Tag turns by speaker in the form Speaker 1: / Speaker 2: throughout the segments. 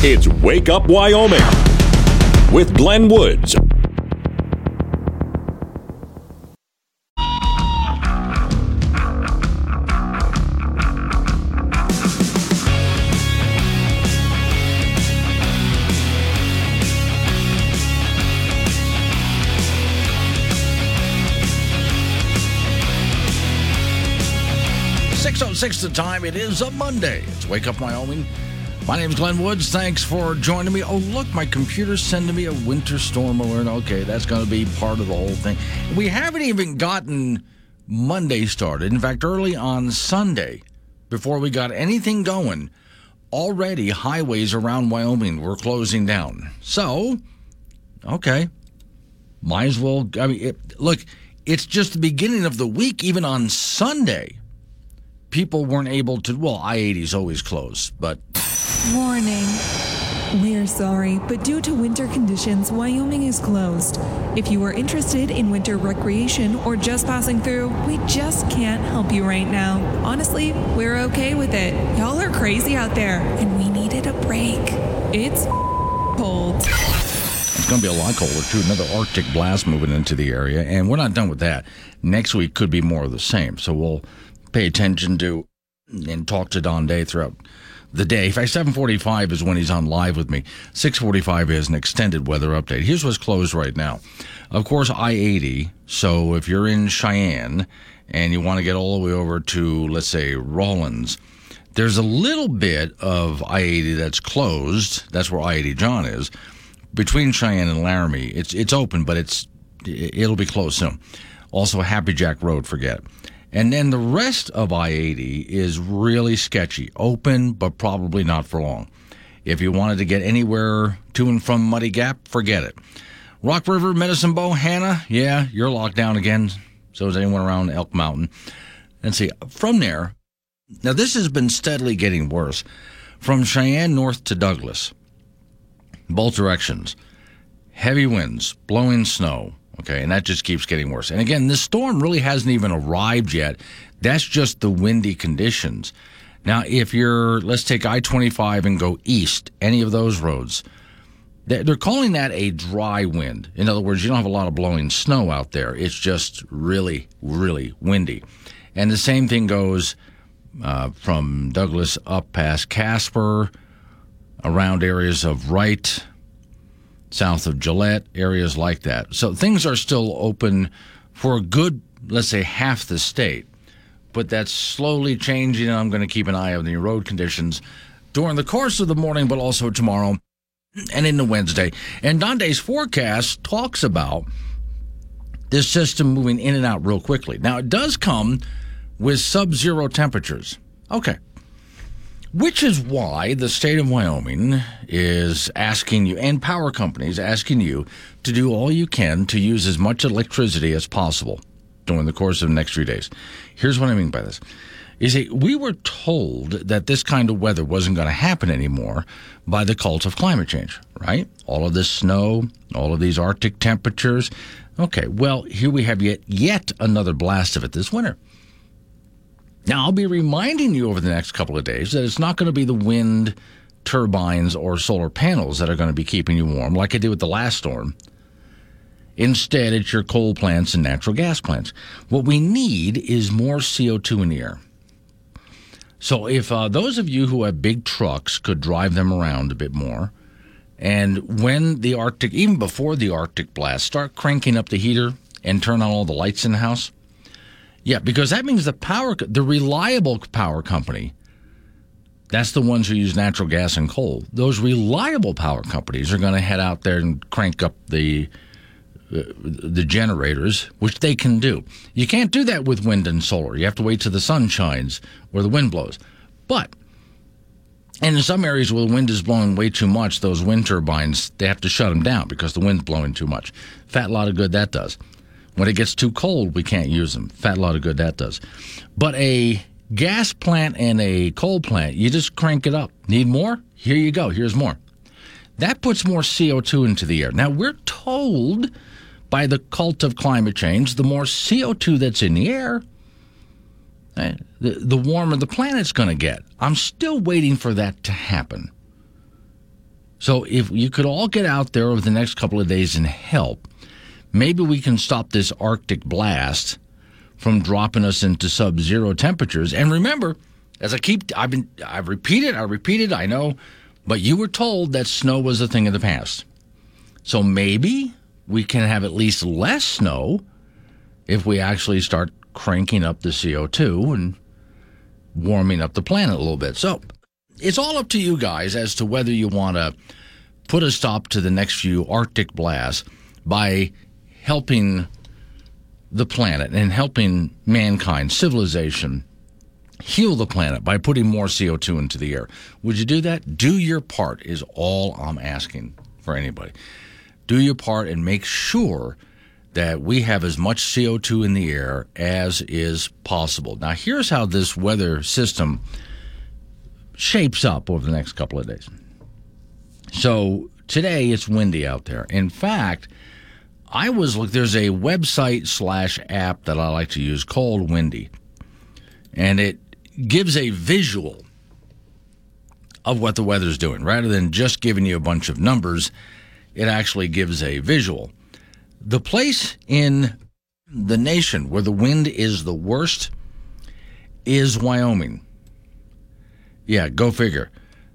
Speaker 1: It's Wake Up Wyoming with Glenn Woods.
Speaker 2: Six oh six the time. It is a Monday. It's Wake Up Wyoming. My name's Glenn Woods. Thanks for joining me. Oh, look, my computer's sending me a winter storm alert. Okay, that's going to be part of the whole thing. We haven't even gotten Monday started. In fact, early on Sunday, before we got anything going, already highways around Wyoming were closing down. So, okay, might as well. I mean, it, look, it's just the beginning of the week. Even on Sunday, people weren't able to. Well, I 80 is always closed, but
Speaker 3: Warning. We're sorry, but due to winter conditions, Wyoming is closed. If you are interested in winter recreation or just passing through, we just can't help you right now. Honestly, we're okay with it. Y'all are crazy out there, and we needed a break. It's cold.
Speaker 2: it's going to be a lot colder too. Another Arctic blast moving into the area, and we're not done with that. Next week could be more of the same. So we'll pay attention to and talk to Don Day throughout the day. In fact, 745 is when he's on live with me. 645 is an extended weather update. Here's what's closed right now. Of course, I-80. So if you're in Cheyenne and you want to get all the way over to, let's say, Rawlins, there's a little bit of I-80 that's closed. That's where I-80 John is. Between Cheyenne and Laramie, it's it's open, but it's it'll be closed soon. Also, Happy Jack Road, forget. And then the rest of I 80 is really sketchy, open, but probably not for long. If you wanted to get anywhere to and from Muddy Gap, forget it. Rock River, Medicine Bow, Hanna, yeah, you're locked down again. So is anyone around Elk Mountain. And see, from there, now this has been steadily getting worse. From Cheyenne north to Douglas, both directions, heavy winds, blowing snow, Okay, and that just keeps getting worse. And again, this storm really hasn't even arrived yet. That's just the windy conditions. Now, if you're, let's take I 25 and go east, any of those roads, they're calling that a dry wind. In other words, you don't have a lot of blowing snow out there. It's just really, really windy. And the same thing goes uh, from Douglas up past Casper, around areas of Wright, south of Gillette, areas like that. So things are still open for a good, let's say, half the state. But that's slowly changing, and I'm going to keep an eye on the road conditions during the course of the morning, but also tomorrow and into Wednesday. And Day's forecast talks about this system moving in and out real quickly. Now, it does come with sub zero temperatures. Okay. Which is why the state of Wyoming is asking you, and power companies asking you, to do all you can to use as much electricity as possible during the course of the next few days. Here's what I mean by this. You see, we were told that this kind of weather wasn't going to happen anymore by the cult of climate change, right? All of this snow, all of these Arctic temperatures. Okay, well, here we have yet, yet another blast of it this winter. Now, I'll be reminding you over the next couple of days that it's not going to be the wind turbines or solar panels that are going to be keeping you warm like I did with the last storm. Instead, it's your coal plants and natural gas plants. What we need is more CO2 in the air. So, if uh, those of you who have big trucks could drive them around a bit more, and when the Arctic, even before the Arctic blast, start cranking up the heater and turn on all the lights in the house, yeah, because that means the power, the reliable power company, that's the ones who use natural gas and coal. Those reliable power companies are going to head out there and crank up the uh, the generators, which they can do. You can't do that with wind and solar. You have to wait till the sun shines or the wind blows. But and in some areas where the wind is blowing way too much, those wind turbines they have to shut them down because the wind's blowing too much. Fat lot of good that does. When it gets too cold, we can't use them. Fat lot of good that does. But a gas plant and a coal plant, you just crank it up. Need more? Here you go. Here's more. That puts more CO2 into the air. Now, we're told by the cult of climate change the more CO2 that's in the air, eh, the, the warmer the planet's going to get. I'm still waiting for that to happen. So if you could all get out there over the next couple of days and help, maybe we can stop this Arctic blast from dropping us into sub-zero temperatures. And remember, as I keep, I've been, I've repeated, I repeated, I know, but you were told that snow was a thing of the past. So maybe we can have at least less snow if we actually start cranking up the CO2 and warming up the planet a little bit. So it's all up to you guys as to whether you want to put a stop to the next few Arctic blasts by helping the planet and helping mankind, civilization, heal the planet by putting more CO2 into the air. Would you do that? Do your part, is all I'm asking for anybody. Do your part and make sure that we have as much CO2 in the air as is possible. Now, here's how this weather system shapes up over the next couple of days. So, today it's windy out there. In fact, I was look. There's a website slash app that I like to use called Windy, and it gives a visual of what the weather's doing rather than just giving you a bunch of numbers. It actually gives a visual. The place in the nation where the wind is the worst is Wyoming. Yeah, go figure.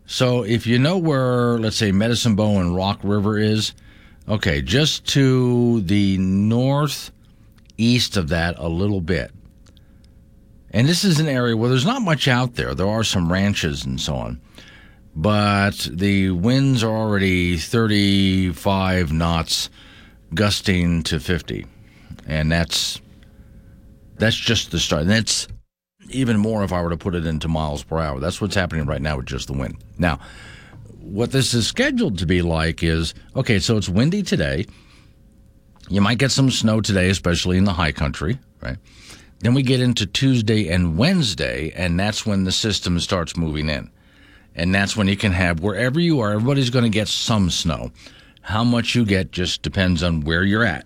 Speaker 2: So if you know where, let's say, Medicine Bow and Rock River is, Okay, just to the northeast of that a little bit. And this is an area where there's not much out there. There are some ranches and so on. But the winds are already 35 knots, gusting to 50. And that's that's just the start. And that's even more if I were to put it into miles per hour. That's what's happening right now with just the wind. Now, what this is scheduled to be like is okay, so it's windy today. You might get some snow today, especially in the high country, right? Then we get into Tuesday and Wednesday, and that's when the system starts moving in. And that's when you can have wherever you are, everybody's going to get some snow. How much you get just depends on where you're at.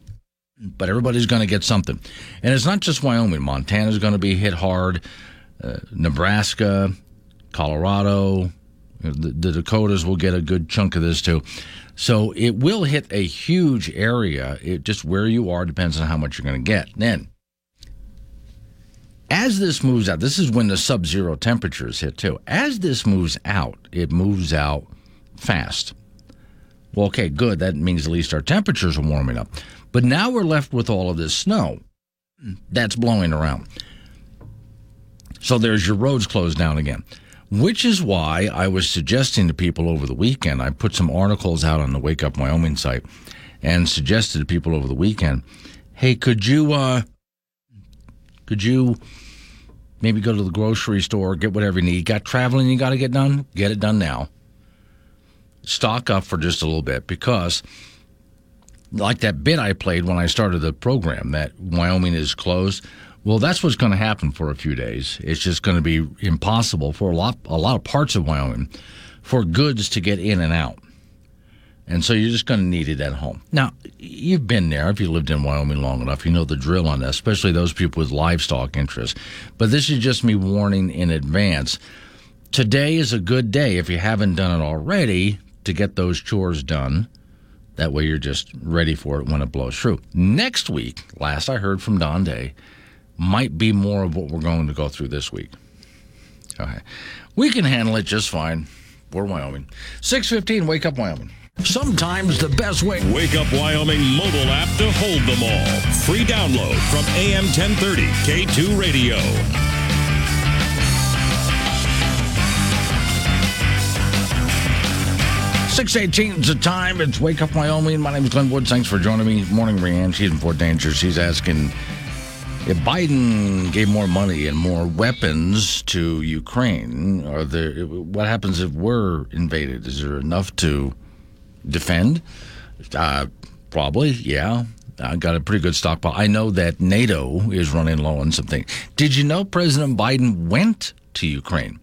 Speaker 2: But everybody's going to get something. And it's not just Wyoming. Montana's going to be hit hard. Uh, Nebraska, Colorado, the, the Dakotas will get a good chunk of this too. So it will hit a huge area. It just where you are depends on how much you're going to get. Then, as this moves out, this is when the sub zero temperatures hit too. As this moves out, it moves out fast. Well, okay, good. That means at least our temperatures are warming up. But now we're left with all of this snow that's blowing around. So there's your roads closed down again which is why I was suggesting to people over the weekend. I put some articles out on the Wake Up Wyoming site and suggested to people over the weekend, hey, could you, uh, could you maybe go to the grocery store, get whatever you need? Got traveling you got to get done? Get it done now. Stock up for just a little bit because, like that bit I played when I started the program, that Wyoming is closed. Well, that's what's going to happen for a few days. It's just going to be impossible for a lot, a lot of parts of Wyoming for goods to get in and out. And so you're just going to need it at home. Now, you've been there. If you lived in Wyoming long enough, you know the drill on that, especially those people with livestock interests. But this is just me warning in advance. Today is a good day, if you haven't done it already, to get those chores done. That way you're just ready for it when it blows through. Next week, last I heard from Don Day, might be more of what we're going to go through this week. Okay. We can handle it just fine. We're Wyoming. 615, Wake Up Wyoming. Sometimes the best way.
Speaker 1: Wake Up Wyoming mobile app to hold them all. Free download from AM 1030 K2 Radio.
Speaker 2: Six eighteen is the time. It's Wake Up Wyoming. My name is Glenn Woods. Thanks for joining me. Morning, Rianne. She's in Fort Danger. She's asking if Biden gave more money and more weapons to Ukraine, are there, what happens if we're invaded? Is there enough to defend? Uh, probably, yeah. I got a pretty good stockpile. I know that NATO is running low on something. Did you know President Biden went to Ukraine?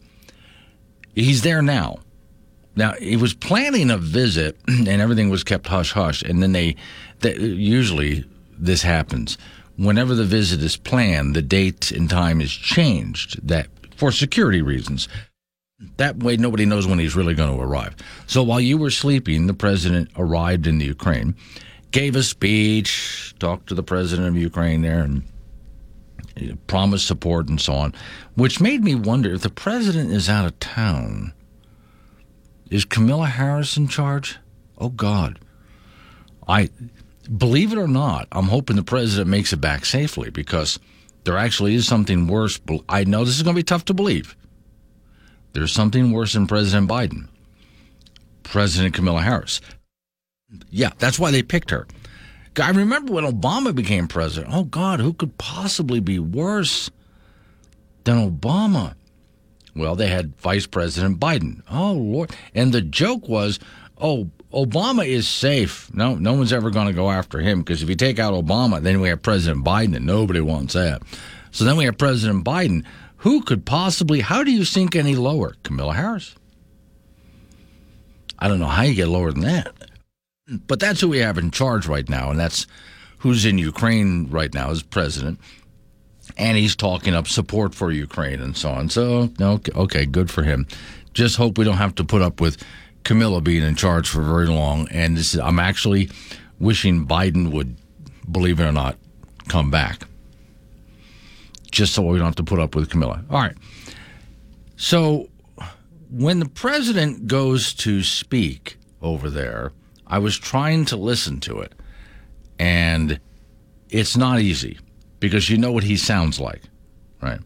Speaker 2: He's there now. Now he was planning a visit, and everything was kept hush hush. And then they, they usually this happens whenever the visit is planned, the date and time is changed that for security reasons. That way, nobody knows when he's really going to arrive. So while you were sleeping, the president arrived in the Ukraine, gave a speech, talked to the president of Ukraine there, and promised support and so on, which made me wonder if the president is out of town, is Kamala Harris in charge? Oh, God. I believe it or not, I'm hoping the president makes it back safely because there actually is something worse. I know this is going to be tough to believe. There's something worse than President Biden. President Kamala Harris. Yeah, that's why they picked her. I remember when Obama became president. Oh, God, who could possibly be worse than Obama? Well, they had Vice President Biden. Oh, Lord. And the joke was, oh, Obama is safe. No, no one's ever going to go after him because if you take out Obama, then we have President Biden, and nobody wants that. So then we have President Biden. Who could possibly, how do you sink any lower? Kamala Harris. I don't know how you get lower than that. But that's who we have in charge right now, and that's who's in Ukraine right now as president. And he's talking up support for Ukraine and so on. So, okay, okay, good for him. Just hope we don't have to put up with Kamala being in charge for very long. And this is, I'm actually wishing Biden would, believe it or not, come back. Just so we don't have to put up with Kamala. All right. So, when the president goes to speak over there, I was trying to listen to it, and it's not easy because you know what he sounds like, right?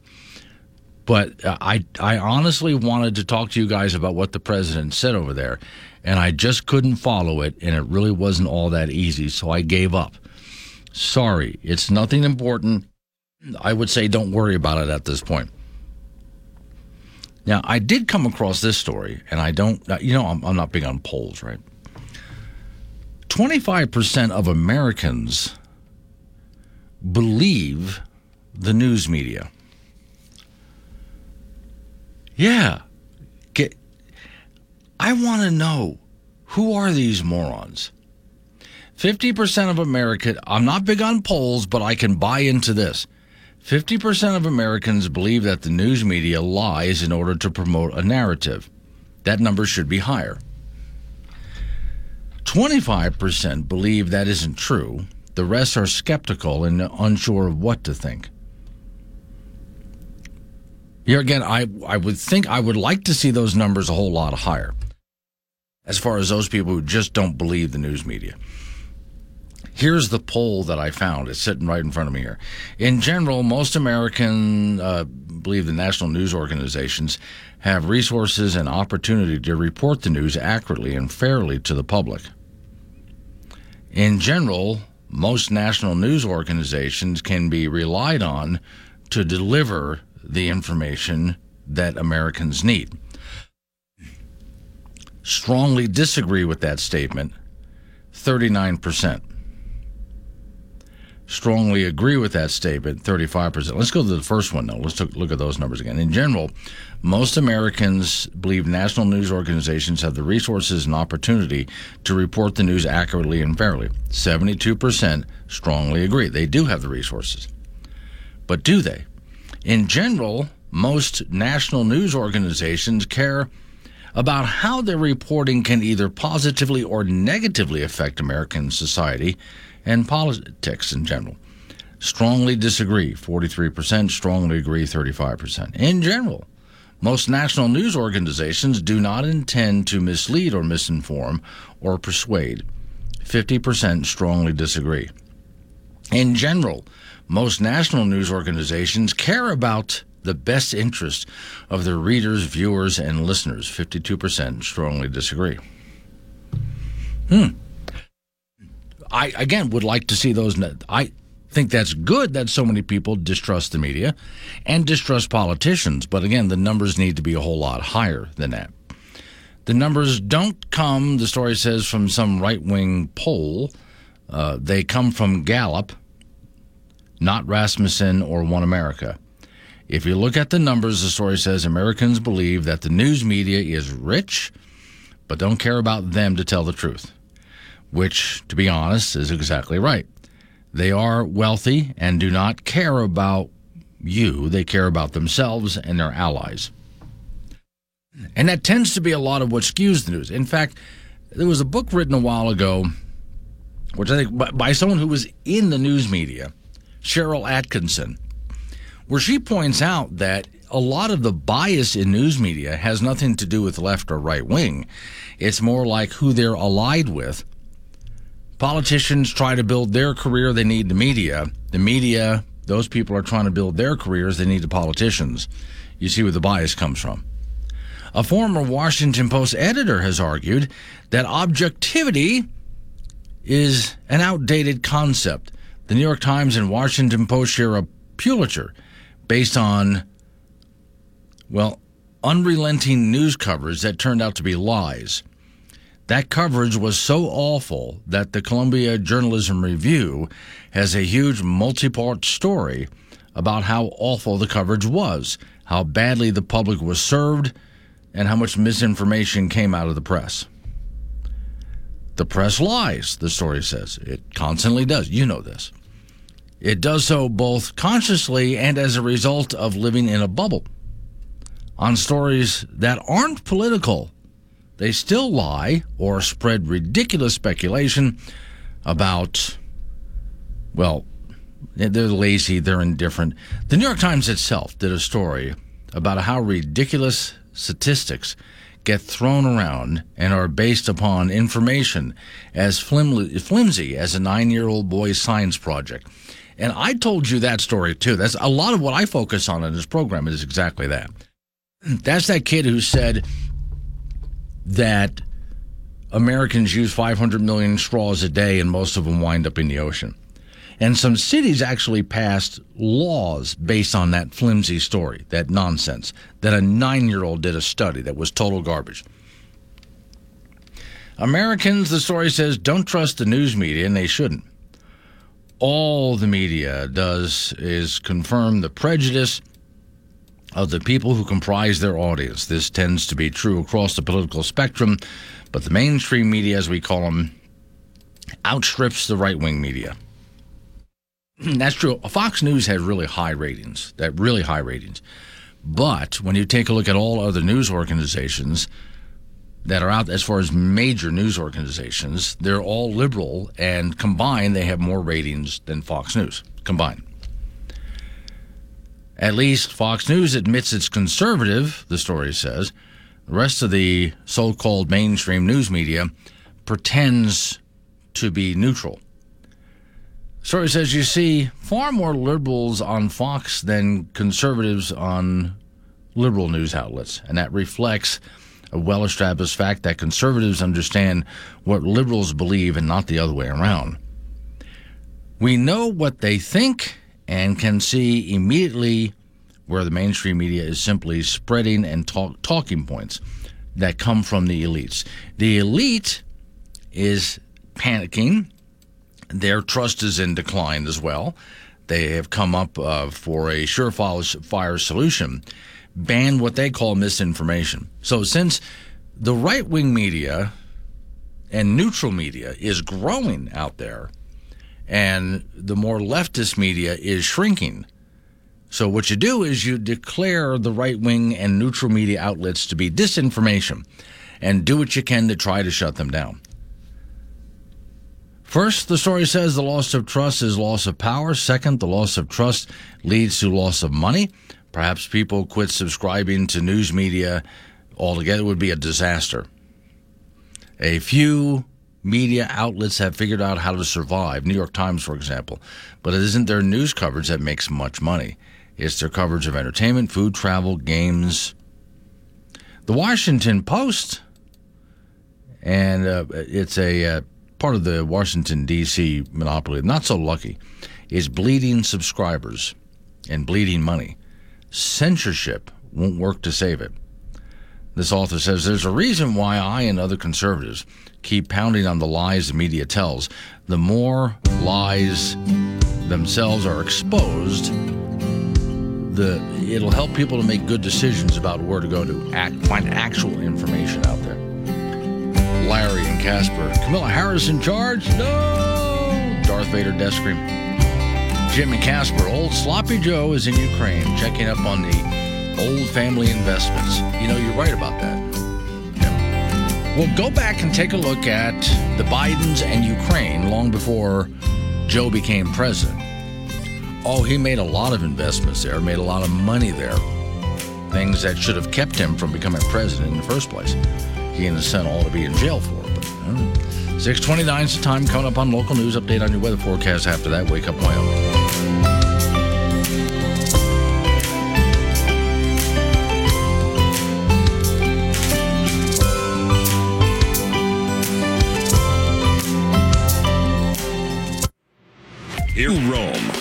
Speaker 2: But uh, I, I honestly wanted to talk to you guys about what the president said over there, and I just couldn't follow it, and it really wasn't all that easy, so I gave up. Sorry, it's nothing important. I would say don't worry about it at this point. Now, I did come across this story, and I don't, uh, you know, I'm, I'm not big on polls, right? 25% of Americans believe the news media. Yeah. Get, I want to know who are these morons? 50% of America, I'm not big on polls, but I can buy into this. 50% of Americans believe that the news media lies in order to promote a narrative. That number should be higher. 25% believe that isn't true. The rest are skeptical and unsure of what to think. Here again, I, I would think I would like to see those numbers a whole lot higher as far as those people who just don't believe the news media. Here's the poll that I found. It's sitting right in front of me here. In general, most Americans uh, believe the national news organizations have resources and opportunity to report the news accurately and fairly to the public. In general, most national news organizations can be relied on to deliver the information that Americans need. Strongly disagree with that statement, 39% strongly agree with that statement, 35%. Let's go to the first one, though. Let's look at those numbers again. In general, most Americans believe national news organizations have the resources and opportunity to report the news accurately and fairly. 72% strongly agree. They do have the resources. But do they? In general, most national news organizations care about how their reporting can either positively or negatively affect American society and politics in general. Strongly disagree, 43%, strongly agree, 35%. In general, most national news organizations do not intend to mislead or misinform or persuade. 50% strongly disagree. In general, most national news organizations care about the best interest of their readers, viewers, and listeners. 52% strongly disagree. Hmm. I again would like to see those. I think that's good that so many people distrust the media and distrust politicians. But again, the numbers need to be a whole lot higher than that. The numbers don't come, the story says, from some right wing poll. Uh, they come from Gallup, not Rasmussen or One America. If you look at the numbers, the story says Americans believe that the news media is rich, but don't care about them to tell the truth which, to be honest, is exactly right. They are wealthy and do not care about you, they care about themselves and their allies. And that tends to be a lot of what skews the news. In fact, there was a book written a while ago, which I think by someone who was in the news media, Sharyl Attkisson, where she points out that a lot of the bias in news media has nothing to do with left or right wing. It's more like who they're allied with. Politicians try to build their career, they need the media. The media, those people are trying to build their careers, they need the politicians. You see where the bias comes from. A former Washington Post editor has argued that objectivity is an outdated concept. The New York Times and Washington Post share a Pulitzer based on, well, unrelenting news coverage that turned out to be lies. That coverage was so awful that the Columbia Journalism Review has a huge multi part story about how awful the coverage was, how badly the public was served, and how much misinformation came out of the press. The press lies, the story says. It constantly does. You know this. It does so both consciously and as a result of living in a bubble. On stories that aren't political, they still lie or spread ridiculous speculation about, well, they're lazy, they're indifferent. The New York Times itself did a story about how ridiculous statistics get thrown around and are based upon information as flimsy as a nine year old boy's science project. And I told you that story too. That's a lot of what I focus on in this program is exactly that. That's that kid who said that Americans use 500 million straws a day and most of them wind up in the ocean. And some cities actually passed laws based on that flimsy story, that nonsense, that a nine year old did a study that was total garbage. Americans, the story says, don't trust the news media, and they shouldn't. All the media does is confirm the prejudice of the people who comprise their audience. This tends to be true across the political spectrum, but the mainstream media, as we call them, outstrips the right wing media. That's true. Fox News has really high ratings, that really high ratings. But when you take a look at all other news organizations that are out as far as major news organizations, they're all liberal and combined they have more ratings than Fox News combined. At least Fox News admits it's conservative, the story says. The rest of the so called mainstream news media pretends to be neutral. The Story says you see far more liberals on Fox than conservatives on liberal news outlets, and that reflects a well established fact that conservatives understand what liberals believe and not the other way around. We know what they think and can see immediately where the mainstream media is simply spreading and talk, talking points that come from the elites. The elite is panicking their trust is in decline as well. They have come up uh, for a surefire solution ban what they call misinformation. So, since the right wing media and neutral media is growing out there, and the more leftist media is shrinking. So, what you do is you declare the right wing and neutral media outlets to be disinformation and do what you can to try to shut them down. First, the story says the loss of trust is loss of power. Second, the loss of trust leads to loss of money. Perhaps people quit subscribing to news media altogether. Would be a disaster. A few media outlets have figured out how to survive. New York Times, for example. But it isn't their news coverage that makes much money. It's their coverage of entertainment, food, travel, games. The Washington Post, and uh, it's a uh, part of the Washington, D.C. monopoly, not so lucky, is bleeding subscribers and bleeding money. Censorship won't work to save it. This author says there's a reason why I and other conservatives keep pounding on the lies the media tells. The more lies themselves are exposed, the it'll help people to make good decisions about where to go to act, find actual information out there. Larry and Casper. Kamala Harris in charge? No! Darth Vader death scream. Jim and Casper. Old Sloppy Joe is in Ukraine, checking up on the old family investments. You know, you're right about that. We'll go back and take a look at the Bidens and Ukraine long before Joe became president. Oh, he made a lot of investments there, made a lot of money there. Things that should have kept him from becoming president in the first place. He and his son ought to be in jail for it. But, 629 is the time coming up on local news. Update on your weather forecast after that. Wake up, Wyoming.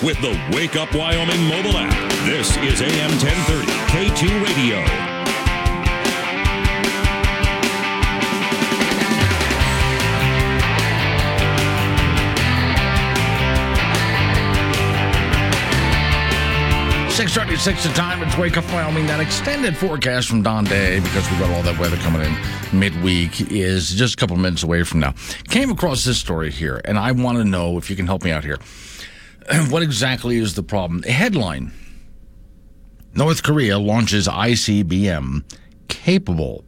Speaker 1: With the Wake Up Wyoming mobile app. This is AM 1030 K2 Radio.
Speaker 2: Six thirty-six the time. It's Wake Up Wyoming. That extended forecast from Don Day because we've got all that weather coming in midweek is just a couple minutes away from now. Came across this story here, and I want to know if you can help me out here. What exactly is the problem? Headline: North Korea launches ICBM capable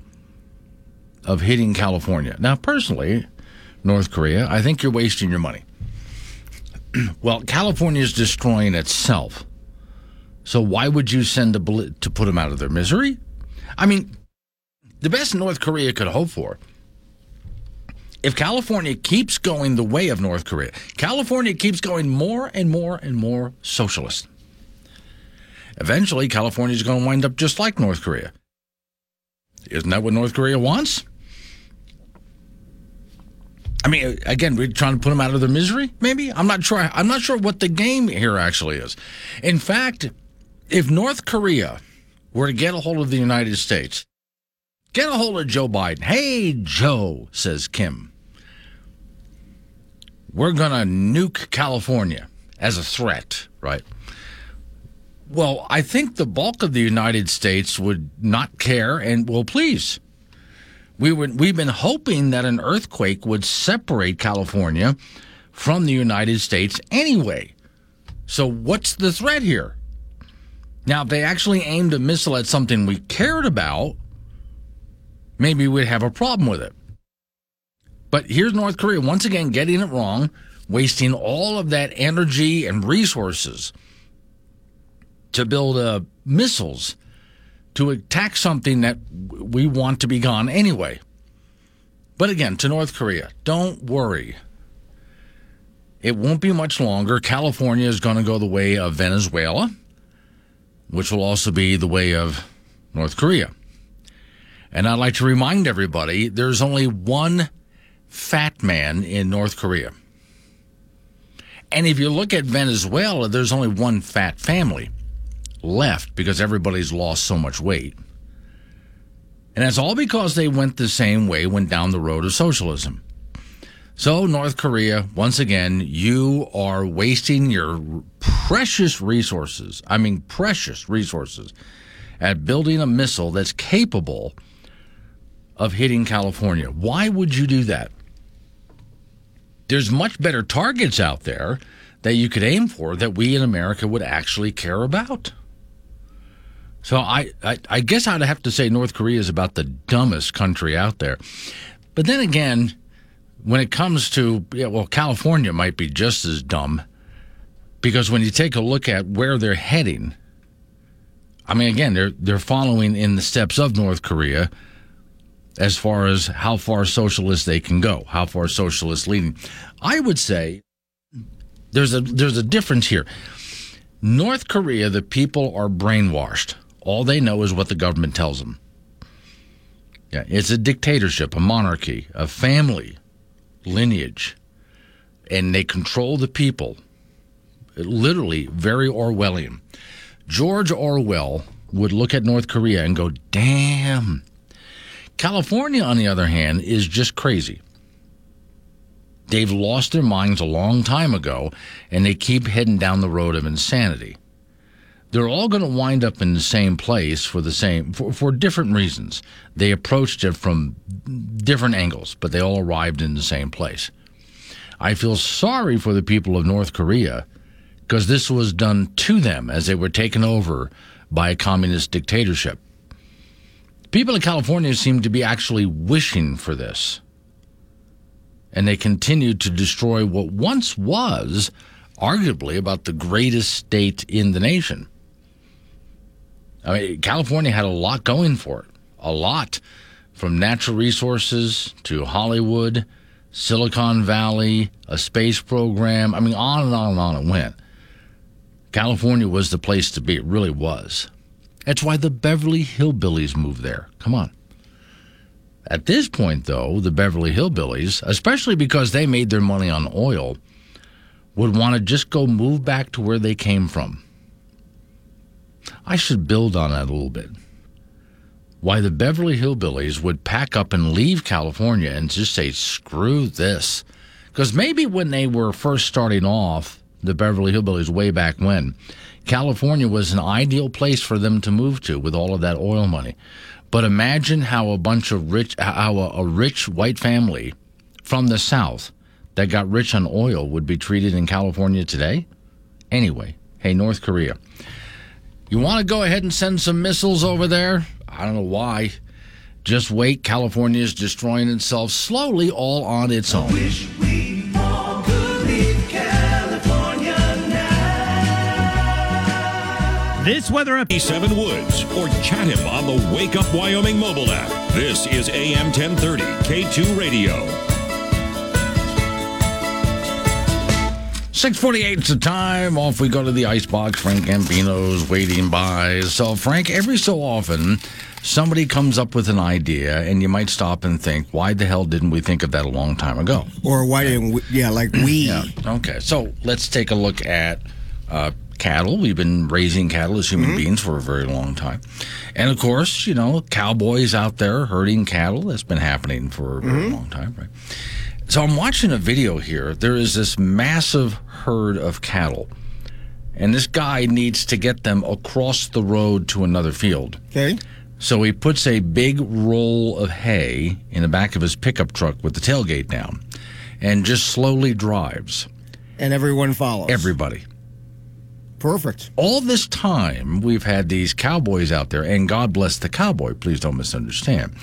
Speaker 2: of hitting California. Now, personally, North Korea, I think you're wasting your money. well, California is destroying itself. So why would you send a bullet to put them out of their misery? I mean, the best North Korea could hope for. If California keeps going the way of North Korea, California keeps going more and more and more socialist. Eventually, California is going to wind up just like North Korea. Isn't that what North Korea wants? I mean, again, we're trying to put them out of their misery. Maybe I'm not sure. I'm not sure what the game here actually is. In fact, if North Korea were to get a hold of the United States, get a hold of Joe Biden. Hey, Joe, says Kim, we're going to nuke California as a threat, right? Well, I think the bulk of the United States would not care and, well, please. We would, we've been hoping that an earthquake would separate California from the United States anyway. So, what's the threat here? Now, if they actually aimed a missile at something we cared about, maybe we'd have a problem with it. But here's North Korea once again getting it wrong, wasting all of that energy and resources to build uh, missiles to attack something that we want to be gone anyway. But again, to North Korea, don't worry. It won't be much longer. California is going to go the way of Venezuela, which will also be the way of North Korea. And I'd like to remind everybody there's only one fat man in North Korea. And if you look at Venezuela, there's only one fat family left because everybody's lost so much weight. And that's all because they went the same way, went down the road of socialism. So, North Korea, once again, you are wasting your precious resources. I mean, precious resources at building a missile that's capable of hitting California. Why would you do that? There's much better targets out there that you could aim for that we in America would actually care about. So I, I, I guess I'd have to say North Korea is about the dumbest country out there. But then again, when it comes to yeah, well, California might be just as dumb because when you take a look at where they're heading, I mean, again, they're they're following in the steps of North Korea as far as how far socialist they can go, how far socialist leading. I would say there's a there's a difference here. North Korea, the people are brainwashed. All they know is what the government tells them. Yeah, it's a dictatorship, a monarchy, a family lineage, and they control the people. Literally, very Orwellian. George Orwell would look at North Korea and go, damn. California, on the other hand, is just crazy. They've lost their minds a long time ago, and they keep heading down the road of insanity. They're all going to wind up in the same place for the same for, for different reasons. They approached it from different angles, but they all arrived in the same place. I feel sorry for the people of North Korea because this was done to them as they were taken over by a communist dictatorship. People in California seem to be actually wishing for this. And they continue to destroy what once was arguably about the greatest state in the nation. I mean, California had a lot going for it, a lot from natural resources to Hollywood, Silicon Valley, a space program. I mean, on and on and on it went. California was the place to be. It really was. That's why the Beverly Hillbillies moved there. Come on. At this point, though, the Beverly Hillbillies, especially because they made their money on oil, would want to just go move back to where they came from. I should build on that a little bit. Why the Beverly Hillbillies would pack up and leave California and just say, screw this. Because maybe when they were first starting off, the Beverly Hillbillies way back when, California was an ideal place for them to move to with all of that oil money. But imagine how a bunch of rich, how a, rich white family from the South that got rich on oil would be treated in California today? Anyway, hey, North Korea. You want to go ahead and send some missiles over there? I don't know why. Just wait. California is destroying itself slowly all on its own.
Speaker 1: This weather up 7 Woods or chat him on the Wake Up Wyoming mobile app. This is AM 1030 K2 Radio.
Speaker 2: 648 is the time. Off we go to the icebox. Frank Gambino's waiting by. So, Frank, every so often, somebody comes up with an idea, and you might stop and think, why the hell didn't we think of that a long time ago?
Speaker 4: Or why didn't we, yeah, like we.
Speaker 2: Yeah. Okay. So, let's take a look at uh, cattle. We've been raising cattle as human mm-hmm. beings for a very long time. And of course, you know, cowboys out there herding cattle. That's been happening for a very mm-hmm. long time, right? So I'm watching a video here. There is this massive herd of cattle. And this guy needs to get them across the road to another field.
Speaker 4: Okay.
Speaker 2: So he puts a big roll of hay in the back of his pickup truck with the tailgate down and just slowly drives
Speaker 4: And everyone follows.
Speaker 2: everybody.
Speaker 4: Perfect.
Speaker 2: all this time we've had these cowboys out there and god bless the cowboy please don't misunderstand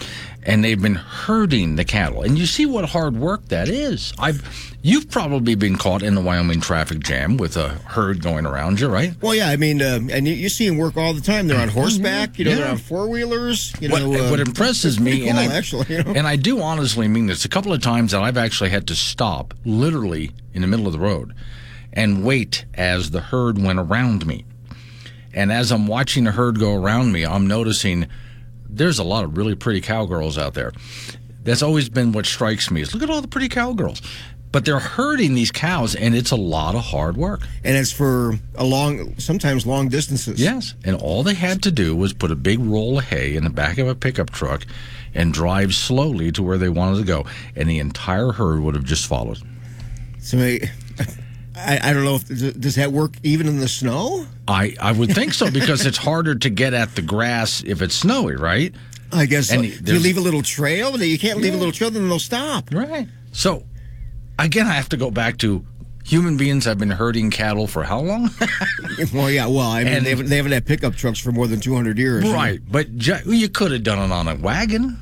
Speaker 2: and they've been herding the cattle and you see what hard work that is i've you've probably been caught in the wyoming traffic jam with a herd going around you right
Speaker 4: Well, yeah, I mean, uh, and you, you see them work all the time. They're on horseback, you know,
Speaker 2: Yeah.
Speaker 4: they're on four wheelers. You
Speaker 2: what,
Speaker 4: know, uh,
Speaker 2: what impresses me, and I
Speaker 4: actually, you know?
Speaker 2: and I do honestly mean this. A couple of times that I've actually had to stop, literally in the middle of the road, and wait as the herd went around me. And as I'm watching the herd go around me, I'm noticing there's a lot of really pretty cowgirls out there. That's always been what strikes me is look at all the pretty cowgirls. But they're herding these cows, and it's a lot of hard work.
Speaker 4: and it's for a long, sometimes long distances.
Speaker 2: Yes. And all they had to do was put a big roll of hay in the back of a pickup truck and drive slowly to where they wanted to go. And the entire herd would have just followed.
Speaker 4: So I, I, don't know if does that work even in the snow.
Speaker 2: I, I would think so because it's harder to get at the grass if it's snowy, right?
Speaker 4: I guess
Speaker 2: And
Speaker 4: so. You leave a little trail, you can't leave a little trail, then they'll stop.
Speaker 2: Right. So, again, I have to go back to human beings have been herding cattle for how long?
Speaker 4: Well, yeah, well, I mean,
Speaker 2: And-
Speaker 4: they, haven't, they haven't had pickup trucks for more than 200 years.
Speaker 2: right. But ju- you could have done it on a wagon.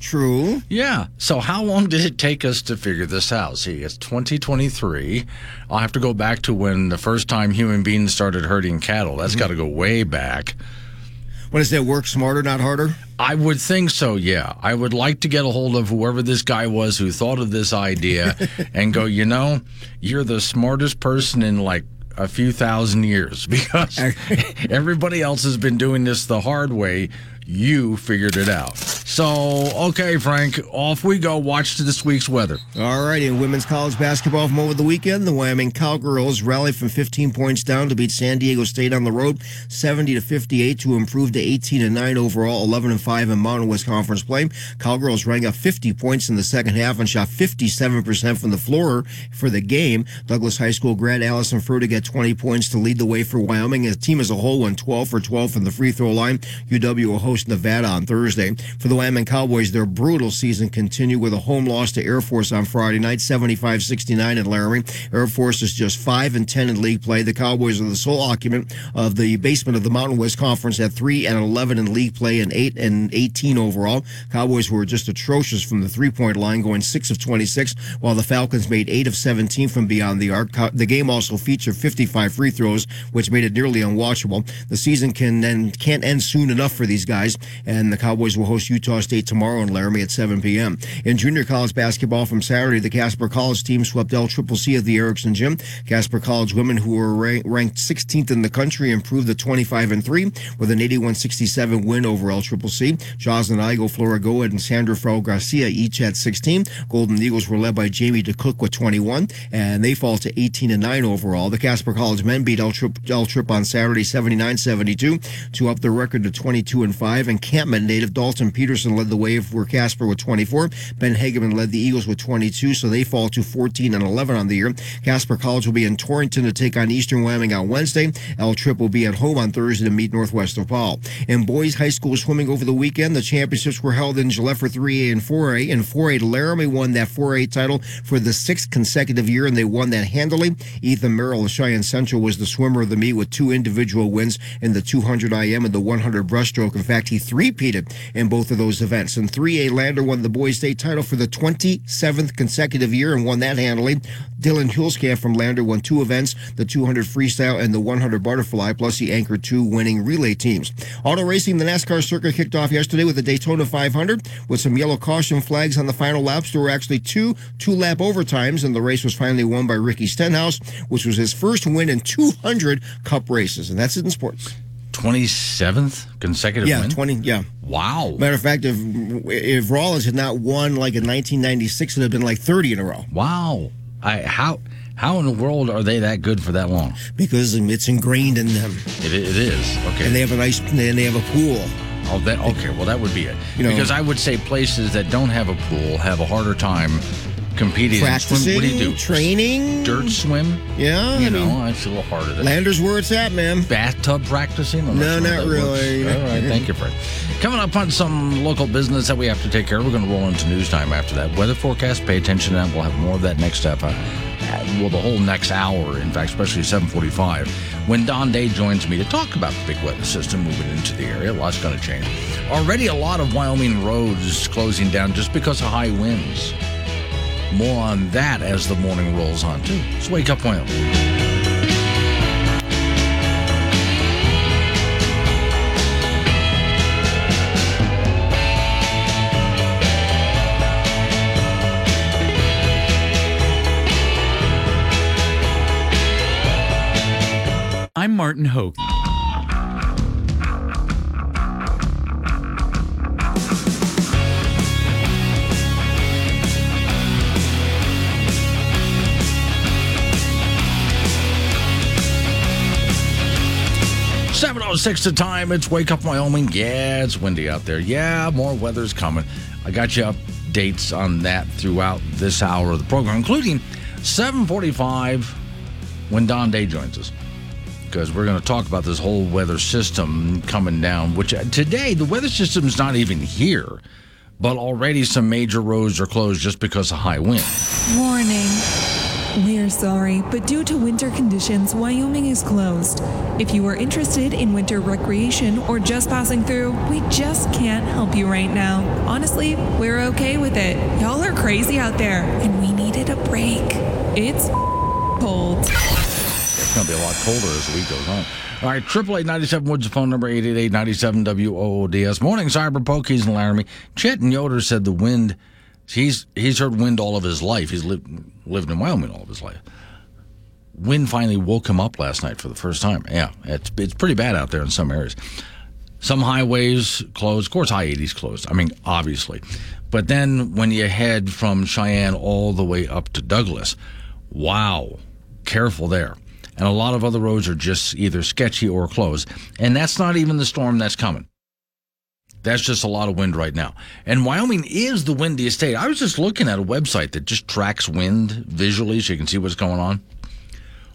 Speaker 4: True.
Speaker 2: Yeah. So how long did it take us to figure this out? See, it's 2023. I'll have to go back to when the first time human beings started herding cattle. That's mm-hmm. got to go way back.
Speaker 4: What is that? Work smarter, not harder?
Speaker 2: I would think so, yeah. I would like to get a hold of whoever this guy was who thought of this idea and go, you know, you're the smartest person in like a few thousand years because everybody else has been doing this the hard way. You figured it out. So, okay, Frank, off we go. Watch to this week's weather.
Speaker 4: All right, in women's college basketball from over the weekend, the Wyoming Cowgirls rallied from 15 points down to beat San Diego State on the road, 70 to 58 to improve to 18 and 9 overall, 11 and 5 in Mountain West Conference play. Cowgirls rang up 50 points in the second half and shot 57% from the floor for the game. Douglas High School grad Allyson Fertig got 20 points to lead the way for Wyoming. The team as a whole went 12 for 12 from the free throw line. UW will host host Nevada on Thursday. For the Wyoming Cowboys, their brutal season continued with a home loss to Air Force on Friday night, 75-69 in Laramie. Air Force is just 5 and 10 in league play. The Cowboys are the sole occupant of the basement of the Mountain West Conference at 3 and 11 in league play and 8 and 18 overall. Cowboys were just atrocious from the three-point line, going 6 of 26, while the Falcons made 8 of 17 from beyond the arc. The game also featured 55 free throws, which made it nearly unwatchable. The season can then can't end soon enough for these guys, and the Cowboys will host Utah State tomorrow in Laramie at 7 p.m. In junior college basketball from Saturday, the Casper College team swept L Triple C at the Erickson Gym. Casper College women, who were ranked 16th in the country, improved to 25 and 3 with an 81-67 win over L Triple C. Jocelyn Igo, Flora and Sandra Frau Garcia each had 16. Golden Eagles were led by Jamie DeCook with 21, and they fall to 18 and 9 overall. The Casper College men beat L Trip on Saturday 79-72 to up their record to 22 and 5. And Campman native Dalton Peterson led the way for Casper with 24. Ben Hageman led the Eagles with 22, so they fall to 14 and 11 on the year. Casper College will be in Torrington to take on Eastern Wyoming on Wednesday. L Trip will be at home on Thursday to meet Northwest Opal. In boys high school swimming over the weekend, the championships were held in Gillette for 3A and 4A. In 4A, Laramie won that 4A title for the sixth consecutive year, and they won that handily. Ethan Merrill of Cheyenne Central was the swimmer of the meet with two individual wins in the 200 IM and the 100 breaststroke. In fact, he three-peated in both of those events. In 3A, Lander won the boys state title for the 27th consecutive year and won that handily. Dylan Hulskamp from Lander won two events, the 200 freestyle and the 100 butterfly, plus he anchored two winning relay teams. Auto racing, the NASCAR circuit kicked off yesterday with the Daytona 500 with some yellow caution flags on the final laps. There were actually two two-lap overtimes, and the race was finally won by Ricky Stenhouse, which was his first win in 200 Cup races, and that's it in sports.
Speaker 2: 27th consecutive
Speaker 4: yeah,
Speaker 2: win?
Speaker 4: 20, yeah.
Speaker 2: Wow.
Speaker 4: Matter of fact, if if Rawlins had not won like in 1996, it would have been like 30 in a row.
Speaker 2: Wow. I how how in the world are they that good for that long?
Speaker 4: Because it's ingrained in them.
Speaker 2: It, it is okay.
Speaker 4: And they have a nice and they have a pool.
Speaker 2: Oh, that okay. Well, that would be it.
Speaker 4: You know-
Speaker 2: because I would say places that don't have a pool have a harder time competing.
Speaker 4: Practicing,
Speaker 2: What do you do?
Speaker 4: training,
Speaker 2: Dirt swim?
Speaker 4: Yeah,
Speaker 2: You
Speaker 4: I
Speaker 2: know,
Speaker 4: mean,
Speaker 2: it's a little harder. To,
Speaker 4: Landers where it's at, man.
Speaker 2: bathtub practicing?
Speaker 4: No, not
Speaker 2: works.
Speaker 4: really.
Speaker 2: All right, thank you, Fred. Coming up on some local business that we have to take care of. We're going to roll into news time after that. Weather forecast, pay attention to that. We'll have more of that next step. Uh, well, the whole next hour, in fact, especially 745, when Don Day joins me to talk about the big weather system moving into the area. A lot's going to change. Already a lot of Wyoming roads closing down just because of high winds. More on that as the morning rolls on, too. Let's wake up, Wyoming.
Speaker 5: I'm Martin Hoke.
Speaker 2: Six the time. It's Wake Up Wyoming. Yeah, it's windy out there. Yeah, more weather's coming. I got you updates on that throughout this hour of the program, including 745 when Don Day joins us. Because we're going to talk about this whole weather system coming down, which uh, today the weather system's not even here, but already some major roads are closed just because of high wind.
Speaker 3: Warning. We're sorry, but due to winter conditions, Wyoming is closed. If you are interested in winter recreation or just passing through, we just can't help you right now. Honestly, we're okay with it. Y'all are crazy out there, and we needed a break. It's cold.
Speaker 2: It's going to be a lot colder as the week goes on. All right, triple eight ninety seven Woods, phone number eight eight eight ninety seven WOODS. Morning, Cyber Pokies and Laramie. Chet and Yoder said the wind. He's he's heard wind all of his life. He's lived lived in Wyoming all of his life. Wind finally woke him up last night for the first time. Yeah, it's it's pretty bad out there in some areas. Some highways closed. Of course, I eighties closed. I mean, obviously, but then when you head from Cheyenne all the way up to Douglas, wow, careful there. And a lot of other roads are just either sketchy or closed. And that's not even the storm that's coming. That's just a lot of wind right now. And Wyoming is the windiest state. I was just looking at a website that just tracks wind visually so you can see what's going on.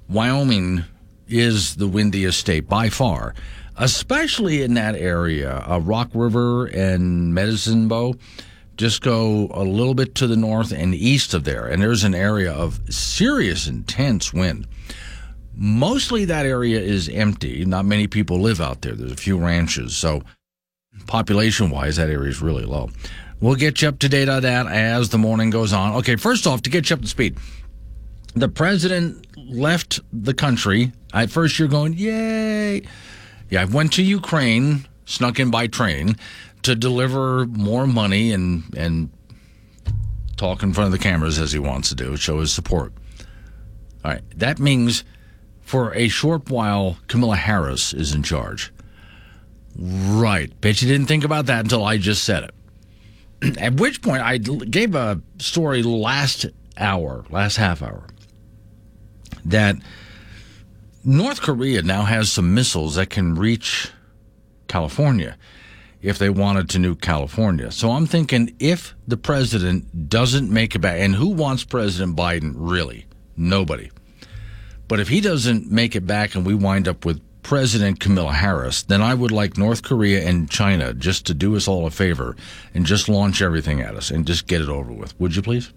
Speaker 2: Wyoming is the windiest state by far, especially in that area. Uh, Rock River and Medicine Bow just go a little bit to the north and east of there, and there's an area of serious, intense wind. Mostly that area is empty. Not many people live out there. There's a few ranches. So, population wise, that area is really low. We'll get you up to date on that as the morning goes on. Okay, first off, to get you up to speed, the president left the country. At first, you're going, yay. Yeah, I went to Ukraine, snuck in by train to deliver more money and, and talk in front of the cameras as he wants to do, show his support. All right, that means for a short while, Kamala Harris is in charge. Right. Bet you didn't think about that until I just said it. At which point, I gave a story last hour, last half hour, that North Korea now has some missiles that can reach California if they wanted to nuke California. So I'm thinking if the president doesn't make it back, and who wants President Biden really? Nobody. But if he doesn't make it back and we wind up with President Kamala Harris, then I would like North Korea and China just to do us all a favor and just launch everything at us and just get it over with. Would you please?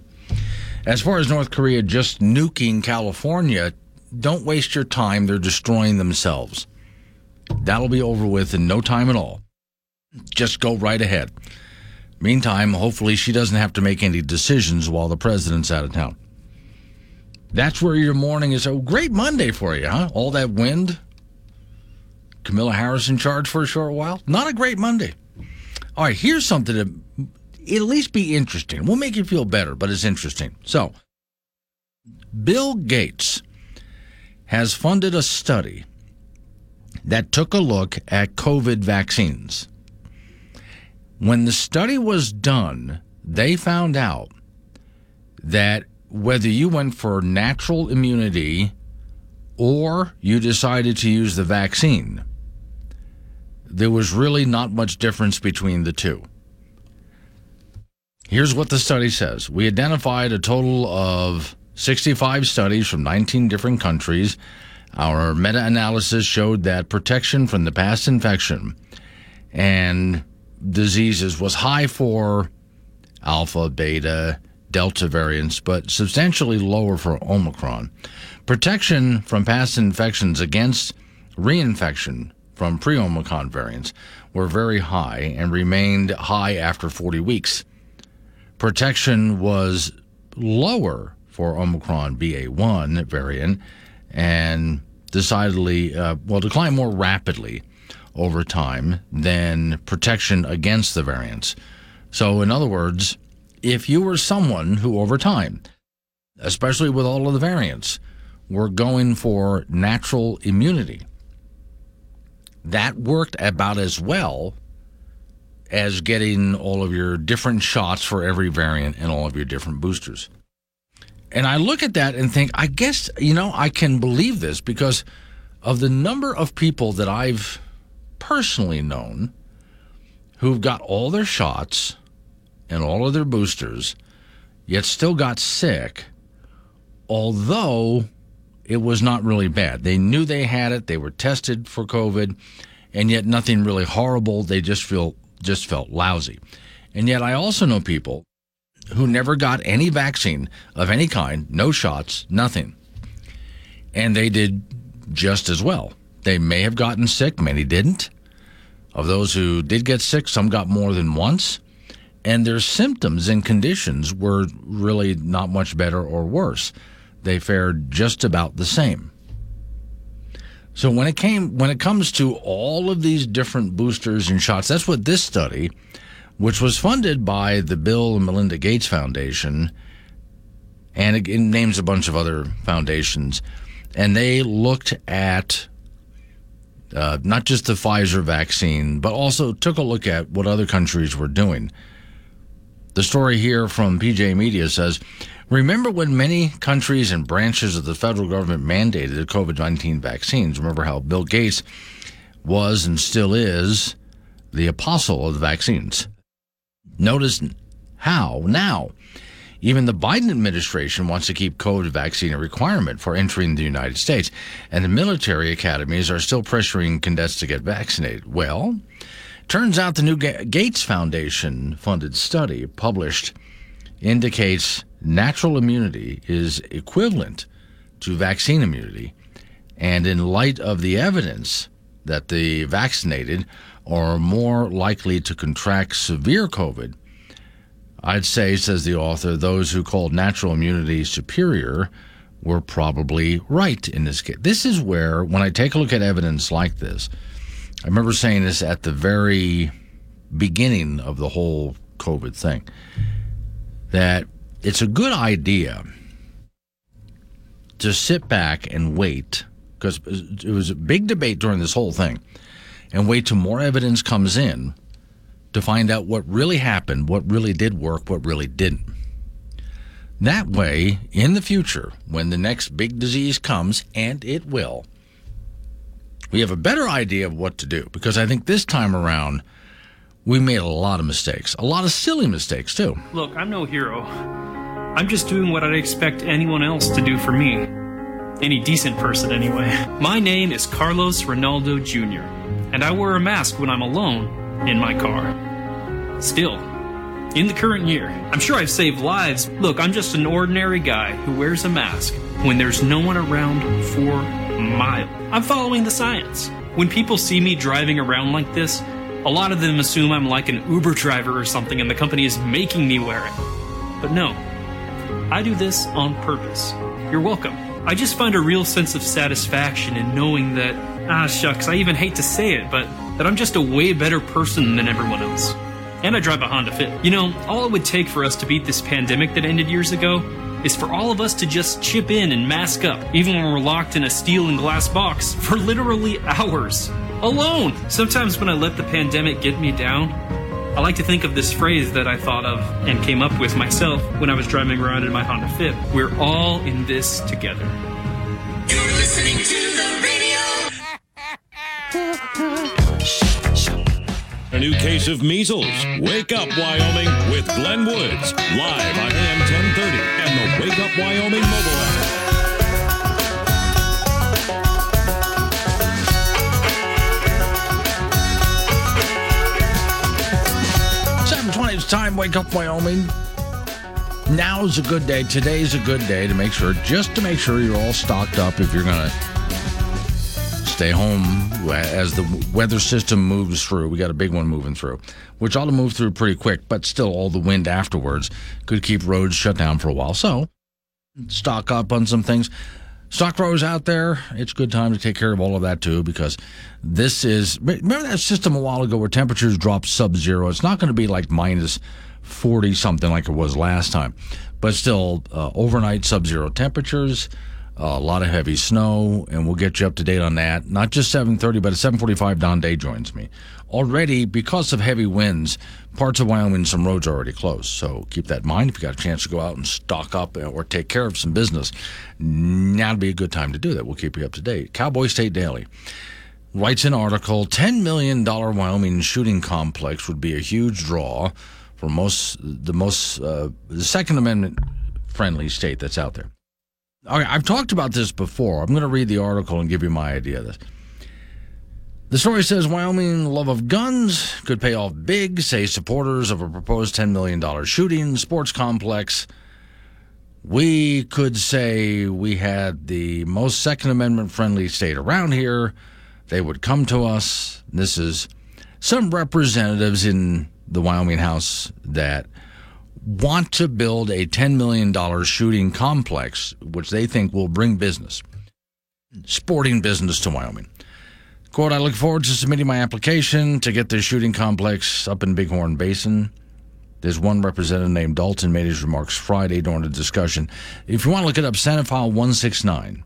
Speaker 2: As far as North Korea just nuking California, don't waste your time. They're destroying themselves. That'll be over with in no time at all. Just go right ahead. Meantime, hopefully, she doesn't have to make any decisions while the president's out of town. That's where your morning is. A great Monday for you, huh? All that wind. Kamala Harris in charge for a short while. Not a great Monday. All right, here's something to at least be interesting. We'll make you feel better, but it's interesting. So, Bill Gates has funded a study that took a look at COVID vaccines. When the study was done, they found out that whether you went for natural immunity or you decided to use the vaccine, there was really not much difference between the two. Here's what the study says We identified a total of 65 studies from 19 different countries. Our meta analysis showed that protection from the past infection and diseases was high for alpha, beta, Delta variants, but substantially lower for Omicron. Protection from past infections against reinfection from pre Omicron variants were very high and remained high after 40 weeks. Protection was lower for Omicron BA1 variant and decidedly, uh, well, declined more rapidly over time than protection against the variants. So, in other words, if you were someone who over time, especially with all of the variants, were going for natural immunity, that worked about as well as getting all of your different shots for every variant and all of your different boosters. And I look at that and think, I guess, you know, I can believe this because of the number of people that I've personally known who've got all their shots and all of their boosters, yet still got sick, although it was not really bad. They knew they had it, they were tested for COVID, and yet nothing really horrible. They just feel just felt lousy. And yet I also know people who never got any vaccine of any kind, no shots, nothing. And they did just as well. They may have gotten sick, many didn't. Of those who did get sick, some got more than once and their symptoms and conditions were really not much better or worse. They fared just about the same. So when it came when it comes to all of these different boosters and shots, that's what this study, which was funded by the Bill and Melinda Gates Foundation, and it, names a bunch of other foundations, and they looked at uh, not just the Pfizer vaccine, but also took a look at what other countries were doing. The story here from PJ Media says Remember when many countries and branches of the federal government mandated the COVID 19 vaccines? Remember how Bill Gates was and still is the apostle of the vaccines. Notice how now Even the Biden administration wants to keep COVID vaccine a requirement for entering the United States, and the military academies are still pressuring cadets to get vaccinated. Well, turns out the new Gates Foundation funded study published indicates natural immunity is equivalent to vaccine immunity. And in light of the evidence that the vaccinated are more likely to contract severe COVID, I'd say, says the author, those who called natural immunity superior were probably right in this case. This is where, when I take a look at evidence like this, I remember saying this at the very beginning of the whole COVID thing, that it's a good idea to sit back and wait, because it was a big debate during this whole thing, and wait till more evidence comes in to find out what really happened, what really did work, what really didn't. That way, in the future, when the next big disease comes, and it will, we have a better idea of what to do. Because I think this time around, we made a lot of mistakes, a lot of silly mistakes, too.
Speaker 6: Look, I'm no hero. I'm just doing what I'd expect anyone else to do for me. Any decent person, anyway. My name is Carlos Ronaldo Jr., and I wear a mask when I'm alone in my car. Still, in the current year, I'm sure I've saved lives. Look, I'm just an ordinary guy who wears a mask when there's no one around for miles. I'm following the science. When people see me driving around like this, a lot of them assume I'm like an Uber driver or something and the company is making me wear it. But no, I do this on purpose. You're welcome. I just find a real sense of satisfaction in knowing that, ah, shucks, I even hate to say it, but that I'm just a way better person than everyone else. And I drive a Honda Fit. You know, all it would take for us to beat this pandemic that ended years ago is for all of us to just chip in and mask up, even when we're locked in a steel and glass box for literally hours. Alone! Sometimes when I let the pandemic get me down, I like to think of this phrase that I thought of and came up with myself when I was driving around in my Honda Fit. We're all in this together.
Speaker 7: You're listening to
Speaker 1: A new case of measles. Wake up, Wyoming, with Glenn Woods, live on AM 1030 and the Wake Up Wyoming mobile app.
Speaker 2: Twenty. It's time. Wake up, Wyoming. Now's a good day. Today's a good day to make sure, just to make sure you're all stocked up if you're gonna stay home as the weather system moves through. We got a big one moving through, which ought to move through pretty quick, but still, all the wind afterwards could keep roads shut down for a while. So, stock up on some things. Stock pros out there, it's good time to take care of all of that too, because this is remember that system a while ago where temperatures dropped sub zero. It's not going to be like minus 40 something like it was last time, but still uh, overnight sub zero temperatures a lot of heavy snow, and we'll get you up to date on that. Not just 7:30, but at 7:45, Don Day joins me. Already, because of heavy winds, parts of Wyoming, some roads are already closed. So keep that in mind. If you got a chance to go out and stock up or take care of some business, now'd be a good time to do that. We'll keep you up to date. Cowboy State Daily writes an article: $10 million Wyoming shooting complex would be a huge draw for most the most uh, the Second Amendment friendly state that's out there. Okay, I've talked about this before. I'm going to read the article and give you my idea of this. The story says Wyoming love of guns could pay off big, say supporters of a proposed $10 million shooting sports complex. We could say we had the most Second Amendment friendly state around here. They would come to us. This is some representatives in the Wyoming House that want to build a $10 million shooting complex, which they think will bring business, sporting business to Wyoming. Quote, I look forward to submitting my application to get this shooting complex up in Bighorn Basin. There's one representative named Dalton made his remarks Friday during the discussion. If you want to look it up, Senate File 169.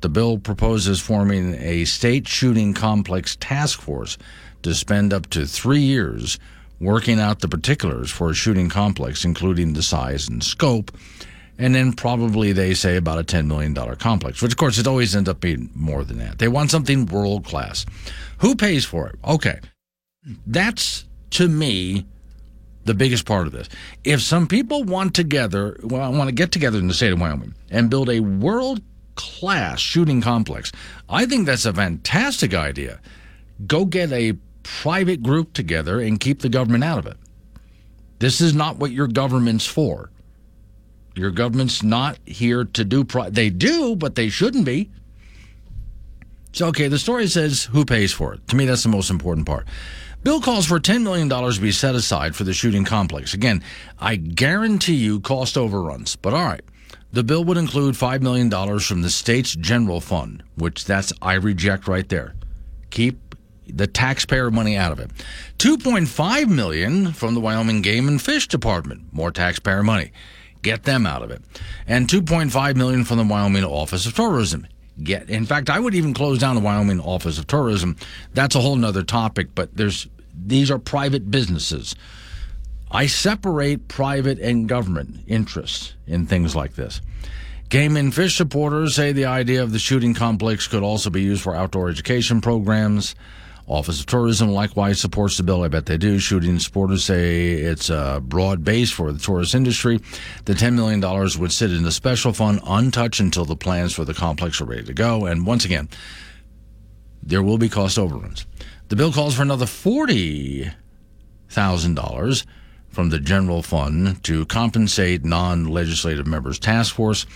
Speaker 2: The bill proposes forming a state shooting complex task force to spend up to three years working out the particulars for a shooting complex, including the size and scope, and then probably they say about a $10 million complex, which of course it always ends up being more than that. They want something world class. Who pays for it? Okay. That's to me the biggest part of this. If some people want together, well, want to get together in the state of Wyoming and build a world class shooting complex, I think that's a fantastic idea. Go get a private group together and keep the government out of it. This is not what your government's for. Your government's not here to do. Pri- they do, but they shouldn't be. So, okay, the story says who pays for it. To me, that's the most important part. Bill calls for $10 million to be set aside for the shooting complex. Again, I guarantee you cost overruns, but all right. The bill would include $5 million from the state's general fund, which that's I reject right there. Keep the taxpayer money out of it. 2.5 million from the Wyoming Game and Fish Department, more taxpayer money. Get them out of it. And 2.5 million from the Wyoming Office of Tourism. Get in fact, I would even close down the Wyoming Office of Tourism. That's a whole nother topic, but there's these are private businesses. I separate private and government interests in things like this. Game and fish supporters say the idea of the shooting complex could also be used for outdoor education programs. Office of Tourism likewise supports the bill. I bet they do. Shooting supporters say it's a broad base for the tourist industry. The $10 million would sit in the special fund untouched until the plans for the complex are ready to go. And once again, there will be cost overruns. The bill calls for another $40,000 from the general fund to compensate non legislative members task force.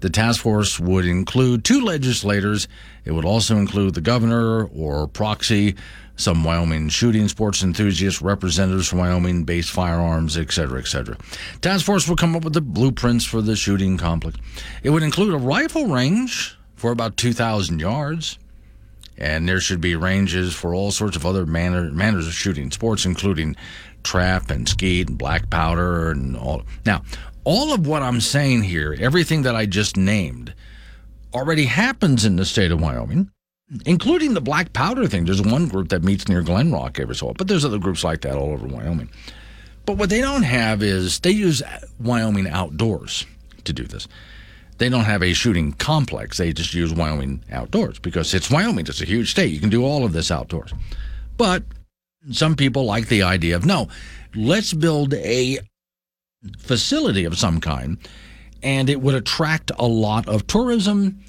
Speaker 2: The task force would include two legislators. It would also include the governor or proxy, some Wyoming shooting sports enthusiasts, representatives from Wyoming based firearms, etc., etc. Task force would come up with the blueprints for the shooting complex. It would include a rifle range for about 2,000 yards. And there should be ranges for all sorts of other manner, manners of shooting sports, including trap and skeet and black powder and all. Now, all of what I'm saying here, everything that I just named, already happens in the state of Wyoming, including the black powder thing. There's one group that meets near Glenrock every so often, but there's other groups like that all over Wyoming. But what they don't have is they use Wyoming outdoors to do this. They don't have a shooting complex. They just use Wyoming outdoors because it's Wyoming. It's a huge state. You can do all of this outdoors. But some people like the idea of no, let's build a facility of some kind, and it would attract a lot of tourism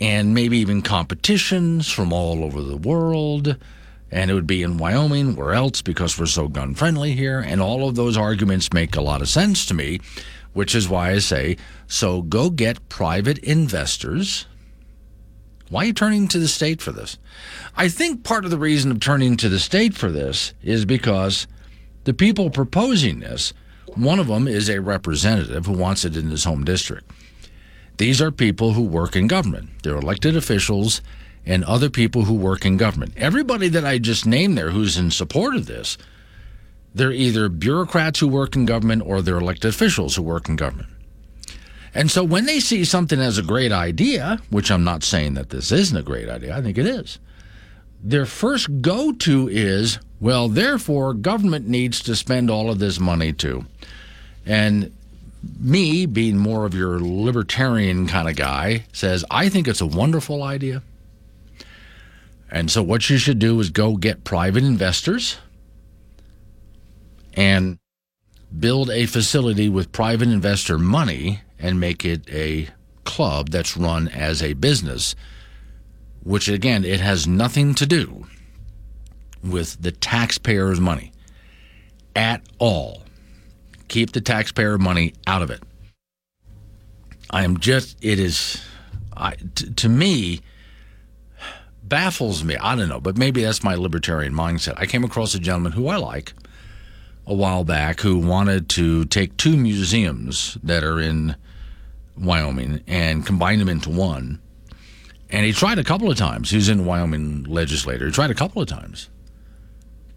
Speaker 2: and maybe even competitions from all over the world. And it would be in Wyoming, where else, because we're so gun friendly here. And all of those arguments make a lot of sense to me, which is why I say so go get private investors. Why are you turning to the state for this? I think part of the reason of turning to the state for this is because the people proposing this, one of them is a representative who wants it in his home district. These are people who work in government. They're elected officials and other people who work in government. Everybody that I just named there who's in support of this, they're either bureaucrats who work in government or they're elected officials who work in government. And so when they see something as a great idea, which I'm not saying that this isn't a great idea, I think it is, their first go to is, well, therefore, government needs to spend all of this money too. And me, being more of your libertarian kind of guy, says, I think it's a wonderful idea. And so what you should do is go get private investors and build a facility with private investor money and make it a club that's run as a business, which again, it has nothing to do with the taxpayer's money at all. Keep the taxpayer money out of it. I am just, it is, I, t- to me, baffles me. I don't know, but maybe that's my libertarian mindset. I came across a gentleman who I like a while back who wanted to take two museums that are in Wyoming and combine them into one. And he tried a couple of times. He was in Wyoming legislature. He tried a couple of times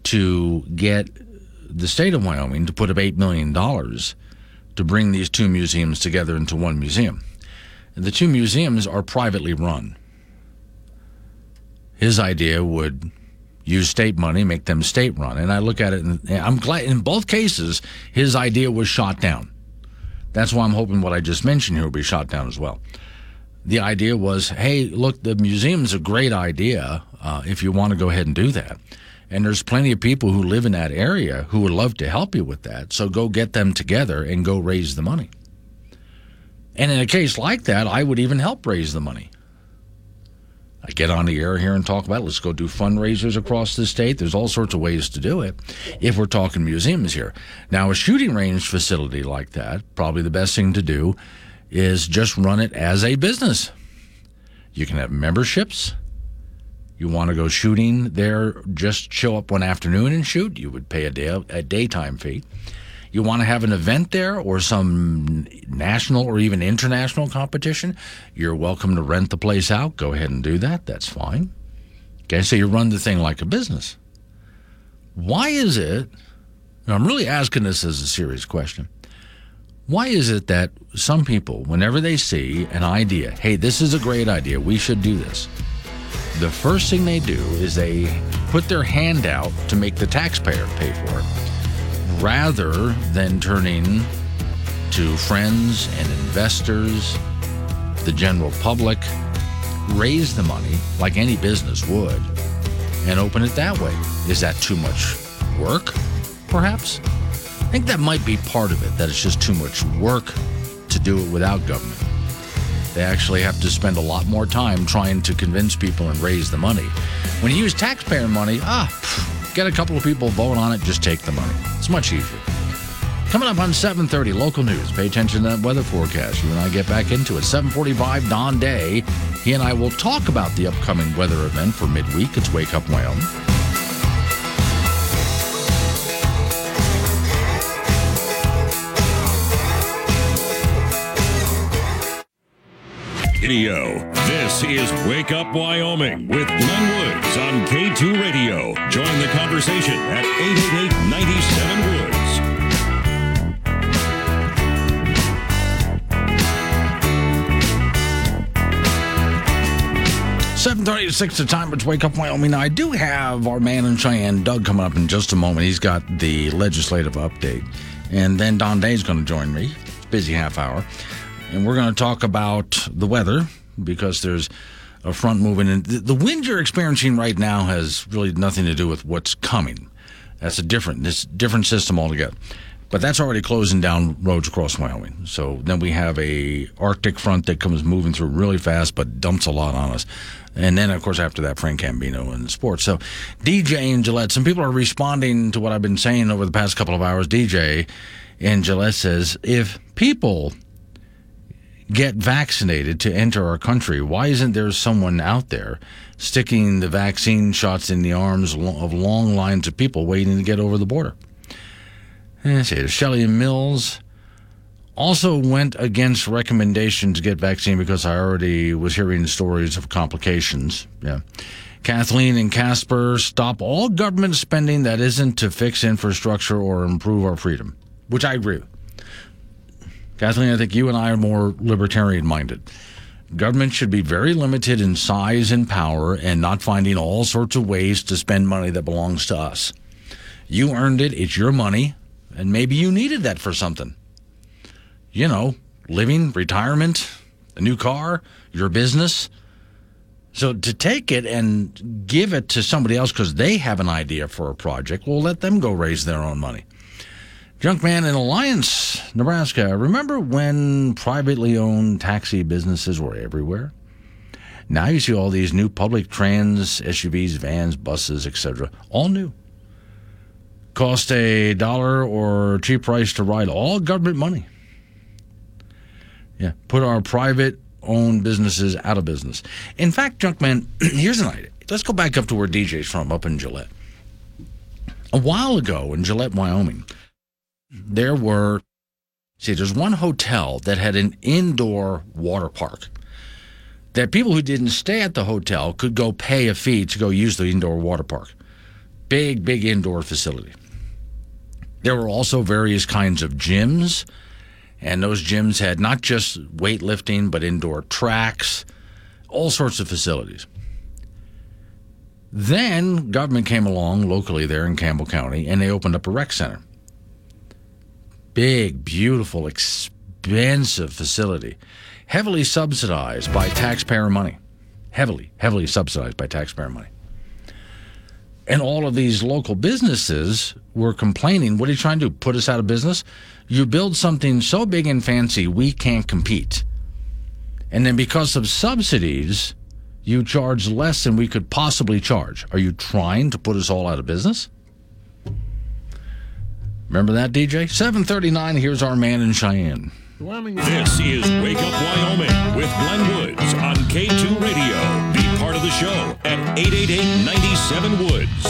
Speaker 2: to get the state of Wyoming to put up $8 million to bring these two museums together into one museum. And The two museums are privately run. His idea would use state money, make them state run. And I look at it, and I'm glad in both cases, his idea was shot down. That's why I'm hoping what I just mentioned here will be shot down as well. The idea was, hey, look, the museum's a great idea uh, if you want to go ahead and do that. And there's plenty of people who live in that area who would love to help you with that. So go get them together and go raise the money. And in a case like that, I would even help raise the money. Get on the air here and talk about it. Let's go do fundraisers across the state. There's all sorts of ways to do it if we're talking museums here. Now, a shooting range facility like that, probably the best thing to do is just run it as a business. You can have memberships. You want to go shooting there, just show up one afternoon and shoot. You would pay a, day, a daytime fee. You want to have an event there or some national or even international competition, you're welcome to rent the place out. Go ahead and do that. That's fine. Okay, so you run the thing like a business. Why is it, I'm really asking this as a serious question. Why is it that some people, whenever they see an idea, hey, this is a great idea, we should do this, the first thing they do is they put their hand out to make the taxpayer pay for it rather than turning to friends and investors, the general public, raise the money like any business would, and open it that way. Is that too much work, perhaps? I think that might be part of it, that it's just too much work to do it without government. They actually have to spend a lot more time trying to convince people and raise the money. When you use taxpayer money, ah, get a couple of people vote on it, just take the money. It's much easier. Coming up on 7:30, local news. Pay attention to that weather forecast. You and I get back into it. 7:45, Don Day. He and I will talk about the upcoming weather event for midweek. It's Wake Up Wyoming.
Speaker 1: Radio. This is Wake Up Wyoming with Glenn Woods on K2 Radio. Join the conversation at 888 97 Woods.
Speaker 2: Seven thirty to the time. It's wake up Wyoming. Now I do have our man in Cheyenne, Doug, coming up in just a moment. He's got the legislative update, and then Don Day's going to join me. Busy half hour, and we're going to talk about the weather because there's a front moving, and the, wind you're experiencing right now has really nothing to do with what's coming. That's a different, this different system altogether. But that's already closing down roads across Wyoming. So then we have a Arctic front that comes moving through really fast, but dumps a lot on us. And then, of course, after that, Frank Gambino and sports. So DJ and Gillette, some people are responding to what I've been saying over the past couple of hours. DJ and Gillette says, if people get vaccinated to enter our country, why isn't there someone out there sticking the vaccine shots in the arms of long lines of people waiting to get over the border? Eh, and say Shelley Mills also went against recommendations to get vaccine because I already was hearing stories of complications. Yeah. Kathleen and Casper stop all government spending that isn't to fix infrastructure or improve our freedom, which I agree with. Kathleen, I think you and I are more libertarian minded. Government should be very limited in size and power and not finding all sorts of ways to spend money that belongs to us. You earned it, it's your money, and maybe you needed that for something. You know, living, retirement, a new car, your business. So to take it and give it to somebody else because they have an idea for a project, well, let them go raise their own money. Junkman in Alliance, Nebraska. Remember when privately owned taxi businesses were everywhere? Now you see all these new public trans, SUVs, vans, buses, etc. All new. Cost a dollar or cheap price to ride, all government money. Yeah, put our private owned businesses out of business. In fact, Junkman, here's an idea. Let's go back up to where DJ's from, up in Gillette. A while ago in Gillette, Wyoming, there were, see, there's one hotel that had an indoor water park that people who didn't stay at the hotel could go pay a fee to go use the indoor water park. Big, big indoor facility. There were also various kinds of gyms, and those gyms had not just weightlifting, but indoor tracks, all sorts of facilities. Then government came along locally there in Campbell County, and they opened up a rec center big, beautiful, expensive facility, heavily subsidized by taxpayer money. Heavily, heavily subsidized by taxpayer money. And all of these local businesses were complaining, what are you trying to do? Put us out of business? You build something so big and fancy, we can't compete. And then because of subsidies, you charge less than we could possibly charge. Are you trying to put us all out of business? Remember that, DJ? 739, here's our man in Cheyenne.
Speaker 1: This is Wake Up Wyoming with Glenn Woods on K2 Radio. Be part of the show at 888 97 Woods.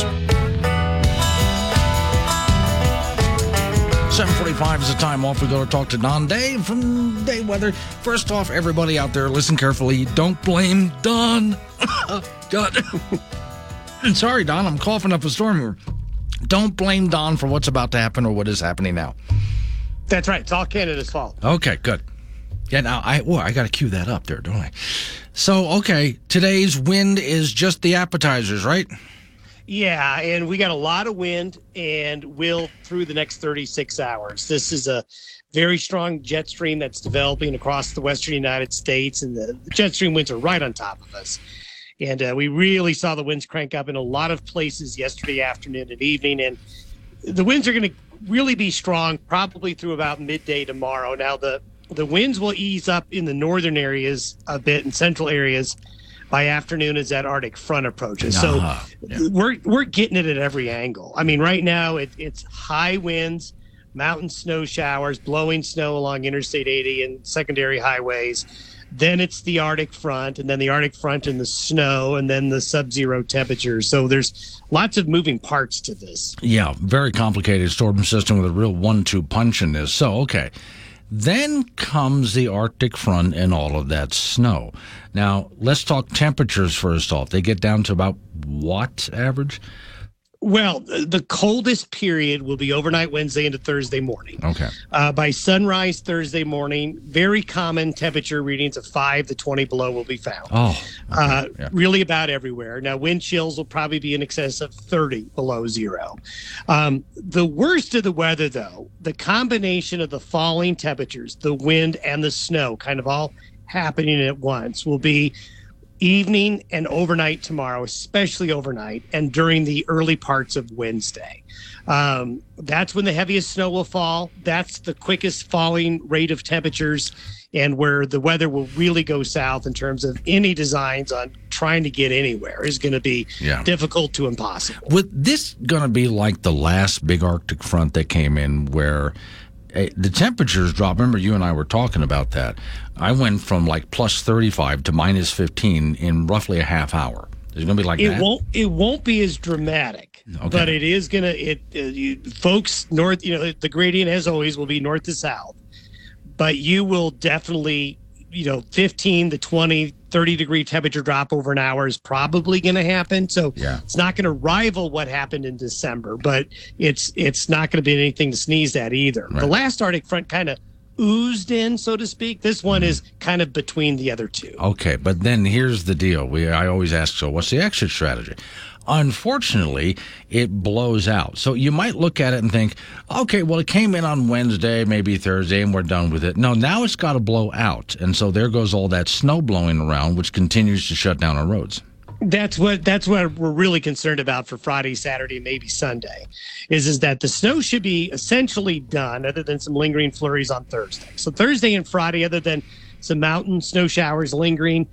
Speaker 2: 745 is the time off. We go to talk to Don Day from Day Weather. First off, everybody out there, listen carefully. Don't blame Don. God. Sorry, Don. I'm coughing up a storm here. Don't blame Don for what's about to happen or what is happening now.
Speaker 8: That's right. It's all Canada's fault.
Speaker 2: Okay, good. Yeah, now I well, I got to cue that up there, don't I? So, okay, today's wind is just the appetizers, right?
Speaker 8: Yeah, and we got a lot of wind and will through the next 36 hours. This is a very strong jet stream that's developing across the western United States, and the, the jet stream winds are right on top of us. And uh, we really saw the winds crank up in a lot of places yesterday afternoon and evening. And the winds are going to really be strong probably through about midday tomorrow. Now, the, the winds will ease up in the northern areas a bit and central areas by afternoon as that Arctic front approaches.
Speaker 2: Uh-huh.
Speaker 8: So
Speaker 2: Yeah.
Speaker 8: we're we're getting it at every angle. I mean, right now it, it's high winds, mountain snow showers, blowing snow along Interstate 80 and secondary highways. Then it's the Arctic front, and then the Arctic front and the snow, and then the sub-zero temperatures. So there's lots of moving parts to this.
Speaker 2: Yeah, very complicated storm system with a real one-two punch in this. So, okay. Then comes the Arctic front and all of that snow. Now, let's talk temperatures first off. They get down to about what average?
Speaker 8: Well, the coldest period will be overnight Wednesday into Thursday morning.
Speaker 2: Okay.
Speaker 8: Uh, by sunrise Thursday morning, very common temperature readings of 5 to 20 below will be found.
Speaker 2: Oh,
Speaker 8: uh,
Speaker 2: yeah.
Speaker 8: really about everywhere. Now, wind chills will probably be in excess of 30 below zero. Um, the worst of the weather, though, the combination of the falling temperatures, the wind, and the snow kind of all happening at once will be evening and overnight tomorrow, especially overnight, and during the early parts of Wednesday. Um, that's when the heaviest snow will fall. That's the quickest falling rate of temperatures, and where the weather will really go south in terms of any designs on trying to get anywhere is going to be
Speaker 2: Yeah.
Speaker 8: difficult to impossible.
Speaker 2: With this going to be like the last big Arctic front that came in where the temperatures drop. Remember, you and I were talking about that. I went from like plus 35 to minus 15 in roughly a half hour. Is it going to be like
Speaker 8: It
Speaker 2: that?
Speaker 8: won't. It won't be as dramatic,
Speaker 2: Okay.
Speaker 8: but it is gonna. It uh, you, folks north. You know, the gradient as always will be north to south, but you will definitely. You know, 15 to 20, 30 degree temperature drop over an hour is probably going to happen. So
Speaker 2: Yeah.
Speaker 8: it's not going to rival what happened in December, but it's it's not going to be anything to sneeze at either. The last Arctic front kind of oozed in, so to speak. This one hmm. is kind of between the other two.
Speaker 2: Okay, but then here's the deal. We I always ask, so what's the exit strategy? Unfortunately, it blows out. So you might look at it and think, okay, well, it came in on Wednesday, maybe Thursday, and we're done with it. No, now it's got to blow out. And so there goes all that snow blowing around, which continues to shut down our roads.
Speaker 8: That's what that's what we're really concerned about for Friday, Saturday, maybe Sunday, is is that the snow should be essentially done, other than some lingering flurries on Thursday. So Thursday and Friday, other than some mountain snow showers lingering,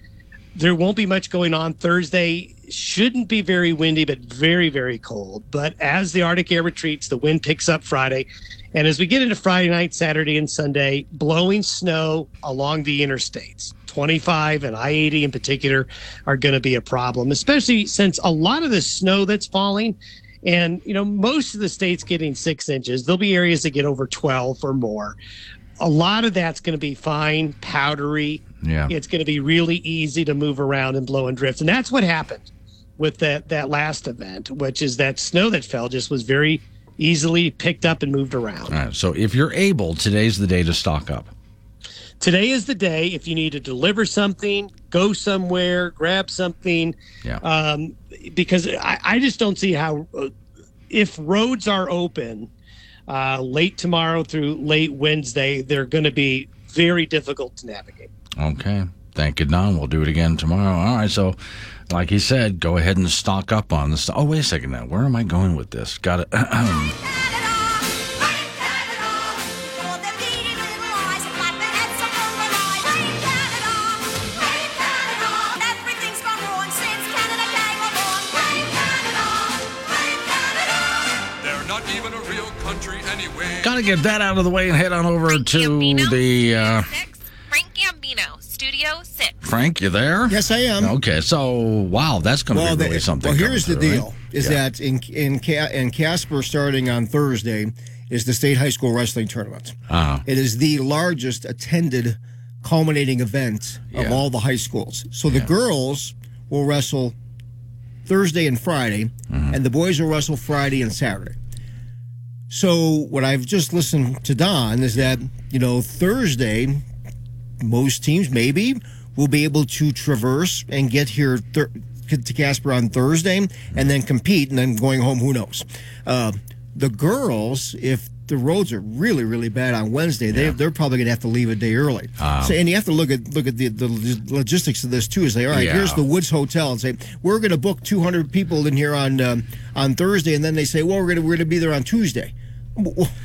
Speaker 8: there won't be much going on. Thursday shouldn't be very windy, but very very cold. But as the Arctic air retreats, the wind picks up Friday, and as we get into Friday night, Saturday, and Sunday, blowing snow along the interstates. 25 and I 80 in particular are going to be a problem, especially since a lot of the snow that's falling, and you know, most of the states getting six inches, there'll be areas that get over 12 or more. A lot of that's going to be fine, powdery.
Speaker 2: Yeah.
Speaker 8: It's going to be really easy to move around and blow and drift. And that's what happened with that, that last event, which is that snow that fell just was very easily picked up and moved around.
Speaker 2: All right, so if you're able, today's the day to stock up.
Speaker 8: today is the day if you need to deliver something go somewhere grab something
Speaker 2: Yeah.
Speaker 8: um, because I, I just don't see how if roads are open uh, late tomorrow through late wednesday they're going to be very difficult to navigate
Speaker 2: Okay. Thank you, Don. We'll do it again tomorrow. All right. So, like he said, go ahead and stock up on this. Oh, wait a second now. Where am I going with this? Got it.
Speaker 9: They're not even a real country anyway.
Speaker 2: Got to get that out of the way and head on over to the. Uh,
Speaker 10: Frank Gambino, Studio 6.
Speaker 2: Frank, you there?
Speaker 4: Yes, I am.
Speaker 2: Okay. So, wow, that's going to
Speaker 4: Well,
Speaker 2: be really
Speaker 4: the-
Speaker 2: something.
Speaker 4: well, here's the
Speaker 2: through,
Speaker 4: deal:
Speaker 2: right?
Speaker 4: is
Speaker 2: Yeah.
Speaker 4: that in in in Casper, starting on Thursday, is the state high school wrestling tournament.
Speaker 2: Uh-huh.
Speaker 4: It is the largest attended, culminating event of
Speaker 2: Yeah.
Speaker 4: all the high schools. So the girls will wrestle Thursday and Friday,
Speaker 2: Mm-hmm.
Speaker 4: and the boys will wrestle Friday and Saturday. So what I've just listened to Don is that you know Thursday, most teams maybe will be able to traverse and get here thir- to Casper on Thursday and then compete and then going home. Who knows? Uh, the girls, if the roads are really really bad on Wednesday, they they're probably going to have to leave a day early.
Speaker 2: Ah.
Speaker 4: so, and you have to look at look at the, the logistics of this too. Is say, all right,
Speaker 2: Yeah.
Speaker 4: here's the Woods Hotel, and say we're going to book 200 people in here on um, on Thursday, and then they say, well, we're going to we're going to be there on Tuesday.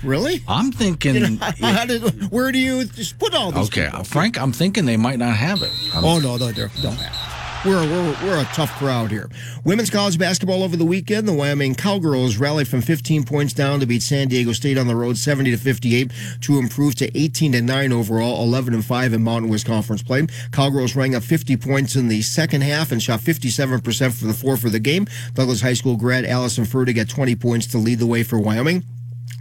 Speaker 4: Really?
Speaker 2: I'm thinking.
Speaker 4: You know, how did, where do you just put all these
Speaker 2: okay,
Speaker 4: people?
Speaker 2: Frank, I'm thinking they might not have it. I'm-
Speaker 4: Oh no, no, they're don't have. it. We're, we're, we're a tough crowd here. Women's college basketball over the weekend. The Wyoming Cowgirls rallied from 15 points down to beat San Diego State on the road 70 to 58 to improve to 18 to 9 overall, 11 and 5 in Mountain West Conference play. Cowgirls rang up 50 points in the second half and shot 57% for the four for the game. Douglas High School grad Allyson Fertig got 20 points to lead the way for Wyoming.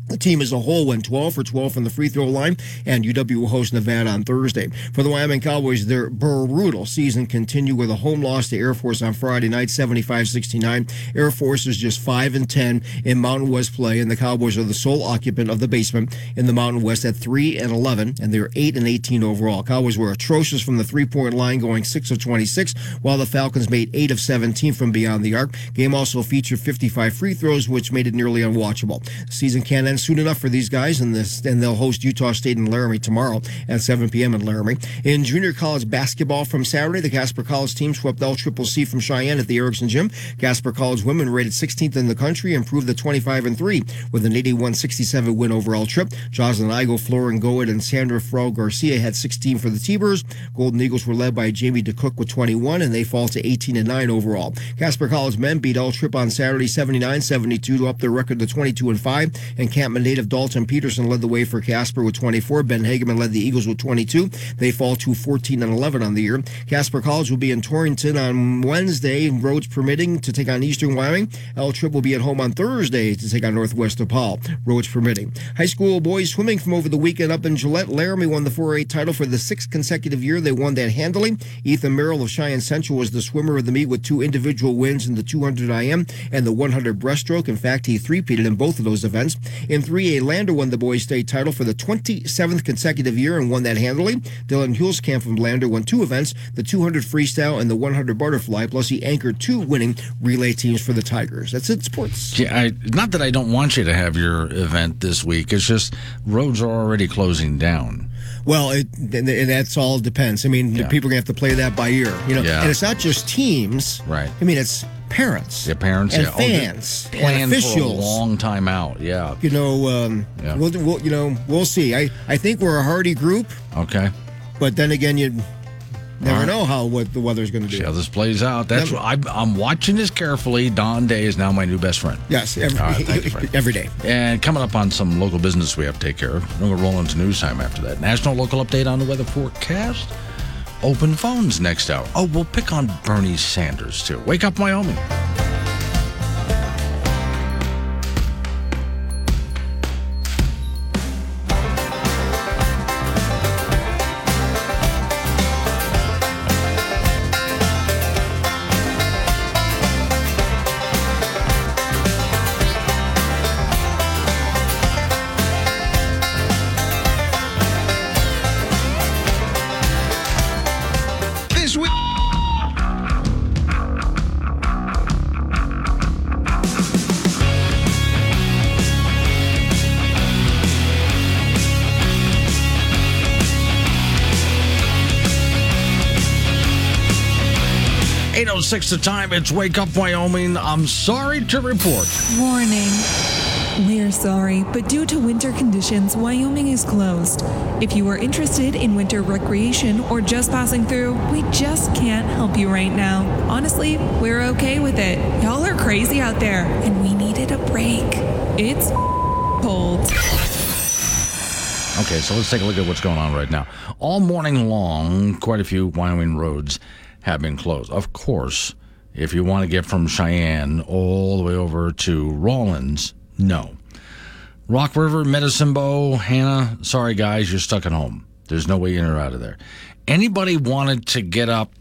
Speaker 4: The team as a whole went 12 for 12 from the free throw line, and UW will host Nevada on Thursday. For the Wyoming Cowboys, their brutal season continued with a home loss to Air Force on Friday night, 75-69. Air Force is just 5 and 10 in Mountain West play, and the Cowboys are the sole occupant of the basement in the Mountain West at 3 and 11, and they're 8 and 18 overall. Cowboys were atrocious from the three-point line, going 6 of 26, while the Falcons made 8 of 17 from beyond the arc. Game also featured 55 free throws, which made it nearly unwatchable. Season can't end soon enough for these guys, and this and they'll host Utah State in Laramie tomorrow at 7 p.m. in Laramie. In junior college basketball from Saturday, the Casper College team swept L Triple C from Cheyenne at the Erickson Gym. Casper College women rated 16th in the country, improved to 25 and 3 with an 81-67 win over Trip. Jocelyn Igo, Florin Goed, and Sandra Frau Garcia had 16 for the T-Birds. Golden Eagles were led by Jamie DeCook with 21, and they fall to 18 and 9 overall. Casper College men beat L Trip on Saturday 79-72 to up their record to 22 and 5, and Campman native Dalton Peterson led the way for Casper with 24. Ben Hageman led the Eagles with 22. They fall to 14 and 11 on the year. Casper College will be in Torrington on Wednesday, roads permitting, to take on Eastern Wyoming. L Trip will be at home on Thursday to take on Northwest DePaul, roads permitting. High school boys swimming from over the weekend up in Gillette. Laramie won the 4A title for the sixth consecutive year. They won that handily. Ethan Merrill of Cheyenne Central was the swimmer of the meet with two individual wins in the 200 IM and the 100 breaststroke. In fact, he three-peated in both of those events. In 3A, Lander won the boys state title for the 27th consecutive year and won that handily. Dylan Hulskamp from Lander won two events, the 200 freestyle and the 100 butterfly, plus he anchored two winning relay teams for the Tigers. That's it, sports.
Speaker 2: Yeah, I, not that I don't want you to have your event this week. It's just roads are already closing down.
Speaker 4: Well, it, and that's all depends. I mean,
Speaker 2: Yeah.
Speaker 4: people are going to have to play that by ear, you know.
Speaker 2: Yeah.
Speaker 4: And it's not just teams.
Speaker 2: Right.
Speaker 4: I mean, it's parents.
Speaker 2: Yeah, parents
Speaker 4: and
Speaker 2: yeah. Oh,
Speaker 4: fans
Speaker 2: plan
Speaker 4: and officials.
Speaker 2: for a long time out. Yeah.
Speaker 4: You know, um,
Speaker 2: Yeah.
Speaker 4: we'll, we'll, you know, we'll see. I, I think we're a hardy group,
Speaker 2: Okay.
Speaker 4: but then again, you never
Speaker 2: right.
Speaker 4: know how what the weather's going to do.
Speaker 2: See how this plays out. That's what I'm, I'm watching this carefully. Don Day is now my new best friend.
Speaker 4: Yes, every,
Speaker 2: All right, thank you,
Speaker 4: every day.
Speaker 2: And coming up on some local business we have to take care of. We're going to roll into news time after that. National local update on the weather forecast. Open phones next hour. Oh, we'll pick on Bernie Sanders too. Wake up, Wyoming. 806 the time. It's Wake Up Wyoming. I'm sorry to report.
Speaker 3: Warning. We're sorry, but due to winter conditions, Wyoming is closed. If you are interested in winter recreation or just passing through, we just can't help you right now. Honestly, we're okay with it. Y'all are crazy out there, and we needed a break. It's cold.
Speaker 2: Okay, so let's take a look at what's going on right now. All morning long, quite a few Wyoming roads have been closed. Of course, if you want to get from Cheyenne all the way over to Rawlins, no. Rock River, Medicine Bow, Hanna, sorry guys, you're stuck at home. There's no way in or out of there. Anybody wanted to get up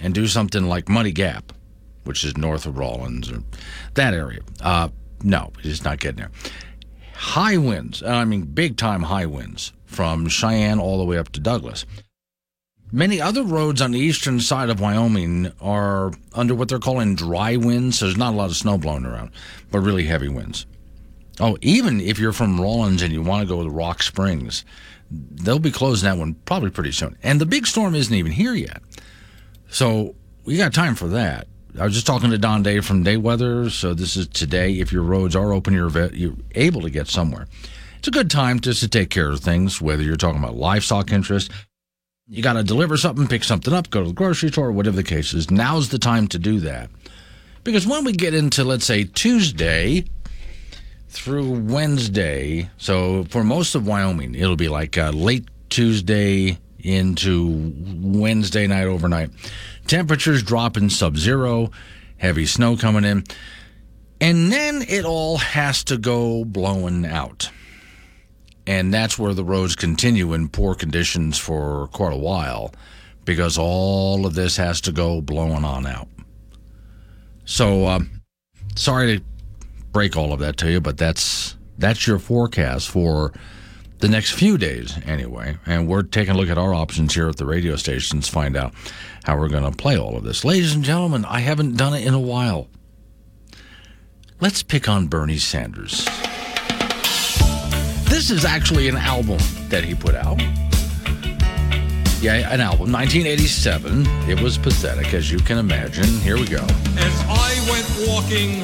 Speaker 2: and do something like Muddy Gap, which is north of Rawlins or that area, uh, no, just not getting there. High winds, I mean big time high winds from Cheyenne all the way up to Douglas. Many other roads on the eastern side of Wyoming are under what they're calling dry winds. So there's not a lot of snow blowing around, but really heavy winds. Oh, even if you're from Rawlins and you want to go to Rock Springs, they'll be closing that one probably pretty soon. And the big storm isn't even here yet. So we got time for that. I was just talking to Don Day from Day Weather. So this is today. If your roads are open, you're, you're able to get somewhere. It's a good time just to take care of things, whether you're talking about livestock interest, you got to deliver something, pick something up, go to the grocery store, whatever the case is. Now's the time to do that. Because when we get into, let's say, Tuesday through Wednesday, so for most of Wyoming, it'll be like uh, late Tuesday into Wednesday night overnight. Temperatures dropping sub zero, heavy snow coming in. And then it all has to go blowing out and that's where the roads continue in poor conditions for quite a while because all of this has to go blowing on out. So, um, sorry to break all of that to you, but that's that's your forecast for the next few days anyway. And we're taking a look at our options here at the radio stations, find out how we're going to play all of this. Ladies and gentlemen, I haven't done it in a while. Let's pick on Bernie Sanders. This is actually an album that he put out. Yeah, an album, 1987. It was pathetic, as you can imagine. Here we go.
Speaker 9: As I went walking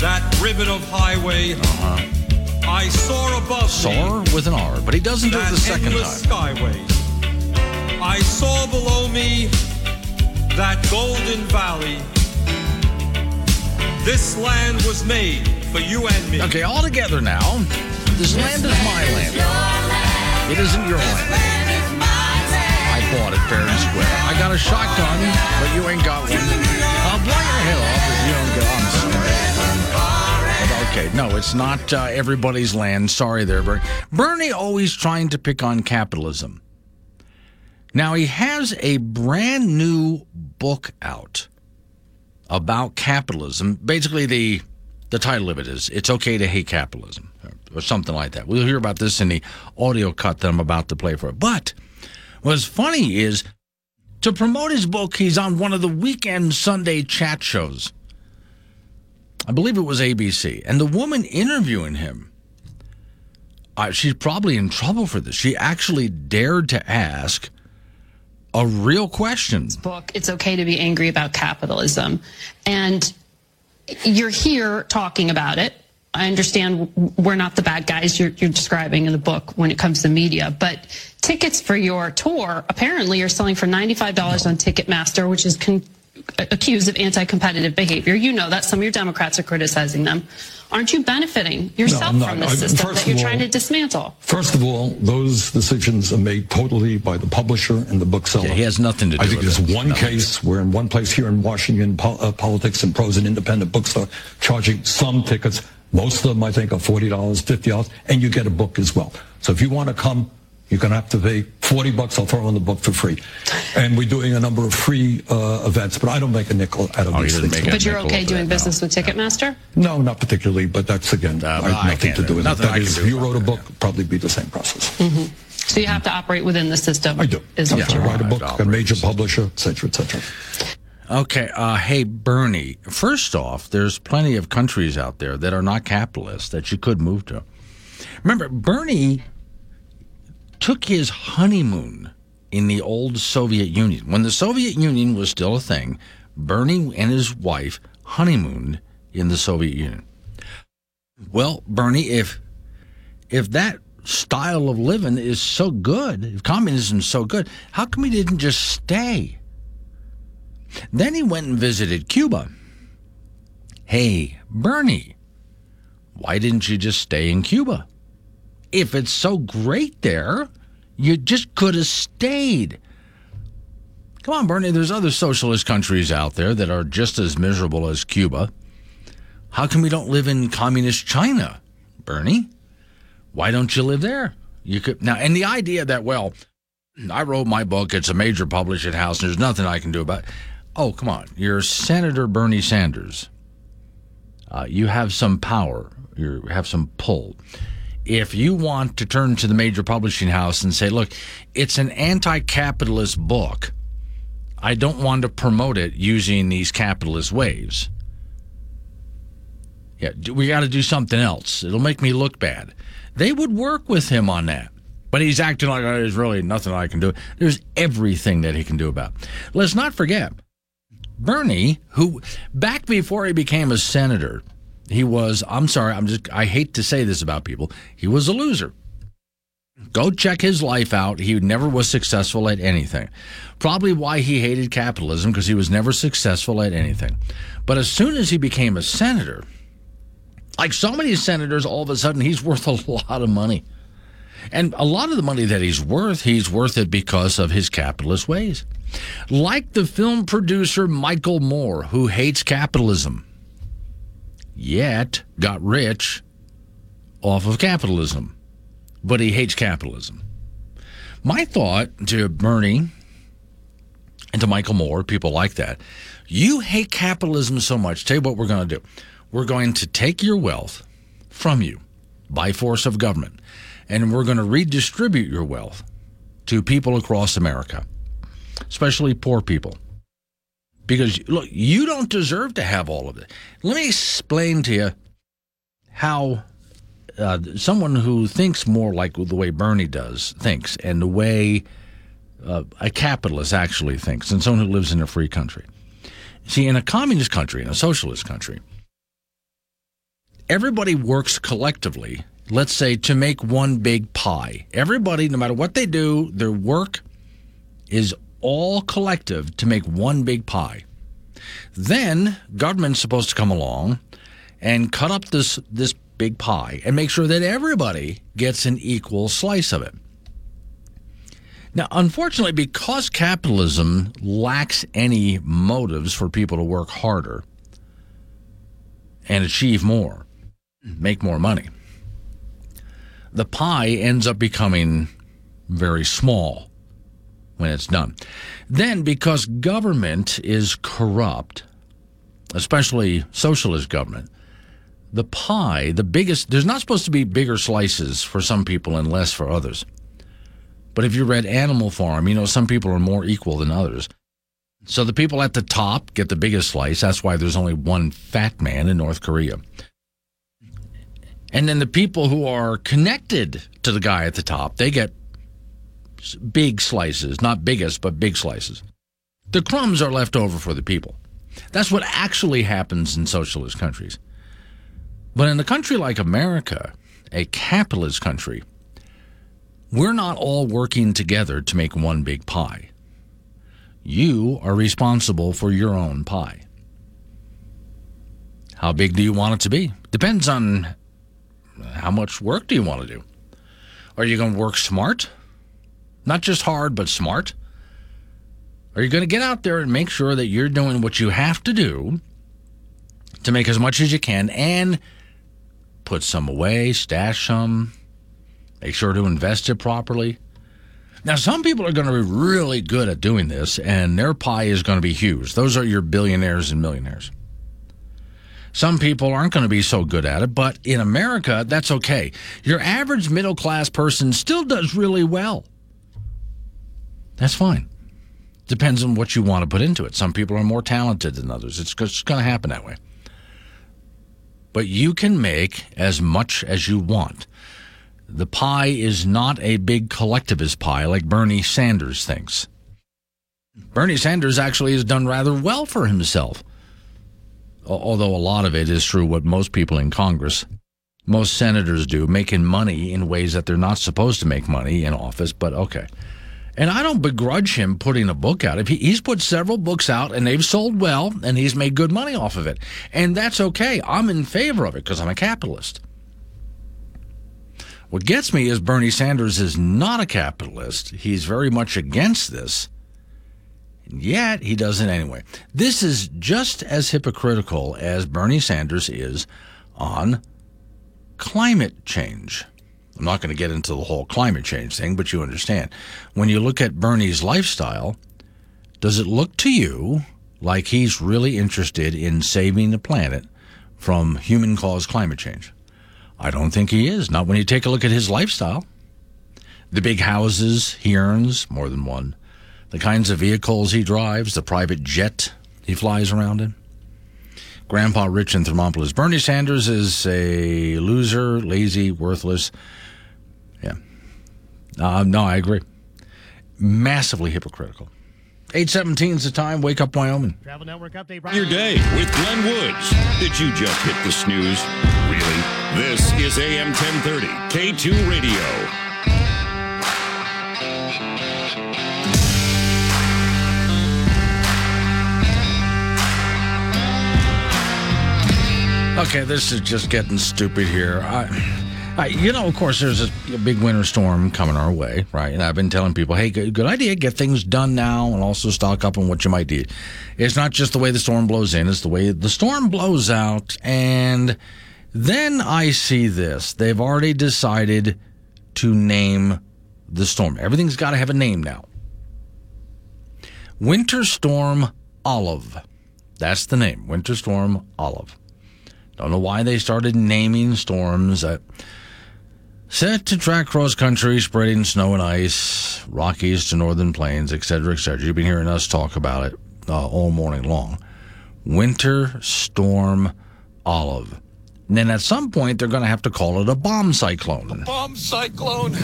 Speaker 9: that ribbon of highway,
Speaker 2: uh-huh.
Speaker 9: I saw above
Speaker 2: Soar with an R, but he doesn't do it the second time.
Speaker 9: Skyways. I saw below me that golden valley. This land was made for you and me.
Speaker 2: Okay, all together now. This land is my land. It isn't your land. I bought it fair and square. I got a shotgun, but you ain't got one. I'll blow your head off if you don't get on. Sorry. Okay, no, it's not uh, everybody's land. Sorry there, Bernie. Bernie always trying to pick on capitalism. Now he has a brand new book out about capitalism. Basically, the the title of it is "It's Okay to Hate Capitalism." or something like that. We'll hear about this in the audio cut that I'm about to play for. But what's funny is to promote his book, he's on one of the weekend Sunday chat shows. I believe it was ABC. And the woman interviewing him, uh, she's probably in trouble for this. She actually dared to ask a real question.
Speaker 11: Book, it's okay to be angry about capitalism. And you're here talking about it. I understand we're not the bad guys you're, you're, describing in the book when it comes to media, but tickets for your tour apparently are selling for $95 on Ticketmaster, which is con- accused of anti-competitive behavior. You know that some of your Democrats are criticizing them. Aren't you benefiting yourself no, from the system that you're all, trying to dismantle?
Speaker 12: First of all, those decisions are made totally by the publisher and the bookseller.
Speaker 2: Yeah, he has nothing to do
Speaker 12: I think
Speaker 2: there's
Speaker 12: one case where in one place here in Washington, po- uh, Politics and Prose, and independent bookstore, charging some tickets most of them, I think, are $40, $50, and you get a book as well. So if you want to come, you're going to have to pay 40 bucks. I'll throw in the book for free. And we're doing a number of free uh, events, but I don't make a nickel out of
Speaker 11: oh,
Speaker 12: these things.
Speaker 11: But you're okay doing business no. with Ticketmaster?
Speaker 12: No, not particularly, but that's, again, uh, well, nothing to do with that. That is, if you wrote a book, probably be the same process.
Speaker 11: Mm-hmm. So you have to operate within the system?
Speaker 12: I do.
Speaker 11: Is
Speaker 12: yeah. I write a book, a major publisher, et cetera, et cetera.
Speaker 2: Okay. Uh, hey, Bernie, first off, there's plenty of countries out there that are not capitalist that you could move to. Remember, Bernie took his honeymoon in the old Soviet Union. When the Soviet Union was still a thing, Bernie and his wife honeymooned in the Soviet Union. Well, Bernie, if if that style of living is so good, if communism is so good, how come he didn't just stay? Then he went and visited Cuba. Hey, Bernie, why didn't you just stay in Cuba? If it's so great there, you just could have stayed. Come on, Bernie, there's other socialist countries out there that are just as miserable as Cuba. How come we don't live in communist China, Bernie? Why don't you live there? You could now, and the idea that well, I wrote my book. It's a major publishing house. And there's nothing I can do about. it. Oh, come on, you're Senator Bernie Sanders. Uh, you have some power. You have some pull. If you want to turn to the major publishing house and say, "Look, it's an anti-capitalist book," I don't want to promote it using these capitalist waves. Yeah, we got to do something else. It'll make me look bad. They would work with him on that. But he's acting like there's really nothing I can do. There's everything that he can do about. Let's not forget Bernie, who back before he became a senator, he was, I'm sorry, I'm just I hate to say this about people. He was a loser. Go check his life out. He never was successful at anything. Probably why he hated capitalism because he was never successful at anything. But as soon as he became a senator, like so many senators, all of a sudden he's worth a lot of money. And a lot of the money that he's worth, he's worth it because of his capitalist ways. Like the film producer Michael Moore, who hates capitalism, yet got rich off of capitalism, but he hates capitalism. My thought to Bernie and to Michael Moore, people like that, you hate capitalism so much. Tell you what we're going to do we're going to take your wealth from you by force of government, and we're going to redistribute your wealth to people across America, especially poor people. Because, look, you don't deserve to have all of it. Let me explain to you how uh, someone who thinks more like the way Bernie does thinks and the way uh, a capitalist actually thinks and someone who lives in a free country. See, in a communist country, in a socialist country, everybody works collectively, let's say, to make one big pie. Everybody, no matter what they do, their work is all collective to make one big pie. Then government's supposed to come along and cut up this this big pie and make sure that everybody gets an equal slice of it. Now, unfortunately, because capitalism lacks any motives for people to work harder and achieve more, make more money. The pie ends up becoming very small when it's done. Then, because government is corrupt, especially socialist government, the pie, the biggest, there's not supposed to be bigger slices for some people and less for others. But if you read Animal Farm, you know, some people are more equal than others. So the people at the top get the biggest slice. That's why there's only one fat man in North Korea. And then the people who are connected to the guy at the top, they get big slices, not biggest, but big slices. The crumbs are left over for the people. That's what actually happens in socialist countries. But in a country like America, a capitalist country, we're not all working together to make one big pie. You are responsible for your own pie. How big do you want it to be? Depends on how much work do you want to do? Are you going to work smart? Not just hard, but smart? Are you going to get out there and make sure that you're doing what you have to do to make as much as you can and put some away, stash some, make sure to invest it properly? Now, some people are going to be really good at doing this, and their pie is going to be huge. Those are your billionaires and millionaires. Some people aren't going to be so good at it, but in America, that's okay. Your average middle class person still does really well. That's fine. Depends on what you want to put into it. Some people are more talented than others. It's just going to happen that way. But you can make as much as you want. The pie is not a big collectivist pie like Bernie Sanders thinks. Bernie Sanders actually has done rather well for himself. Although a lot of it is through what most people in Congress, most senators do, making money in ways that they're not supposed to make money in office, but okay. And I don't begrudge him putting a book out. If he, he's put several books out and they've sold well and he's made good money off of it. And that's okay. I'm in favor of it because I'm a capitalist. What gets me is Bernie Sanders is not a capitalist. He's very much against this. Yet he does it anyway. This is just as hypocritical as Bernie Sanders is on climate change. I'm not going to get into the whole climate change thing, but you understand. When you look at Bernie's lifestyle, does it look to you like he's really interested in saving the planet from human caused climate change? I don't think he is. Not when you take a look at his lifestyle. The big houses he earns, more than one. The kinds of vehicles he drives, the private jet he flies around in. Grandpa Rich in Thermopolis. Bernie Sanders is a loser, lazy, worthless. Yeah. Uh, no, I agree. Massively hypocritical. 817 is the time. Wake up, Wyoming.
Speaker 8: Travel Network update.
Speaker 1: Your day with Glenn Woods. Did you just hit the snooze? Really? This is AM 1030, K2 Radio.
Speaker 2: Okay, this is just getting stupid here. I, You know, of course, there's a, a, big winter storm coming our way, right? And I've been telling people, hey, good, good idea, get things done now and also stock up on what you might need. It's not just the way the storm blows in, it's the way the storm blows out. And then I see this. They've already decided to name the storm. Everything's got to have a name now. Winter Storm Olive. That's the name, Winter Storm Olive. Don't know why they started naming storms that set to track cross country, spreading snow and ice, Rockies to northern plains, etc., etc. You've been hearing us talk about it uh, all morning long. Winter Storm Olive. And then at some point, they're going to have to call it a bomb cyclone.
Speaker 13: A bomb cyclone?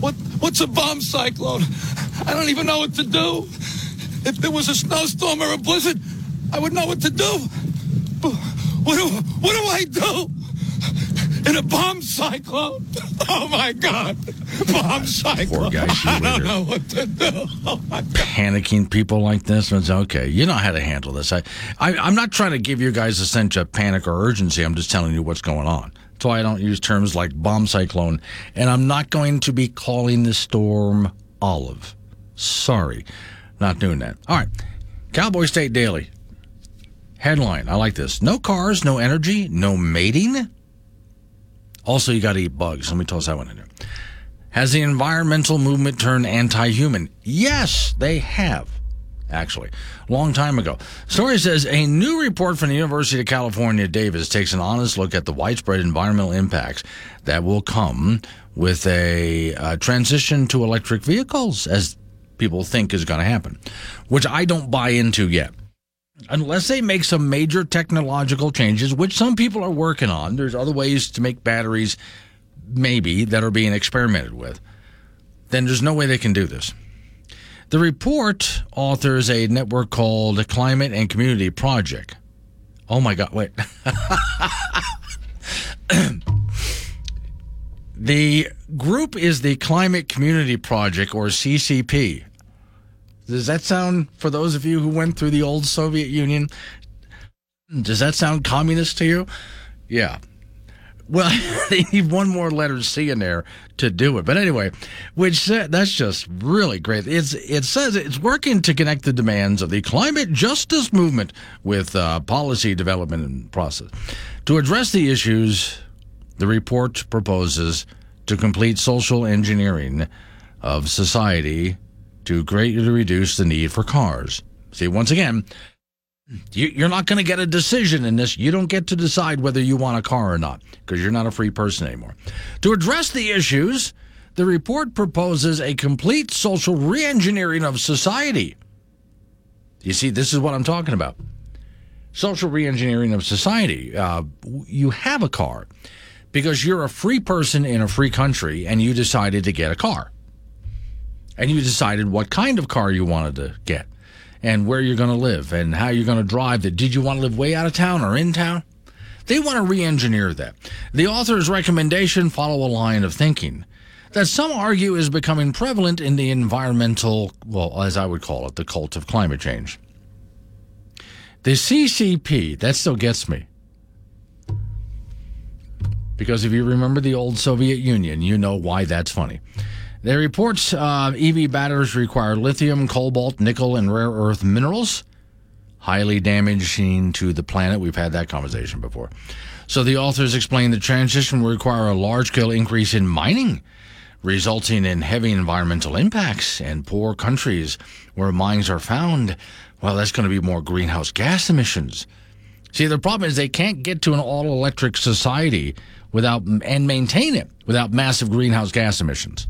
Speaker 13: What? What's a bomb cyclone? I don't even know what to do. If there was a snowstorm or a blizzard, I would know what to do. But What do, what do I do? In a bomb cyclone? Oh my God. Bomb cyclone.
Speaker 2: Poor guy.
Speaker 13: I don't know what to do. Oh my God.
Speaker 2: Panicking people like this. It's okay. You know how to handle this. I, I, I'm not trying to give you guys a sense of panic or urgency. I'm just telling you what's going on. That's why I don't use terms like bomb cyclone. And I'm not going to be calling the storm olive. Sorry. Not doing that. All right. Cowboy State Daily. Headline I like this. No cars, no energy, no mating. Also, you got to eat bugs. Let me toss that one in there. Has the environmental movement turned anti human? Yes, they have, actually. Long time ago. Story says a new report from the University of California, Davis, takes an honest look at the widespread environmental impacts that will come with a uh, transition to electric vehicles, as people think is going to happen, which I don't buy into yet unless they make some major technological changes, which some people are working on, there's other ways to make batteries, maybe, that are being experimented with, then there's no way they can do this. The report authors a network called Climate and Community Project. Oh my God, wait. the group is the Climate Community Project, or CCP. Does that sound, for those of you who went through the old Soviet Union, does that sound communist to you? Yeah. Well, they need one more letter C in there to do it. But anyway, which uh, that's just really great. It's it says it's working to connect the demands of the climate justice movement with uh, policy development and process. To address the issues, the report proposes to complete social engineering of society to greatly reduce the need for cars. See, once again, you're not going to get a decision in this. You don't get to decide whether you want a car or not because you're not a free person anymore. To address the issues, the report proposes a complete social reengineering of society. You see, this is what I'm talking about. Social reengineering of society. Uh, you have a car because you're a free person in a free country and you decided to get a car. And you decided what kind of car you wanted to get and where you're going to live and how you're going to drive it. Did you want to live way out of town or in town? They want to re engineer that. The author's recommendation follow a line of thinking that some argue is becoming prevalent in the environmental, well, as I would call it, the cult of climate change. The CCP, that still gets me. Because if you remember the old Soviet Union, you know why that's funny. They reports uh, EV batteries require lithium, cobalt, nickel, and rare earth minerals, highly damaging to the planet. We've had that conversation before. So the authors explain the transition will require a large scale increase in mining, resulting in heavy environmental impacts. And poor countries where mines are found, well, that's going to be more greenhouse gas emissions. See, the problem is they can't get to an all electric society without and maintain it without massive greenhouse gas emissions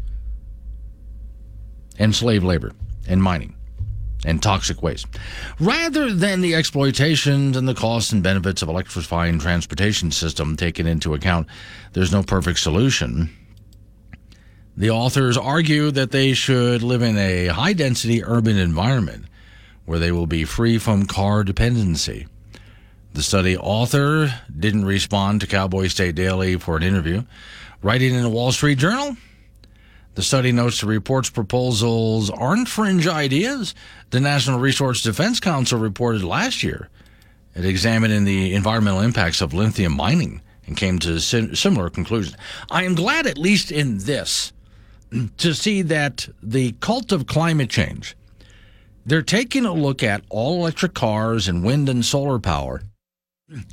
Speaker 2: and slave labor and mining and toxic waste. Rather than the exploitations and the costs and benefits of electrifying transportation system taken into account, there's no perfect solution. The authors argue that they should live in a high density urban environment where they will be free from car dependency. The study author didn't respond to Cowboy State Daily for an interview. Writing in the Wall Street Journal, the study notes the report's proposals aren't fringe ideas. The National Resource Defense Council reported last year it examined the environmental impacts of lithium mining and came to similar conclusions. I am glad, at least in this, to see that the cult of climate change, they're taking a look at all electric cars and wind and solar power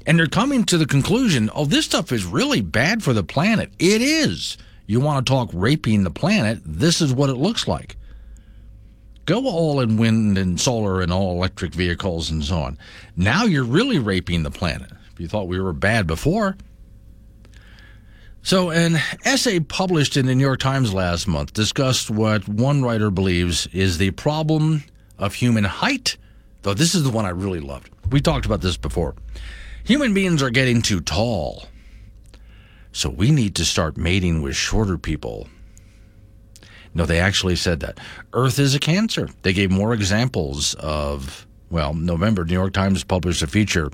Speaker 2: and they're coming to the conclusion, oh, this stuff is really bad for the planet. It is. You want to talk raping the planet? This is what it looks like. Go all in wind and solar and all electric vehicles and so on. Now you're really raping the planet. If you thought we were bad before. So, an essay published in the New York Times last month discussed what one writer believes is the problem of human height. Though this is the one I really loved. We talked about this before. Human beings are getting too tall. So we need to start mating with shorter people. No, they actually said that. Earth is a cancer. They gave more examples of, well, November, New York Times published a feature.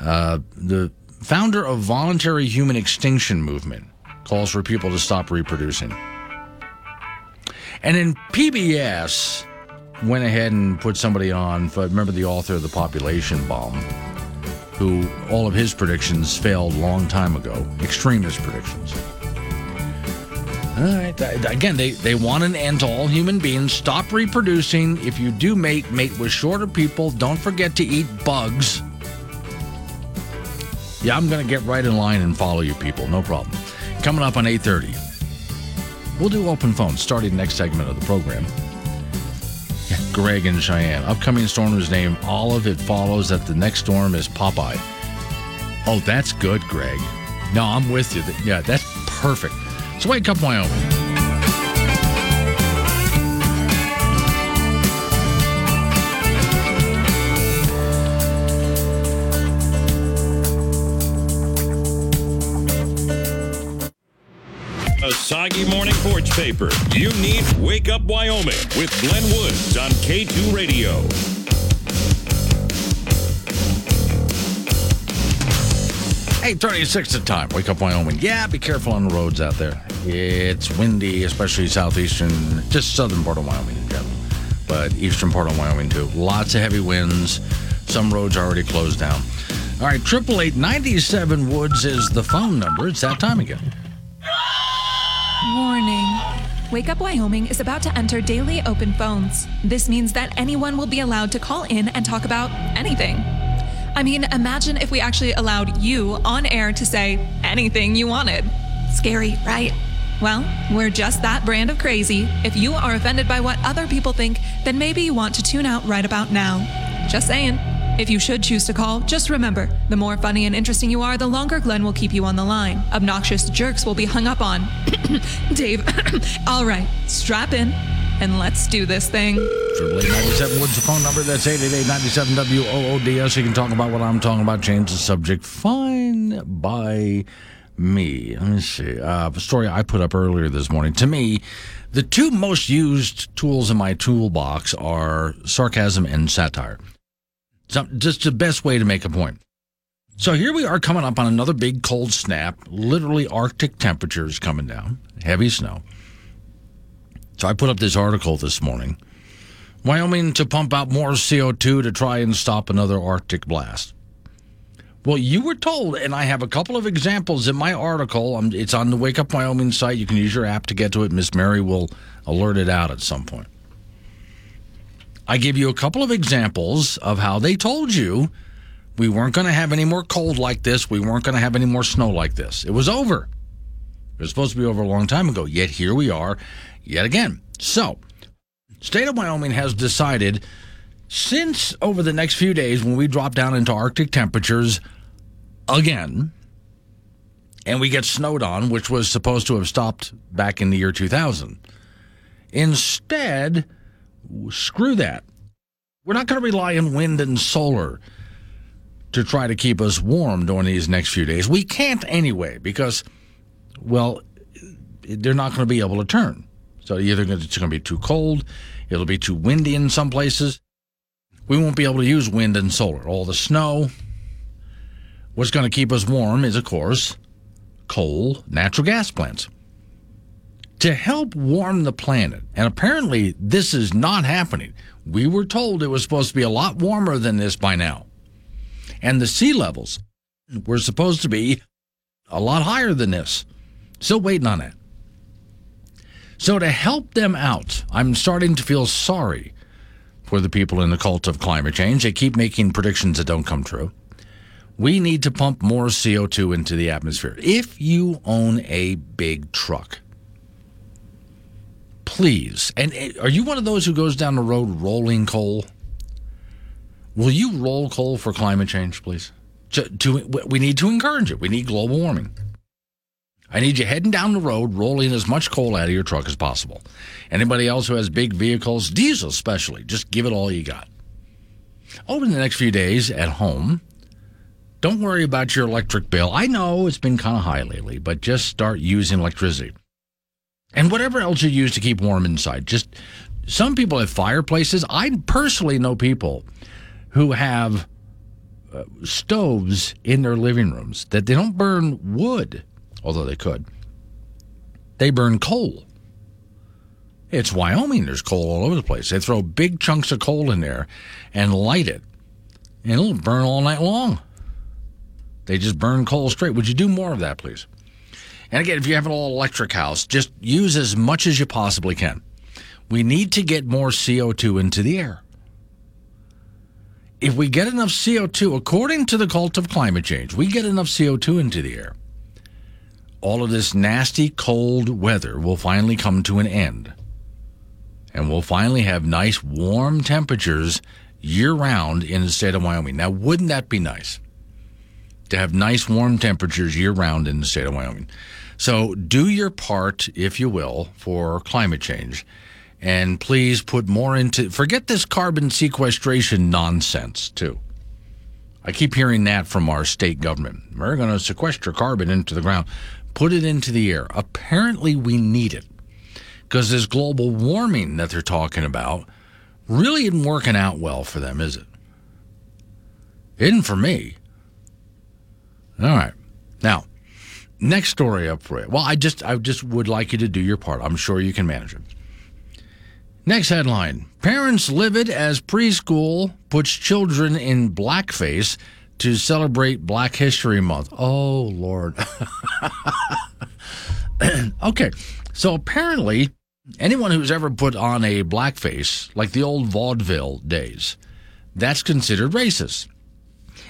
Speaker 2: Uh, the founder of Voluntary Human Extinction Movement calls for people to stop reproducing. And then PBS went ahead and put somebody on, but remember the author of The Population Bomb? Who all of his predictions failed long time ago, extremist predictions. All right. Again, they, they want an end to all human beings. Stop reproducing. If you do mate, mate with shorter people. Don't forget to eat bugs. Yeah, I'm going to get right in line and follow you people. No problem. Coming up on 8.30. We'll do open phones starting next segment of the program. Greg and Cheyenne. Upcoming storm's name Olive. It follows that the next storm is Popeye. Oh, that's good, Greg. No, I'm with you. Yeah, that's perfect. So wake up, Wyoming.
Speaker 1: Soggy morning porch paper. You need Wake Up Wyoming with Glenn Woods on K2 Radio.
Speaker 2: Eight thirty-six at time. Wake up, Wyoming. Yeah, be careful on the roads out there. It's windy, especially southeastern, just southern part of Wyoming in general, but eastern part of Wyoming too. Lots of heavy winds. Some roads are already closed down. All right, triple eight ninety seven Woods is the phone number. It's that time again.
Speaker 3: Warning. Wake Up Wyoming is about to enter daily open phones. This means that anyone will be allowed to call in and talk about anything. I mean, imagine if we actually allowed you on air to say anything you wanted. Scary, right? Well, we're just that brand of crazy. If you are offended by what other people think, then maybe you want to tune out right about now. Just saying. If you should choose to call, just remember the more funny and interesting you are, the longer Glenn will keep you on the line. Obnoxious jerks will be hung up on. Dave, all right, strap in and let's do this thing.
Speaker 2: Triple eight ninety seven. What's the phone number? That's eight eight eight ninety seven W O O D S. You can talk about what I'm talking about. Change the subject. Fine by me. Let me see. Uh, a story I put up earlier this morning. To me, the two most used tools in my toolbox are sarcasm and satire. So, just the best way to make a point. So here we are coming up on another big cold snap, literally Arctic temperatures coming down, heavy snow. So I put up this article this morning. Wyoming to pump out more CO2 to try and stop another Arctic blast. Well, you were told, and I have a couple of examples in my article. Um, it's on the Wake Up Wyoming site. You can use your app to get to it. Miss Mary will alert it out at some point. I give you a couple of examples of how they told you we weren't going to have any more cold like this. We weren't going to have any more snow like this. It was over. It was supposed to be over a long time ago. Yet here we are, yet again. So, state of Wyoming has decided since over the next few days when we drop down into Arctic temperatures again, and we get snowed on, which was supposed to have stopped back in the year 2000. Instead, screw that. We're not going to rely on wind and solar to try to keep us warm during these next few days. We can't anyway because, well, they're not going to be able to turn. So either it's going to be too cold, it'll be too windy in some places. We won't be able to use wind and solar. All the snow. What's going to keep us warm is, of course, coal, natural gas plants. To help warm the planet, and apparently this is not happening. We were told it was supposed to be a lot warmer than this by now and the sea levels were supposed to be a lot higher than this. Still waiting on that. So, to help them out, I'm starting to feel sorry for the people in the cult of climate change. They keep making predictions that don't come true. We need to pump more CO2 into the atmosphere. If you own a big truck, please, and eh, are you one of those who goes down the road rolling coal? Will you roll coal for climate change, please? To, to, we need to encourage it. We need global warming. I need you heading down the road, rolling as much coal out of your truck as possible. Anybody else who has big vehicles, diesel especially, just give it all you got. Over the next few days at home, don't worry about your electric bill. I know it's been kind of high lately, but just start using electricity. And whatever else you use to keep warm inside. Just some people have fireplaces. I personally know people who have uh, stoves in their living rooms that they don't burn wood, although they could. They burn coal. It's Wyoming. There's coal all over the place. They throw big chunks of coal in there and light it, and it'll burn all night long. They just burn coal straight. Would you do more of that, please? And again, if you have an all electric house, just use as much as you possibly can. We need to get more CO2 into the air if we get enough CO2, according to the cult of climate change, we get enough CO2 into the air, all of this nasty cold weather will finally come to an end. And we'll finally have nice warm temperatures year round in the state of Wyoming. Now, wouldn't that be nice? To have nice warm temperatures year round in the state of Wyoming. So, do your part, if you will, for climate change and please put more into forget this carbon sequestration nonsense too. I keep hearing that from our state government. We're going to sequester carbon into the ground, put it into the air. Apparently, we need it because this global warming that they're talking about really isn't working out well for them, is it? Isn't for me. All right. Now, next story up for you. Well, I just I just would like you to do your part. I'm sure you can manage it. Next headline Parents livid as preschool puts children in blackface to celebrate Black History Month. Oh, Lord. okay, so apparently, anyone who's ever put on a blackface, like the old vaudeville days, that's considered racist.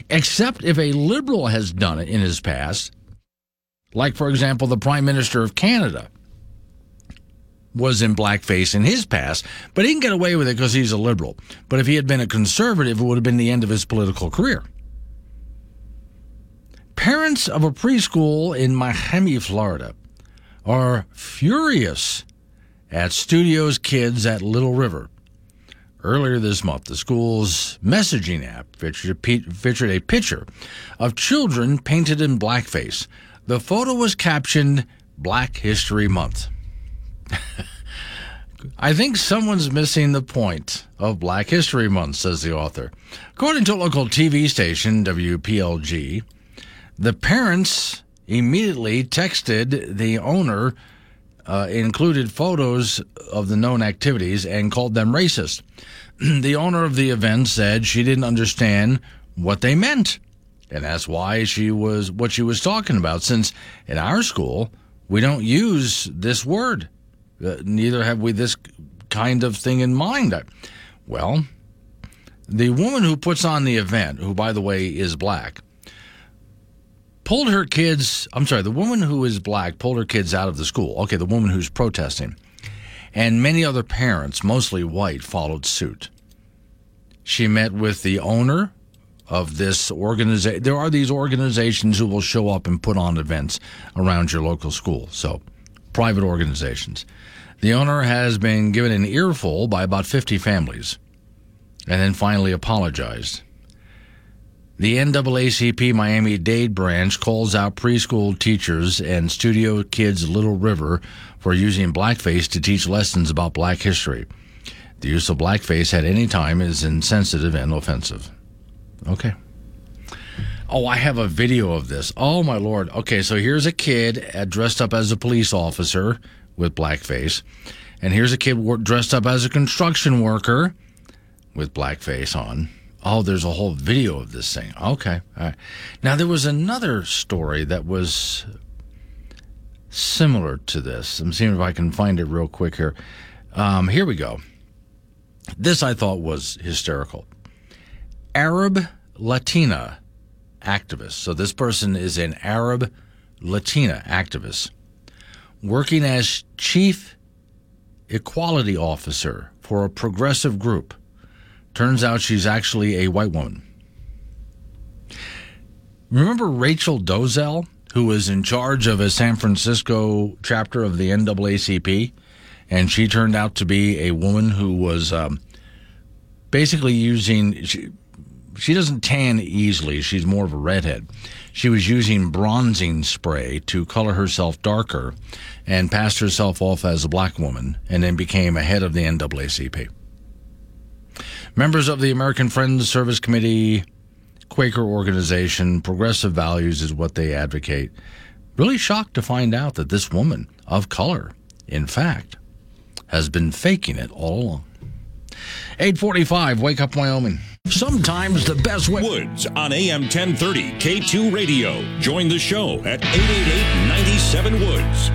Speaker 2: Except if a liberal has done it in his past, like, for example, the Prime Minister of Canada was in blackface in his past, but he can get away with it because he's a liberal. But if he had been a conservative, it would have been the end of his political career. Parents of a preschool in Miami, Florida, are furious at Studio's kids at Little River. Earlier this month, the school's messaging app featured a, featured a picture of children painted in blackface The photo was captioned Black History Month. I think someone's missing the point of Black History Month, says the author. According to a local TV station, WPLG, the parents immediately texted the owner, uh, included photos of the known activities, and called them racist. the owner of the event said she didn't understand what they meant. And that's why she was what she was talking about. Since in our school, we don't use this word. Uh, neither have we this kind of thing in mind. Well, the woman who puts on the event, who by the way is black, pulled her kids. I'm sorry, the woman who is black pulled her kids out of the school. Okay, the woman who's protesting. And many other parents, mostly white, followed suit. She met with the owner of this organization. There are these organizations who will show up and put on events around your local school. So, private organizations. The owner has been given an earful by about 50 families and then finally apologized. The NAACP Miami Dade branch calls out preschool teachers and Studio Kids Little River for using blackface to teach lessons about black history. The use of blackface at any time is insensitive and offensive. Okay. Oh, I have a video of this. Oh, my Lord. Okay, so here's a kid uh, dressed up as a police officer with blackface. And here's a kid dressed up as a construction worker with blackface on. Oh, there's a whole video of this thing. Okay. All right. Now, there was another story that was similar to this. I'm seeing if I can find it real quick here. Um, here we go. This I thought was hysterical. Arab Latina activist. So this person is an Arab Latina activist working as chief equality officer for a progressive group. Turns out she's actually a white woman. Remember Rachel Dolezal, who was in charge of a San Francisco chapter of the NAACP? And she turned out to be a woman who was um, basically using. She, she doesn't tan easily. She's more of a redhead. She was using bronzing spray to color herself darker and passed herself off as a black woman and then became a head of the NAACP. Members of the American Friends Service Committee, Quaker organization, progressive values is what they advocate. Really shocked to find out that this woman of color, in fact, has been faking it all along. 845, Wake Up Wyoming. Sometimes the best way.
Speaker 1: Woods on AM 1030, K2 Radio. Join the show at 888 97 Woods.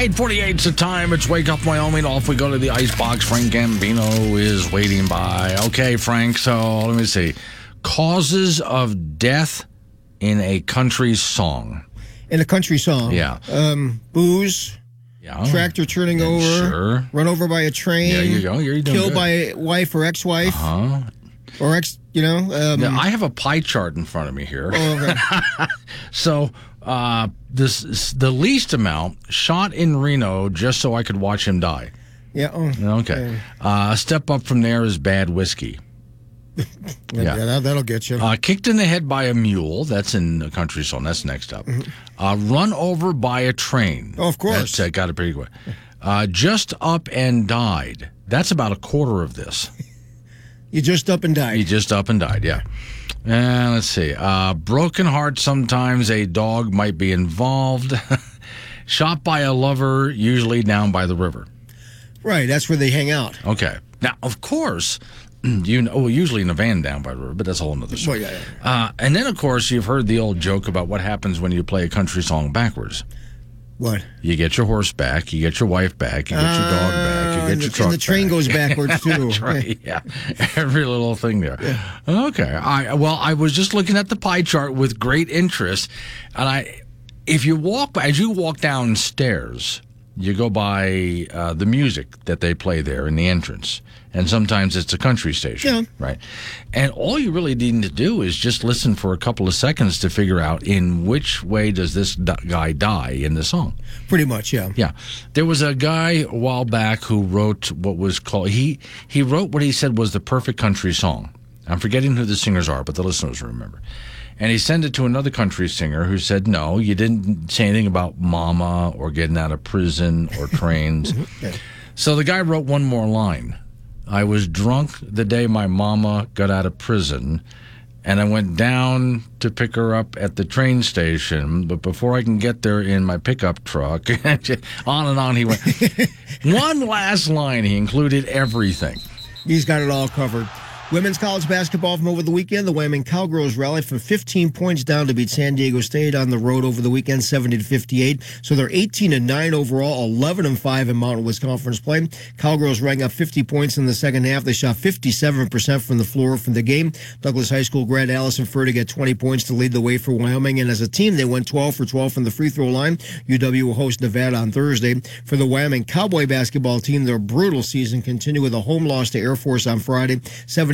Speaker 2: 848 is the time. It's Wake Up Wyoming. Off we go to the icebox. Frank Gambino is waiting by. Okay, Frank, so let me see. Causes of death in a country song.
Speaker 4: In a country song?
Speaker 2: Yeah.
Speaker 4: Um, booze.
Speaker 2: Yeah.
Speaker 4: Tractor turning over.
Speaker 2: Sure.
Speaker 4: Run over by a train.
Speaker 2: There you. You're doing
Speaker 4: Killed
Speaker 2: good.
Speaker 4: by a wife or ex-wife.
Speaker 2: Huh?
Speaker 4: Or ex, you know. Um,
Speaker 2: Now, I have a pie chart in front of me here.
Speaker 4: oh, okay.
Speaker 2: So uh, this the least amount shot in Reno just so I could watch him die.
Speaker 4: yeah. Oh,
Speaker 2: Okay. Uh, a step up from there is bad whiskey.
Speaker 4: yeah.
Speaker 2: Yeah.
Speaker 4: that, that'll get you.
Speaker 2: Uh, kicked in the head by a mule. That's in the country song. That's next up. Uh, run over by a train.
Speaker 4: Oh, of course.
Speaker 2: That's uh, got it pretty good. Uh, just up and died. That's about a quarter of this.
Speaker 4: you just up and died.
Speaker 2: You just up and died. Yeah. And let's see. Uh, broken heart. Sometimes a dog might be involved. Shot by a lover, usually down by the river.
Speaker 4: Right. That's where they hang out.
Speaker 2: Okay. Now, of course, you know, well, usually in a van down by the river, but that's a whole other story.
Speaker 4: Well, yeah, yeah.
Speaker 2: Uh, and then, of course, you've heard the old joke about what happens when you play a country song backwards.
Speaker 4: What?
Speaker 2: You get your horse back, you get your wife back, you get your dog back, you
Speaker 4: Uh,
Speaker 2: get your
Speaker 4: the,
Speaker 2: truck
Speaker 4: and the train
Speaker 2: back.
Speaker 4: goes backwards too.
Speaker 2: That's right. Yeah, every little thing there. Okay. I well, I was just looking at the pie chart with great interest, and I, if you walk as you walk downstairs, you go by uh, the music that they play there in the entrance, and sometimes it's a country station,
Speaker 4: Yeah.
Speaker 2: right? And all you really need to do is just listen for a couple of seconds to figure out in which way does this guy die in the song.
Speaker 4: Pretty much, yeah.
Speaker 2: Yeah, there was a guy a while back who wrote what was called he he wrote what he said was the perfect country song. I'm forgetting who the singers are, but the listeners remember. And he sent it to another country singer who said, No, you didn't say anything about mama or getting out of prison or trains. so the guy wrote one more line I was drunk the day my mama got out of prison. And I went down to pick her up at the train station, but before I can get there in my pickup truck, on and on he went. one last line, he included everything.
Speaker 4: He's got it all covered. Women's college basketball from over the weekend. The Wyoming Cowgirls rallied from 15 points down to beat San Diego State on the road over the weekend, 70 to 58. So they're 18 and 9 overall, 11 and 5 in Mountain West Conference play. Cowgirls rang up 50 points in the second half. They shot 57% from the floor from the game. Douglas High School grad Allyson Fertig got 20 points to lead the way for Wyoming. And as a team, they went 12 for 12 from the free throw line. UW will host Nevada on Thursday. For the Wyoming Cowboy basketball team, their brutal season continued with a home loss to Air Force on Friday,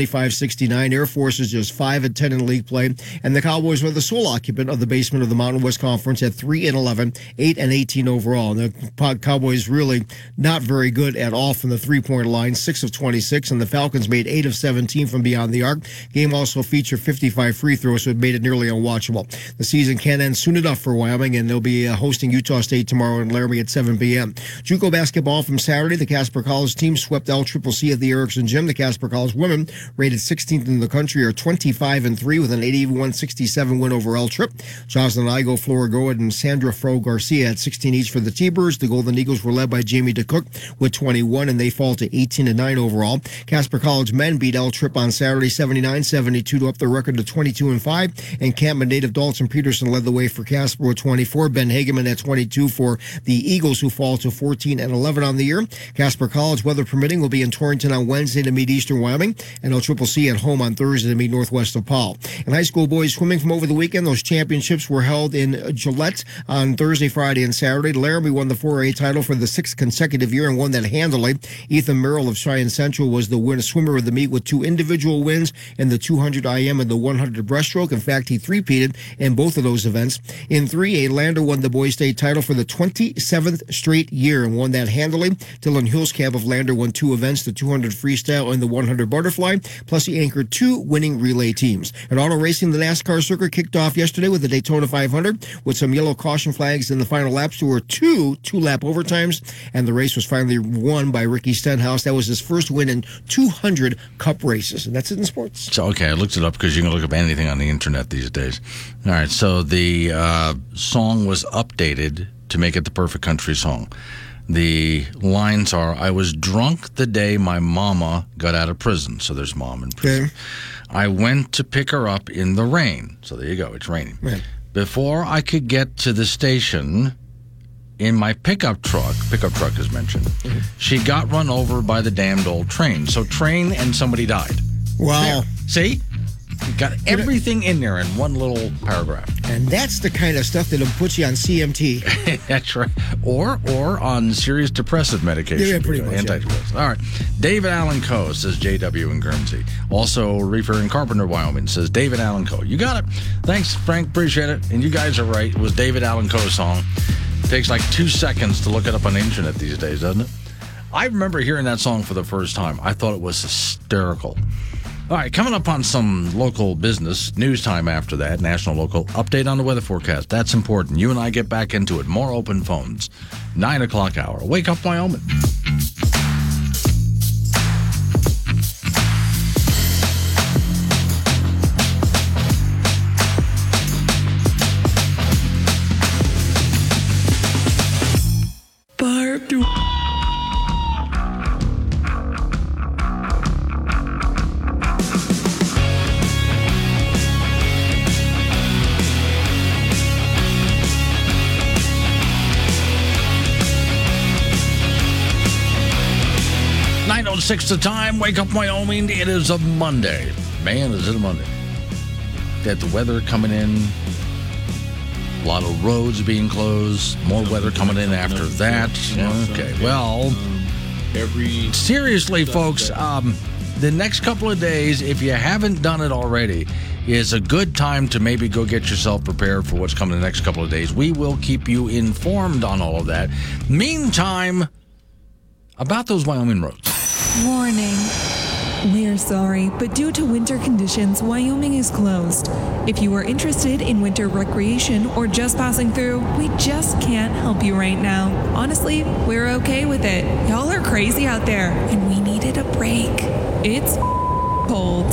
Speaker 4: 75 69. Air Force is just 5 and 10 in league play. And the Cowboys were the sole occupant of the basement of the Mountain West Conference at 3 and 11, 8 and 18 overall. The Cowboys really not very good at all from the three point line, 6 of 26. And the Falcons made 8 of 17 from beyond the arc. Game also featured 55 free throws, so it made it nearly unwatchable. The season can end soon enough for Wyoming, and they'll be uh, hosting Utah State tomorrow in Laramie at 7 p.m. Juco basketball from Saturday. The Casper College team swept LCCC at the Erickson Gym. The Casper College women rated 16th in the country are 25 and 3 with an 81-67 win over El Trip. Jocelyn Igo, Flora Goad, and Sandra Fro Garcia at 16 each for the T-Birds. The Golden Eagles were led by Jamie DeCook with 21, and they fall to 18 and 9 overall. Casper College men beat El Trip on Saturday 79-72 to up the record to 22 and 5. And Campman native Dalton Peterson led the way for Casper with 24. Ben Hageman at 22 for the Eagles, who fall to 14 and 11 on the year. Casper College, weather permitting, will be in Torrington on Wednesday to meet Eastern Wyoming, and El Triple C at home on Thursday to meet Northwest of Powell. And high school boys swimming from over the weekend, those championships were held in Gillette on Thursday, Friday, and Saturday. Laramie won the 4A title for the sixth consecutive year and won that handily. Ethan Merrill of Cheyenne Central was the winner swimmer of the meet with two individual wins in the 200 IM and the 100 breaststroke. In fact, he three-peated in both of those events. In 3A, Lander won the boys state title for the 27th straight year and won that handily. Dylan Hulskamp of Lander won two events, the 200 freestyle and the 100 butterfly, plus he anchored two winning relay teams. And auto racing, the NASCAR circuit kicked off yesterday with the Daytona 500 with some yellow caution flags in the final laps. There were two two-lap overtimes, and the race was finally won by Ricky Stenhouse. That was his first win in 200 Cup races, and that's it in sports.
Speaker 2: So, okay, I looked it up because you can look up anything on the internet these days. All right, so the uh, song was updated to make it the perfect country song. The lines are I was drunk the day my mama got out of prison. So there's mom in prison.
Speaker 4: Okay.
Speaker 2: I went to pick her up in the rain. So there you go, it's raining.
Speaker 4: Right.
Speaker 2: Before I could get to the station in my pickup truck, pickup truck is mentioned, mm-hmm. she got run over by the damned old train. So train and somebody died.
Speaker 4: Wow.
Speaker 2: See? You got everything in there in one little paragraph.
Speaker 4: And that's the kind of stuff that'll put you on CMT.
Speaker 2: That's right. Or or on serious depressive medication.
Speaker 4: Yeah, pretty much, yeah.
Speaker 2: Antidepressants. All right. David Allen Coe says JW in Guernsey. Also, Reefer in Carpenter, Wyoming says David Allen Coe. You got it. Thanks, Frank. Appreciate it. And you guys are right. It was David Allen Coe's song. takes like two seconds to look it up on the internet these days, doesn't it? I remember hearing that song for the first time. I thought it was hysterical. All right, coming up on some local business, news time after that, national local update on the weather forecast. That's important. You and I get back into it. More open phones. Nine o'clock hour. Wake up, Wyoming. Six the time. Wake up, Wyoming. It is a Monday. Man, is it a Monday? Got the weather coming in. A lot of roads being closed. More weather coming in after that. Okay, well,
Speaker 14: every
Speaker 2: seriously, folks, um, the next couple of days, if you haven't done it already, is a good time to maybe go get yourself prepared for what's coming the next couple of days. We will keep you informed on all of that. Meantime, about those Wyoming roads.
Speaker 3: Warning. We're sorry, but due to winter conditions, Wyoming is closed. If you are interested in winter recreation or just passing through, we just can't help you right now. Honestly, we're okay with it. Y'all are crazy out there, and we needed a break. It's cold.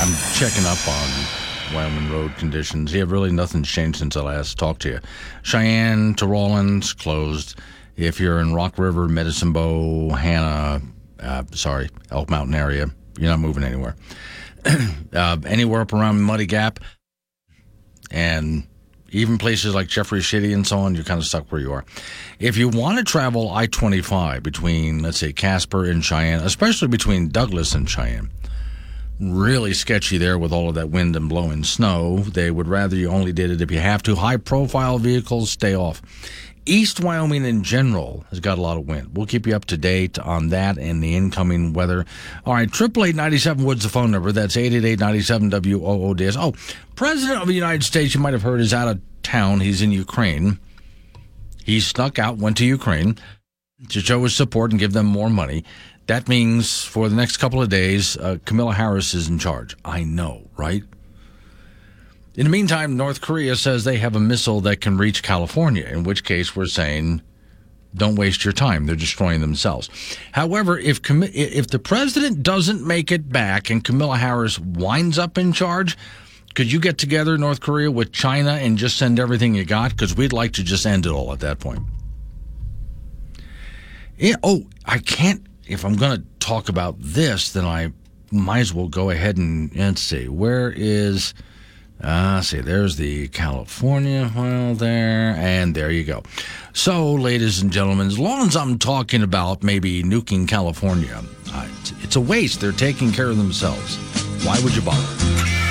Speaker 2: I'm checking up on Wyoming road conditions. Yeah, really nothing's changed since I last talked to you. Cheyenne to Rawlins closed. If you're in Rock River, Medicine Bow, Hanna, uh, sorry, Elk Mountain area, you're not moving anywhere. uh, anywhere up around Muddy Gap, and even places like Jeffrey City and so on, you're kind of stuck where you are. If you want to travel I 25 between, let's say, Casper and Cheyenne, especially between Douglas and Cheyenne, really sketchy there with all of that wind and blowing snow. They would rather you only did it if you have to. High profile vehicles, stay off. East Wyoming in general has got a lot of wind. We'll keep you up to date on that and the incoming weather. All right, triple eight ninety seven Woods the phone number. That's eight eight eight ninety seven W O O D S. Oh, President of the United States, you might have heard, is out of town. He's in Ukraine. He snuck out, went to Ukraine to show his support and give them more money. That means for the next couple of days, uh, Kamala Harris is in charge. I know, right? In the meantime, North Korea says they have a missile that can reach California, in which case we're saying, don't waste your time. They're destroying themselves. However, if if the president doesn't make it back and Kamala Harris winds up in charge, could you get together, North Korea, with China and just send everything you got? Because we'd like to just end it all at that point. Yeah, oh, I can't. If I'm going to talk about this, then I might as well go ahead and, let's see. Where is. Ah, see, there's the California file there, and there you go. So, ladies and gentlemen, as long as I'm talking about maybe nuking California, uh, it's a waste. They're taking care of themselves. Why would you bother?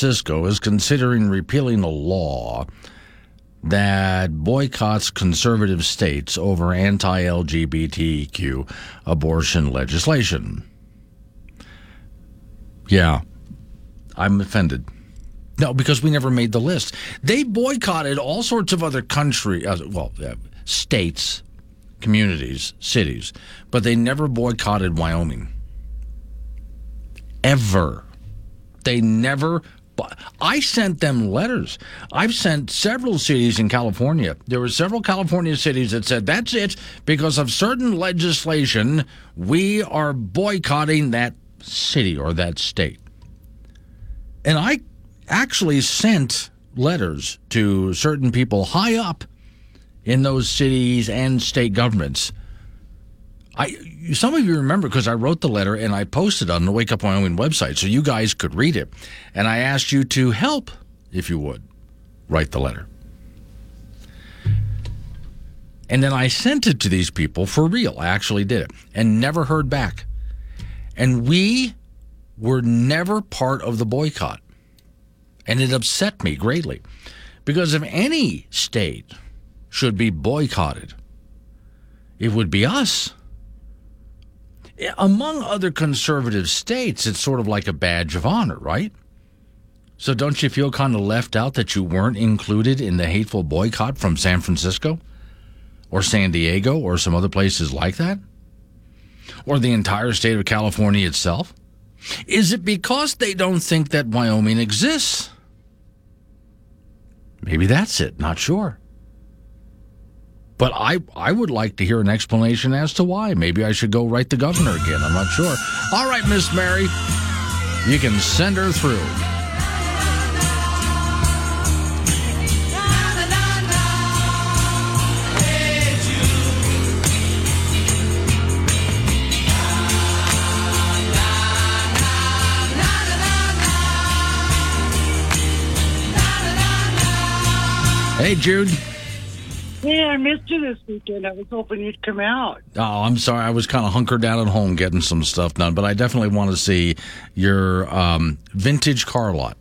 Speaker 2: Francisco is considering repealing a law that boycotts conservative states over anti LGBTQ abortion legislation. Yeah, I'm offended. No, because we never made the list. They boycotted all sorts of other country, uh, well, uh, states, communities, cities, but they never boycotted Wyoming. Ever. They never. I sent them letters. I've sent several cities in California. There were several California cities that said, that's it, because of certain legislation, we are boycotting that city or that state. And I actually sent letters to certain people high up in those cities and state governments I some of you remember because I wrote the letter and I posted on the Wake Up Wyoming website so you guys could read it. And I asked you to help, if you would, write the letter. And then I sent it to these people for real. I actually did it and never heard back. And we were never part of the boycott. And it upset me greatly because if any state should be boycotted, it would be us among other conservative states, it's sort of like a badge of honor, right? So don't you feel kind of left out that you weren't included in the hateful boycott from San Francisco or San Diego or some other places like that? Or the entire state of California itself? Is it because they don't think that Wyoming exists? Maybe that's it. Not sure. But I, I would like to hear an explanation as to why. Maybe I should go write the governor again. I'm not sure. All right, Miss Mary, you can send her through. Hey, Jude.
Speaker 14: Yeah, I missed you this weekend. I was hoping you'd come out.
Speaker 2: Oh, I'm sorry. I was kind of hunkered down at home getting some stuff done, but I definitely want to see your um, vintage car lot.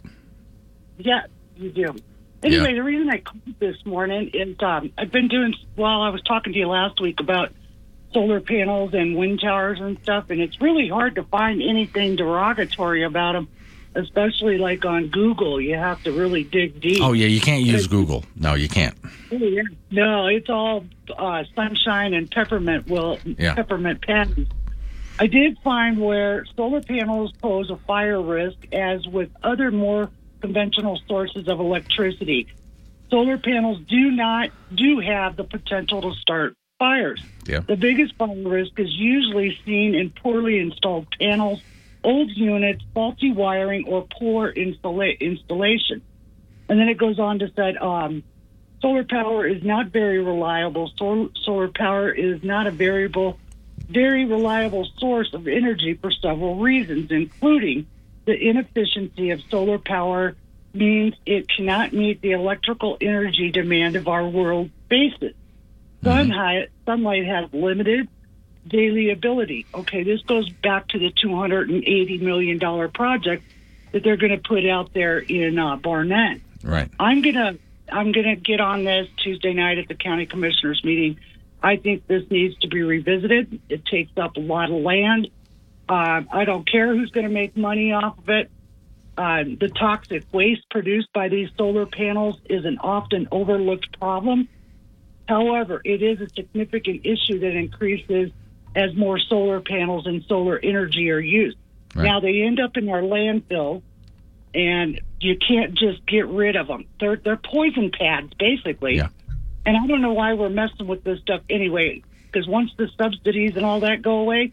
Speaker 14: Yeah, you do. Anyway,
Speaker 2: Yeah.
Speaker 14: the reason I called this morning is um, I've been doing, well, I was talking to you last week about solar panels and wind towers and stuff, and it's really hard to find anything derogatory about them, especially like on Google. You have to really dig deep.
Speaker 2: Oh, yeah, you can't use Google. No, you can't.
Speaker 14: Oh, yeah. No, it's all uh, sunshine and peppermint. Well,
Speaker 2: Yeah.
Speaker 14: peppermint patties. I did find where solar panels pose a fire risk, as with other more conventional sources of electricity. Solar panels do not do have the potential to start fires.
Speaker 2: Yeah.
Speaker 14: The biggest fire risk is usually seen in poorly installed panels, old units, faulty wiring, or poor installa- installation. And then it goes on to say, um, solar power is not very reliable. Solar, solar power is not a variable, very reliable source of energy for several reasons, including the inefficiency of solar power means it cannot meet the electrical energy demand of our world faces. Sunlight, sunlight has limited daily ability. Okay, this goes back to the $280 million project that they're going to put out there in uh, Bar Nunn.
Speaker 2: Right.
Speaker 14: I'm gonna I'm gonna get on this Tuesday night at the county commissioners meeting. I think this needs to be revisited. It takes up a lot of land. Uh, I don't care who's going to make money off of it. Uh, the toxic waste produced by these solar panels is an often overlooked problem. However, it is a significant issue that increases as more solar panels and solar energy are used. Now they end up in our landfill, and you can't just get rid of them. They're they're poison pads basically.
Speaker 2: Yeah.
Speaker 14: And I don't know why we're messing with this stuff anyway. Because once the subsidies and all that go away,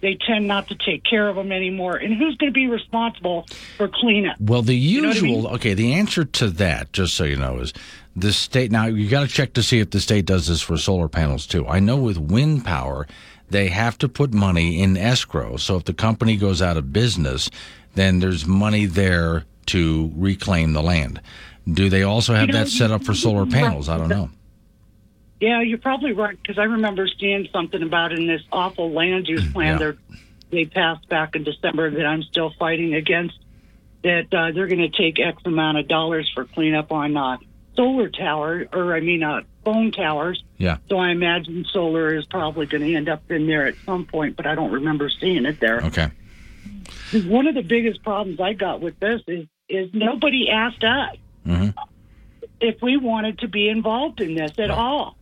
Speaker 14: they tend not to take care of them anymore. And who's going to be responsible for cleanup?
Speaker 2: Well, the
Speaker 14: know I
Speaker 2: usual,
Speaker 14: mean?
Speaker 2: okay, the answer to that, just so you know, is the state. Now, you got to check to see if the state does this for solar panels too. I know with wind power, they have to put money in escrow. So if the company goes out of business, then there's money there to reclaim the land. Do they also have
Speaker 14: You know,
Speaker 2: that set up for solar panels? I don't know.
Speaker 14: Yeah, you're probably right. Because I remember seeing something about in this awful land use plan
Speaker 2: Yeah.
Speaker 14: they're passed back in December that I'm still fighting against. That uh, they're going to take X amount of dollars for cleanup on uh, solar tower, or I mean, uh, phone towers.
Speaker 2: Yeah.
Speaker 14: So I imagine solar is probably going to end up in there at some point, but I don't remember seeing it there.
Speaker 2: Okay.
Speaker 14: One of the biggest problems I got with this is is nobody asked us
Speaker 2: hmm
Speaker 14: if we wanted to be involved in this at all.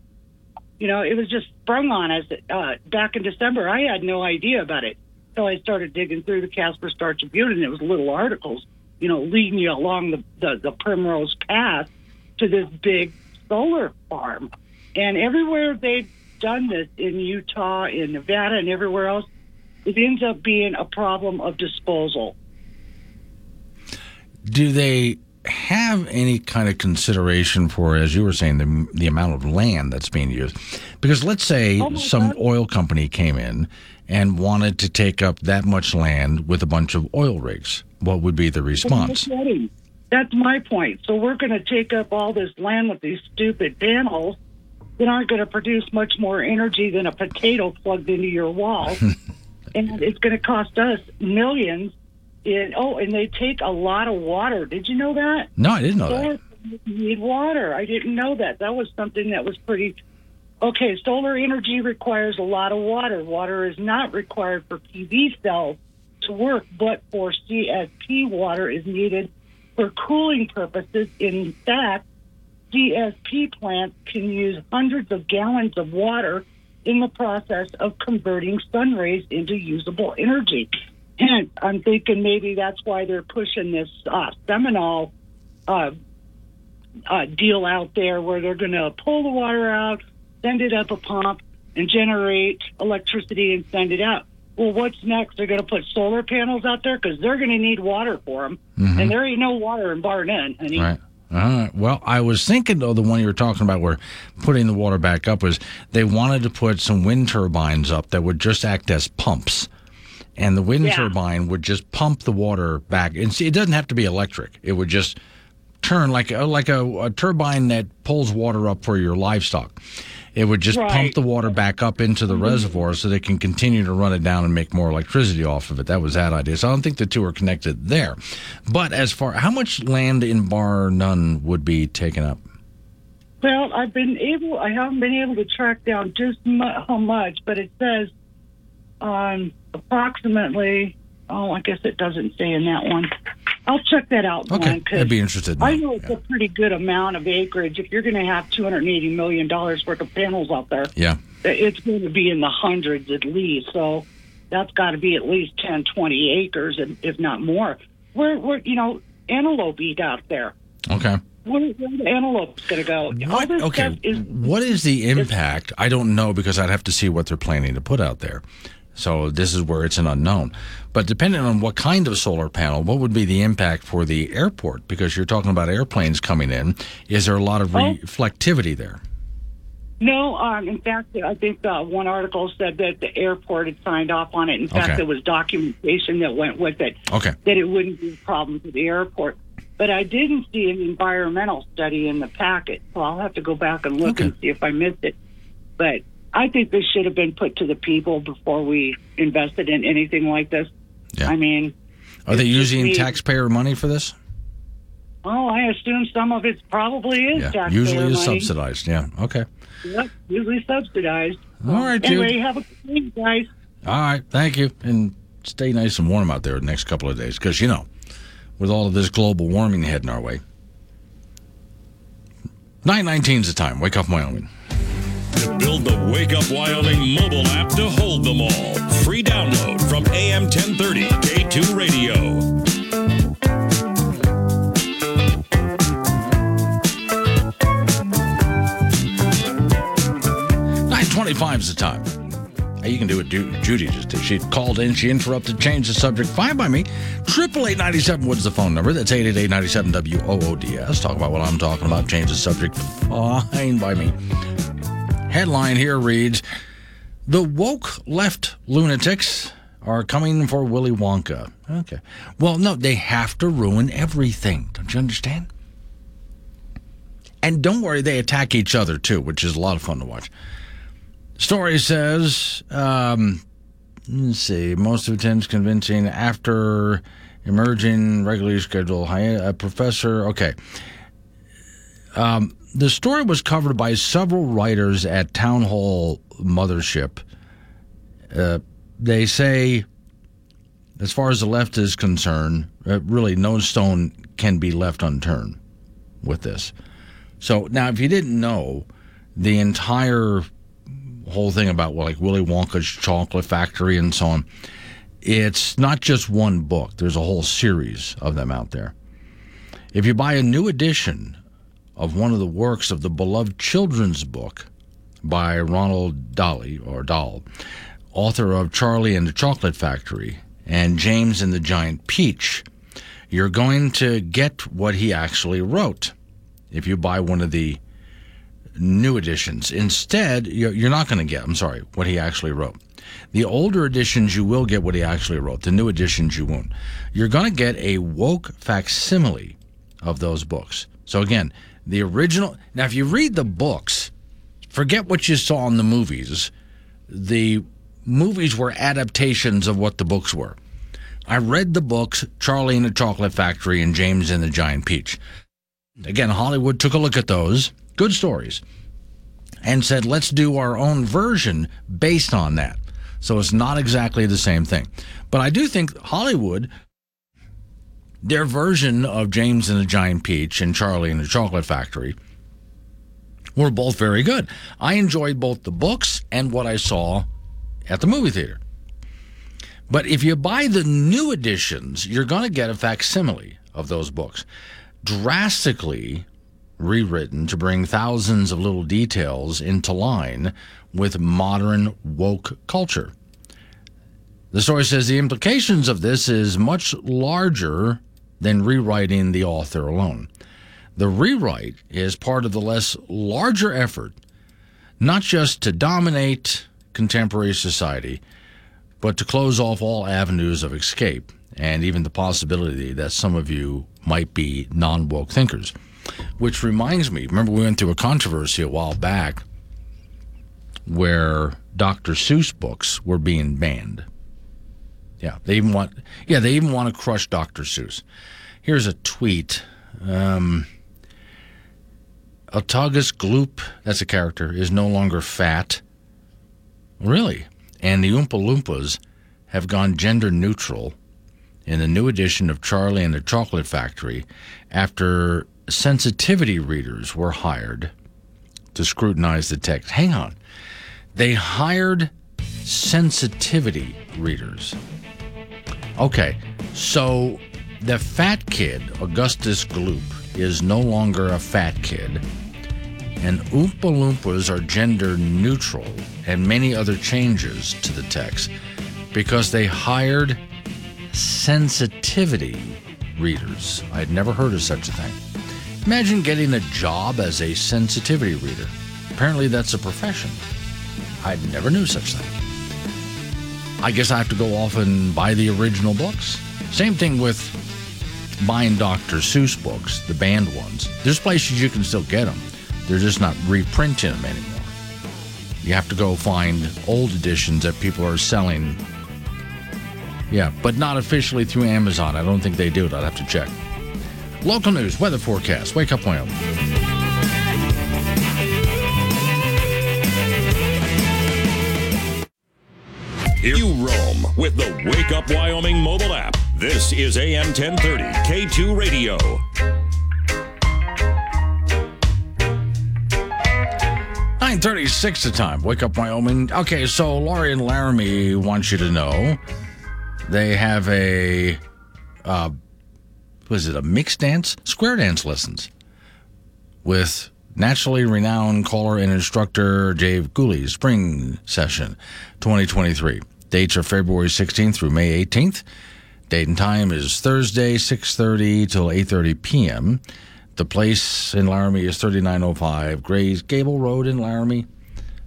Speaker 14: You know, it was just sprung on us uh, back in December. I had no idea about it So I started digging through the Casper Star Tribune, and it was little articles, you know, leading you along the, the, the Primrose Path to this big solar farm. And everywhere they've done this in Utah, in Nevada, and everywhere else, it ends up being a problem of disposal.
Speaker 2: Do they have any kind of consideration for, as you were saying, the, the amount of land that's being used? Because let's say
Speaker 14: Oh,
Speaker 2: some
Speaker 14: God.
Speaker 2: oil company came in and wanted to take up that much land with a bunch of oil rigs. What would be the response?
Speaker 14: Well, that's right. That's my point. So we're going to take up all this land with these stupid panels that aren't going to produce much more energy than a potato plugged into your wall, and it's going to cost us millions. In, oh, and they take a lot of water. Did you know that?
Speaker 2: No, I didn't know that.
Speaker 14: Solar panels need water. I didn't know that. That was something that was pretty. Okay, solar energy requires a lot of water. Water is not required for PV cells to work, but for CSP, water is needed for cooling purposes. In fact, CSP plants can use hundreds of gallons of water in the process of converting sun rays into usable energy. hence, I'm thinking maybe that's why they're pushing this uh, Seminoe uh, uh, deal out there where they're going to pull the water out, send it up a pump, and generate electricity and send it out. Well, what's next? They're going to put solar panels out there because they're going to need water for them,
Speaker 2: Mhm.
Speaker 14: and there ain't no water in Bar Nunn, honey.
Speaker 2: Right. All right. Well, I was thinking though the one you were talking about where putting the water back up was they wanted to put some wind turbines up that would just act as pumps. And the wind
Speaker 15: Yeah.
Speaker 2: turbine would just pump the water back. And see, it doesn't have to be electric. It would just turn like a, like a, a turbine that pulls water up for your livestock. It would just pump the water back up into the
Speaker 14: Mm-hmm.
Speaker 2: reservoir so they can continue to run it down and make more electricity off of it. That was that idea. So I don't think the two are connected there. But as far how much land in Bar Nunn would be taken up?
Speaker 14: Well, I've been able, I haven't been able to track down just mu- how much, but it says um, approximately. Oh, I guess it doesn't say in that one. I'll check that out.
Speaker 2: Okay, I'd be interested. In
Speaker 14: I know it's a pretty good amount of acreage. If you're going to have 280 million dollars worth of panels out there,
Speaker 2: Yeah.
Speaker 14: it's going to be in the hundreds at least. So that's got to be at least 10, 20 acres, and if not more. Where, where you know, antelope eat out there.
Speaker 2: Okay.
Speaker 14: Where, where the antelope's going to go? This
Speaker 2: Okay.
Speaker 14: is
Speaker 2: What is the impact? I don't know because I'd have to see what they're planning to put out there. So this is where it's an unknown. But depending on what kind of solar panel, what would be the impact for the airport? Because you're talking about airplanes coming in. Is there a lot of
Speaker 14: Oh.
Speaker 2: reflectivity there?
Speaker 14: No, um, in fact, I think uh, one article said that the airport had signed off on it. In fact,
Speaker 2: Okay.
Speaker 14: there was documentation that went with it
Speaker 2: Okay.
Speaker 14: that it wouldn't be a problem for the airport. But I didn't see an environmental study in the packet, so I'll have to go back and look and see if I missed it. But I think this should have been put to the people before we invested in anything like this. Yeah. I mean,
Speaker 2: Are they using
Speaker 14: me-
Speaker 2: taxpayer money for this?
Speaker 14: Oh, I assume some of it probably is
Speaker 2: Yeah.
Speaker 14: taxpayer
Speaker 2: Usually is
Speaker 14: money.
Speaker 2: subsidized. Yeah. Okay.
Speaker 14: Yep, usually subsidized.
Speaker 2: All right, Jude.
Speaker 14: Anyway, have a good week, guys.
Speaker 2: All right. Thank you. And stay nice and warm out there the next couple of days because, you know, with all of this global warming heading our way. 919 is the time. Wake up, Wyoming.
Speaker 1: To build the Wake Up Wyoming mobile app to hold them all. Free download from AM 1030 K2 Radio.
Speaker 2: Nine twenty-five is the time. You can do what Judy just did. She called in, she interrupted, changed the subject. Fine by me. Triple eight ninety seven. What's the phone number? That's eight eight eight ninety seven W O O D S. Talk about what I'm talking about. Change the subject. Fine by me. Headline here reads: The woke left lunatics are coming for Willy Wonka. Okay. Well, no, they have to ruin everything. Don't you understand? And don't worry, they attack each other too, which is a lot of fun to watch. Story says, um, let's see, most of attendance convincing after emerging regularly scheduled hi- a professor. Okay. Um, the story was covered by several writers at Town Hall Mothership. Uh, they say, as far as the left is concerned, uh, really no stone can be left unturned with this. So now, if you didn't know, the entire whole thing about well, like Willy Wonka's chocolate factory and so on, it's not just one book. There's a whole series of them out there. If you buy a new edition of one of the works of the beloved children's book by Ronald Dolly or Dahl, author of Charlie and the Chocolate Factory and James and the Giant Peach, you're going to get what he actually wrote if you buy one of the new editions. Instead, you're you're not going to get, I'm sorry, what he actually wrote. The older editions, you will get what he actually wrote. The new editions, you won't. You're going to get a woke facsimile of those books. So, again, the original. Now, if you read the books, forget what you saw in the movies. The movies were adaptations of what the books were. I read the books, Charlie and the Chocolate Factory and James and the Giant Peach. Again, Hollywood took a look at those, good stories, and said, let's do our own version based on that. So it's not exactly the same thing. But I do think Hollywood, their version of James and the Giant Peach and Charlie and the Chocolate Factory, were both very good. I enjoyed both the books and what I saw at the movie theater. But if you buy the new editions, you're going to get a facsimile of those books, drastically rewritten to bring thousands of little details into line with modern woke culture. The story says the implications of this is much larger than rewriting the author alone. The rewrite is part of the less larger effort, not just to dominate contemporary society, but to close off all avenues of escape and even the possibility that some of you might be non woke thinkers. Which reminds me, remember we went through a controversy a while back where Dr. Seuss books were being banned. Yeah, they even want yeah, they even want to crush Dr. Seuss. Here's a tweet. Um, Autogus Gloop, that's a character, is no longer fat. Really? And the Oompa Loompas have gone gender neutral in the new edition of Charlie and the Chocolate Factory after sensitivity readers were hired to scrutinize the text. Hang on. They hired sensitivity readers. Okay, so the fat kid, Augustus Gloop, is no longer a fat kid, and Oompa Loompas are gender neutral and many other changes to the text because they hired sensitivity readers. I'd never heard of such a thing. Imagine getting a job as a sensitivity reader. Apparently, that's a profession. I never knew such thing. I guess I have to go off and buy the original books. Same thing with buying Dr. Seuss books, the banned ones. There's places you can still get them. They're just not reprinting them anymore. You have to go find old editions that people are selling. Yeah, but not officially through Amazon. I don't think they do it. I'd have to check. Local news, weather forecast. Wake up, Wyoming.
Speaker 1: Here you roam with the Wake Up Wyoming mobile app. This is AM 1030 K2 Radio.
Speaker 2: Nine thirty-six the time. Wake up, Wyoming. Okay, so Laurie and Laramie want you to know they have a uh, was it a mixed dance square dance lessons with nationally renowned caller and instructor Dave Gooley spring session 2023 dates are February 16th through May 18th date and time is Thursday 6:30 till 8:30 p.m. the place in Laramie is 3905 Grays Gable Road in Laramie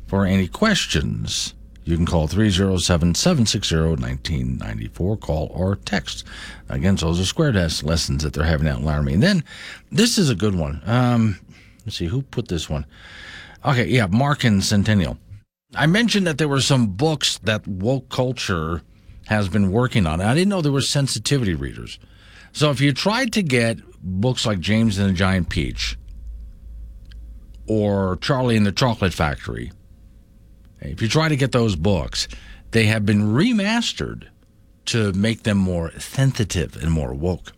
Speaker 2: for any questions you can call 307 760 1994. Call or text. Again, so those are square dance lessons that they're having out in Laramie. And then this is a good one. Um, let's see, who put this one? Okay, yeah, Mark and Centennial. I mentioned that there were some books that woke culture has been working on. I didn't know there were sensitivity readers. So if you tried to get books like James and the Giant Peach or Charlie and the Chocolate Factory, if you try to get those books, they have been remastered to make them more sensitive and more woke.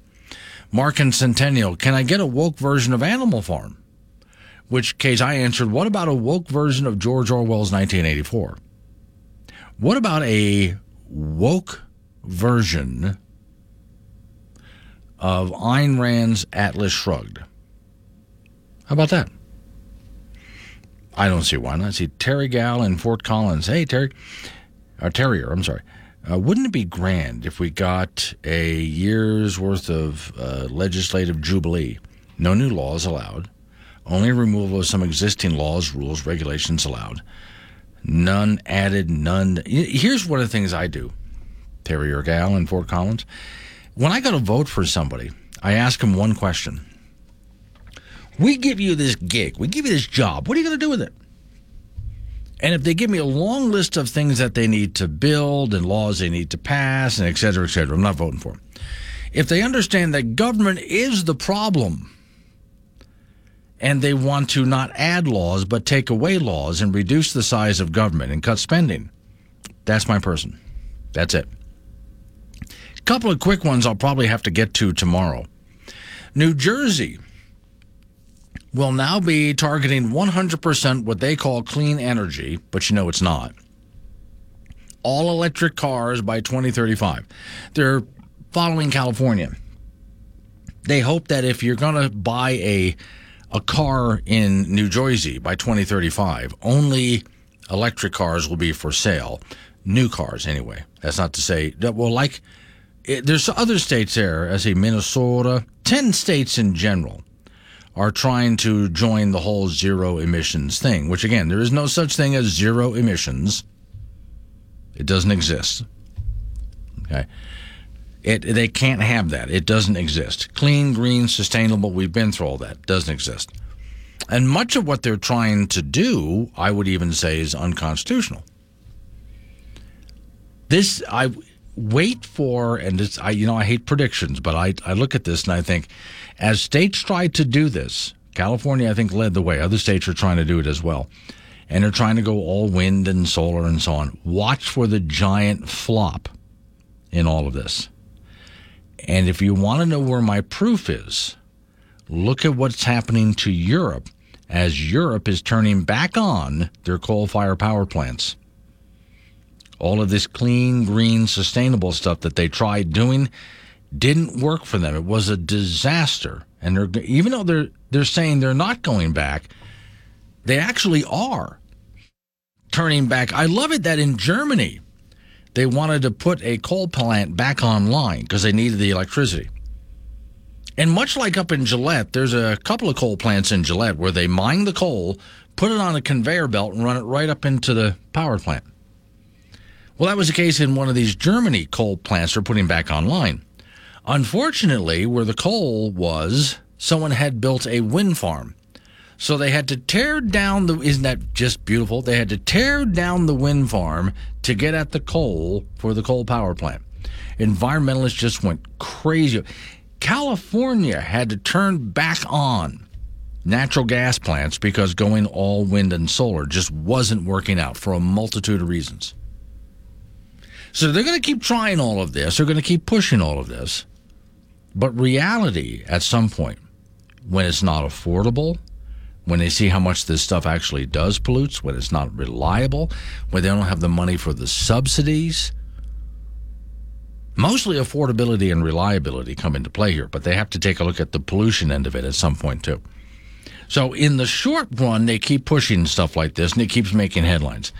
Speaker 2: Mark and Centennial, can I get a woke version of Animal Farm? Which case I answered, what about a woke version of George Orwell's 1984? What about a woke version of Ayn Rand's Atlas Shrugged? How about that? I don't see why not. I see Terry Gal in Fort Collins. Hey, Terry. Or Terrier, I'm sorry. Uh, wouldn't it be grand if we got a year's worth of uh, legislative jubilee? No new laws allowed. Only removal of some existing laws, rules, regulations allowed. None added, none. Here's one of the things I do, Terrier Gal in Fort Collins. When I go to vote for somebody, I ask them one question we give you this gig, we give you this job. What are you going to do with it? And if they give me a long list of things that they need to build and laws they need to pass and et cetera, et cetera, I'm not voting for them. If they understand that government is the problem and they want to not add laws but take away laws and reduce the size of government and cut spending, that's my person. That's it. A couple of quick ones I'll probably have to get to tomorrow. New Jersey will now be targeting 100% what they call clean energy, but you know it's not. all electric cars by 2035. They're following California. They hope that if you're going to buy a a car in New Jersey by 2035, only electric cars will be for sale. New cars, anyway. That's not to say that, well, like, it, there's other states there, as a Minnesota, 10 states in general are trying to join the whole zero emissions thing, which again, there is no such thing as zero emissions. It doesn't exist. Okay. It, they can't have that. It doesn't exist. Clean, green, sustainable, we've been through all that. Doesn't exist. And much of what they're trying to do, I would even say, is unconstitutional. This, I wait for, and it's, I, you know, I hate predictions, but I, I look at this and I think, as states try to do this, California, I think, led the way. Other states are trying to do it as well. And they're trying to go all wind and solar and so on. Watch for the giant flop in all of this. And if you want to know where my proof is, look at what's happening to Europe as Europe is turning back on their coal fired power plants. All of this clean, green, sustainable stuff that they tried doing didn't work for them. It was a disaster. And they're even though they're they're saying they're not going back, they actually are turning back. I love it that in Germany they wanted to put a coal plant back online because they needed the electricity. And much like up in Gillette, there's a couple of coal plants in Gillette where they mine the coal, put it on a conveyor belt, and run it right up into the power plant. Well, that was the case in one of these Germany coal plants they're putting back online. Unfortunately, where the coal was, someone had built a wind farm. So they had to tear down the, isn't that just beautiful? They had to tear down the wind farm to get at the coal for the coal power plant. Environmentalists just went crazy. California had to turn back on natural gas plants because going all wind and solar just wasn't working out for a multitude of reasons. So they're going to keep trying all of this. They're going to keep pushing all of this. But reality, at some point, when it's not affordable, when they see how much this stuff actually does pollute, when it's not reliable, when they don't have the money for the subsidies, mostly affordability and reliability come into play here, but they have to take a look at the pollution end of it at some point, too. So, in the short run, they keep pushing stuff like this and it keeps making headlines.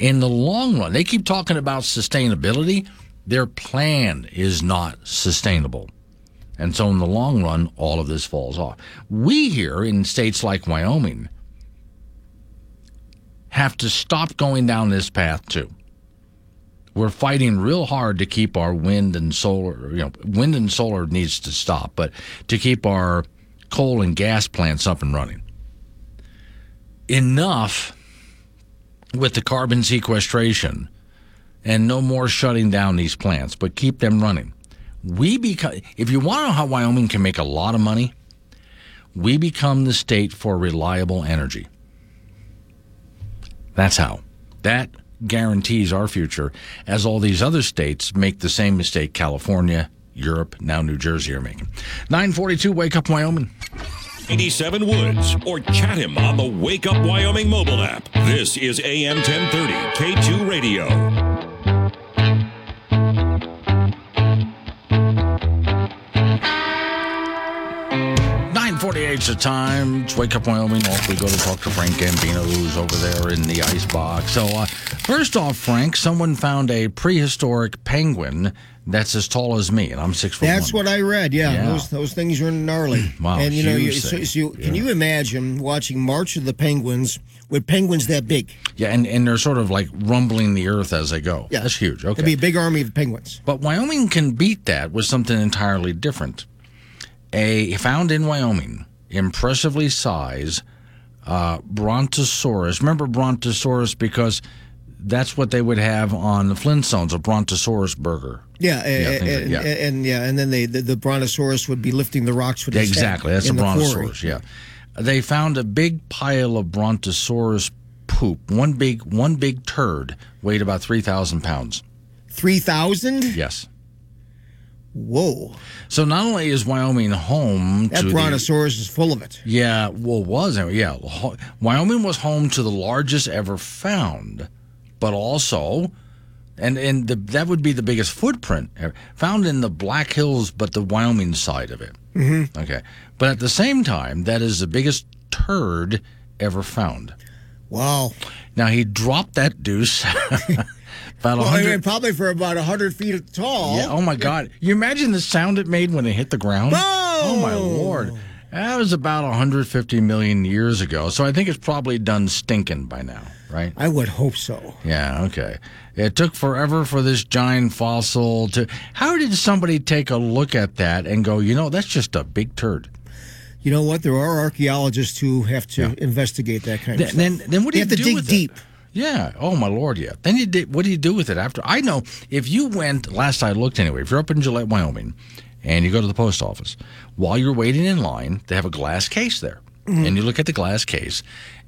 Speaker 2: In the long run, they keep talking about sustainability. Their plan is not sustainable. And so, in the long run, all of this falls off. We here in states like Wyoming have to stop going down this path too. We're fighting real hard to keep our wind and solar, you know, wind and solar needs to stop, but to keep our coal and gas plants up and running. Enough with the carbon sequestration and no more shutting down these plants, but keep them running. We become, if you want to know how Wyoming can make a lot of money, we become the state for reliable energy. That's how. That guarantees our future as all these other states make the same mistake California, Europe, now New Jersey are making. 942 Wake Up Wyoming.
Speaker 1: 87 Woods or chat him on the Wake Up Wyoming mobile app. This is AM 1030 K2 Radio.
Speaker 2: 948's the time. It's Wake Up Wyoming. Off we go to talk to Frank Gambino, who's over there in the ice box. So, uh, first off, Frank, someone found a prehistoric penguin that's as tall as me, and I'm six foot
Speaker 4: That's
Speaker 2: one.
Speaker 4: what I read. Yeah,
Speaker 2: Yeah.
Speaker 4: those those things are gnarly.
Speaker 2: Wow,
Speaker 4: and you know, you, so, so you, can you imagine watching March of the Penguins with penguins that big?
Speaker 2: Yeah, and, and they're sort of like rumbling the earth as they go.
Speaker 4: Yeah.
Speaker 2: That's huge. Okay.
Speaker 4: It'd be a big army of penguins.
Speaker 2: But Wyoming can beat that with something entirely different. A found in Wyoming, impressively sized uh, Brontosaurus. Remember Brontosaurus because that's what they would have on the Flintstones, a Brontosaurus burger.
Speaker 4: Yeah,
Speaker 2: Yeah,
Speaker 4: and,
Speaker 2: like-
Speaker 4: and,
Speaker 2: yeah.
Speaker 4: and, yeah, and then they the, the brontosaurus would be lifting the rocks with his
Speaker 2: Exactly, that's a
Speaker 4: the quarry.
Speaker 2: Brontosaurus. Yeah, they found a big pile of Brontosaurus poop. One big, one big turd weighed about three thousand pounds.
Speaker 4: Three thousand?
Speaker 2: Yes.
Speaker 4: Whoa!
Speaker 2: So not only is Wyoming home
Speaker 4: That
Speaker 2: to the,
Speaker 4: brontosaurus is full of it.
Speaker 2: Yeah, well, was it? Yeah, Wyoming was home to the largest ever found, but also And and the, that would be the biggest footprint ever, found in the Black Hills, but the Wyoming side of it.
Speaker 4: Mhm.
Speaker 2: Okay, but at the same time, that is the biggest turd ever found.
Speaker 4: Wow.
Speaker 2: Now he dropped that deuce. about
Speaker 4: Well, I mean, probably for about 100 feet tall.
Speaker 2: Yeah. Oh my God! You imagine the sound it made when it hit the ground. Oh my lord! That was about 150 million years ago. So I think it's probably done stinking by now, right?
Speaker 4: I would hope so.
Speaker 2: Yeah. Okay. It took forever for this giant fossil to. How did somebody take a look at that and go, you know, that's just a big turd?
Speaker 4: You know what? There are archaeologists who have to investigate that kind of
Speaker 2: Then,
Speaker 4: stuff.
Speaker 2: then, then what do
Speaker 4: They
Speaker 2: you
Speaker 4: have to
Speaker 2: do
Speaker 4: dig deep.
Speaker 2: Yeah. Oh my lord. Yeah. Then you did. What do you do with it after? I know if you went last I looked anyway. If you're up in Gillette, Wyoming, and you go to the post office, while you're waiting in line, they have a glass case there,
Speaker 4: Mhm.
Speaker 2: and you look at the glass case,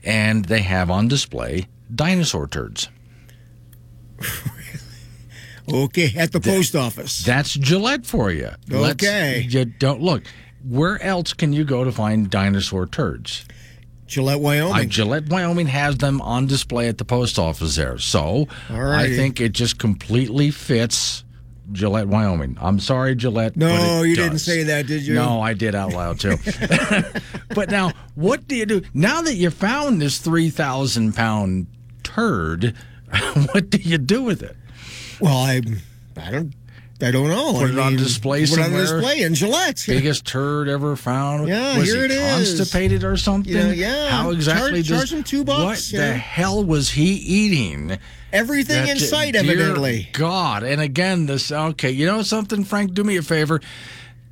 Speaker 2: and they have on display dinosaur turds. Really?
Speaker 4: Okay, at the post office.
Speaker 2: That's Gillette for you. Let's-
Speaker 4: Okay.
Speaker 2: you don't look. Where else can you go to find dinosaur turds?
Speaker 4: Gillette, Wyoming.
Speaker 2: Uh, Gillette, Wyoming has them on display at the post office there. So I think it just completely fits Gillette, Wyoming. I'm sorry, Gillette.
Speaker 4: No, you didn't say that, did you?
Speaker 2: No, I did out loud too. but now, what do you do now that you found this three thousand pound turd? What do you do with it?
Speaker 4: Well, I, I don't, I don't know.
Speaker 2: Put
Speaker 4: I
Speaker 2: it on display
Speaker 4: put it on display in Gillette.
Speaker 2: Biggest turd ever found.
Speaker 4: Yeah,
Speaker 2: was
Speaker 4: here
Speaker 2: he
Speaker 4: it is.
Speaker 2: constipated or something?
Speaker 4: Yeah, yeah.
Speaker 2: How exactly?
Speaker 4: Charge-
Speaker 2: does-
Speaker 4: charge him two bucks,
Speaker 2: What
Speaker 4: yeah.
Speaker 2: the hell was he eating?
Speaker 4: Everything in sight, evidently.
Speaker 2: God, and again, this. Okay, you know something, Frank? Do me a favor.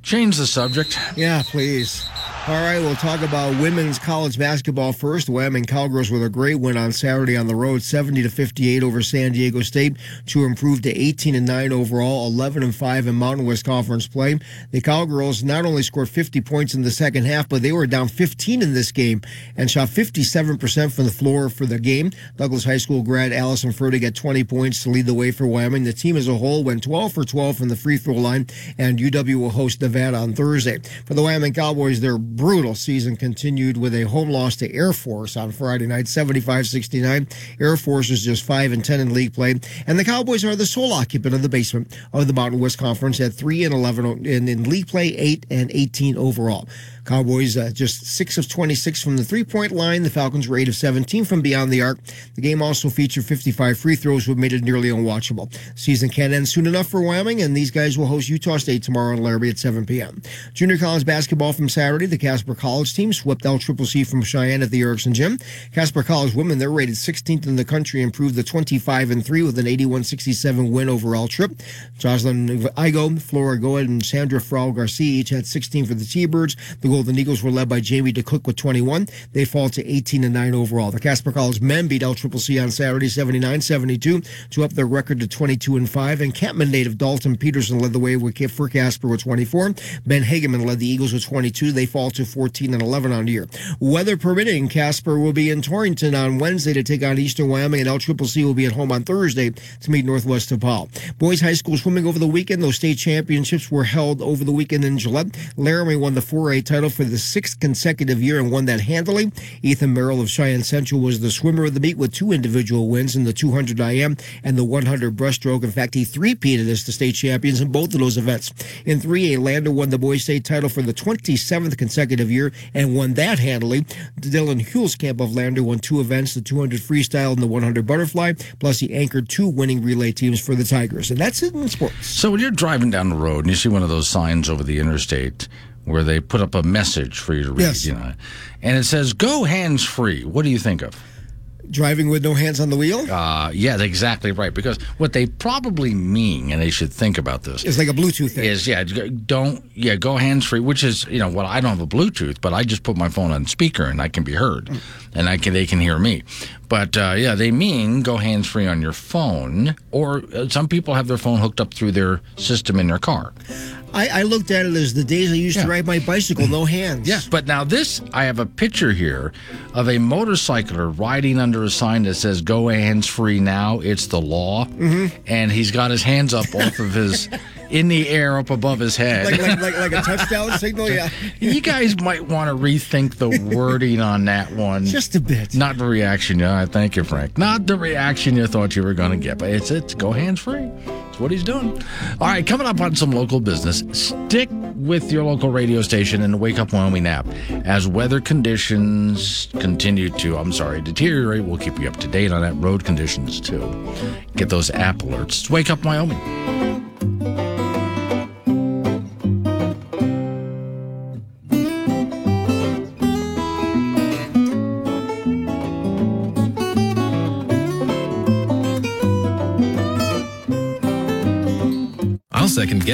Speaker 2: Change the subject.
Speaker 4: Yeah, please. All right, we'll talk about women's college basketball first. Wyoming Cowgirls with a great win on Saturday on the road, 70 to 58 over San Diego State to improve to 18 and 9 overall, 11 and 5 in Mountain West Conference play. The Cowgirls not only scored 50 points in the second half, but they were down 15 in this game and shot 57% from the floor for the game. Douglas High School grad Allyson Fertig got 20 points to lead the way for Wyoming. The team as a whole went 12 for 12 from the free throw line, and UW will host Nevada on Thursday. For the Wyoming Cowboys, their brutal season continued with a home loss to Air Force on Friday night, 75-69. Air Force is just 5 and 10 in league play, and the Cowboys are the sole occupant of the basement of the Mountain West Conference at 3 and 11 in, in league play, 8 and 18 overall. Cowboys uh, just 6 of 26 from the three point line. The Falcons were 8 of 17 from beyond the arc. The game also featured 55 free throws, which made it nearly unwatchable. Season can't end soon enough for Wyoming, and these guys will host Utah State tomorrow in Laramie at 7 p.m. Junior college basketball from Saturday. The Casper College team swept L Triple C from Cheyenne at the Erickson Gym. Casper College women, they're rated 16th in the country, improved to 25 and 3 with an 81 67 win over L Trip. Jocelyn Igo, Flora Goed, and Sandra Frau Garcia each had 16 for the T Birds. The Golden Eagles were led by Jamie DeCook with 21. They fall to 18 and 9 overall. The Casper College men beat L Triple C on Saturday 79 72 to up their record to 22 and 5. And Campman native Dalton Peterson led the way with, for Casper with 24. Ben Hageman led the Eagles with 22. They fall to 14 and 11 on the year. Weather permitting, Casper will be in Torrington on Wednesday to take on Eastern Wyoming, and L Triple C will be at home on Thursday to meet Northwest DePaul. Boys high school swimming over the weekend. Those state championships were held over the weekend in Gillette. Laramie won the 4A title for the sixth consecutive year and won that handily. Ethan Merrill of Cheyenne Central was the swimmer of the meet with two individual wins in the 200 IM and the 100 breaststroke. In fact, he three-peated as the state champions in both of those events. In 3A, Lander won the boys state title for the 27th consecutive year and won that handily. Dylan Hulskamp of Lander won two events, the 200 freestyle and the 100 butterfly, plus he anchored two winning relay teams for the Tigers. And that's it in sports.
Speaker 2: So when you're driving down the road and you see one of those signs over the interstate where they put up a message for you to read,
Speaker 4: Yes.
Speaker 2: you know, and it says "Go hands free," what do you think of?
Speaker 4: Driving with no hands on the wheel?
Speaker 2: Uh, yeah, exactly right. Because what they probably mean, and they should think about this,
Speaker 4: It's like a Bluetooth thing.
Speaker 2: is yeah, don't yeah, go hands free. Which is you know, well, I don't have a Bluetooth, but I just put my phone on speaker and I can be heard, and I can they can hear me. But uh, yeah, they mean go hands free on your phone, or uh, some people have their phone hooked up through their system in their car.
Speaker 4: I, I looked at it as the days I used
Speaker 2: Yeah.
Speaker 4: to ride my bicycle, no hands.
Speaker 2: Yeah, but now this, I have a picture here of a motorcycler riding under a sign that says "Go hands free now." It's the law,
Speaker 4: Mhm.
Speaker 2: and he's got his hands up off of his in the air up above his head.
Speaker 4: Like, like, like, like a touchdown signal, yeah.
Speaker 2: you guys might want to rethink the wording on that one.
Speaker 4: Just a bit.
Speaker 2: Not the reaction. Yeah, uh, thank you, Frank. Not the reaction you thought you were going to get, but it's it's go hands free. That's what he's doing. All right, coming up on some local business. Stick with your local radio station and wake up Wyoming app as weather conditions continue to. I'm sorry, deteriorate. We'll keep you up to date on that road conditions too. Get those app alerts. Wake up Wyoming.
Speaker 15: Second guess.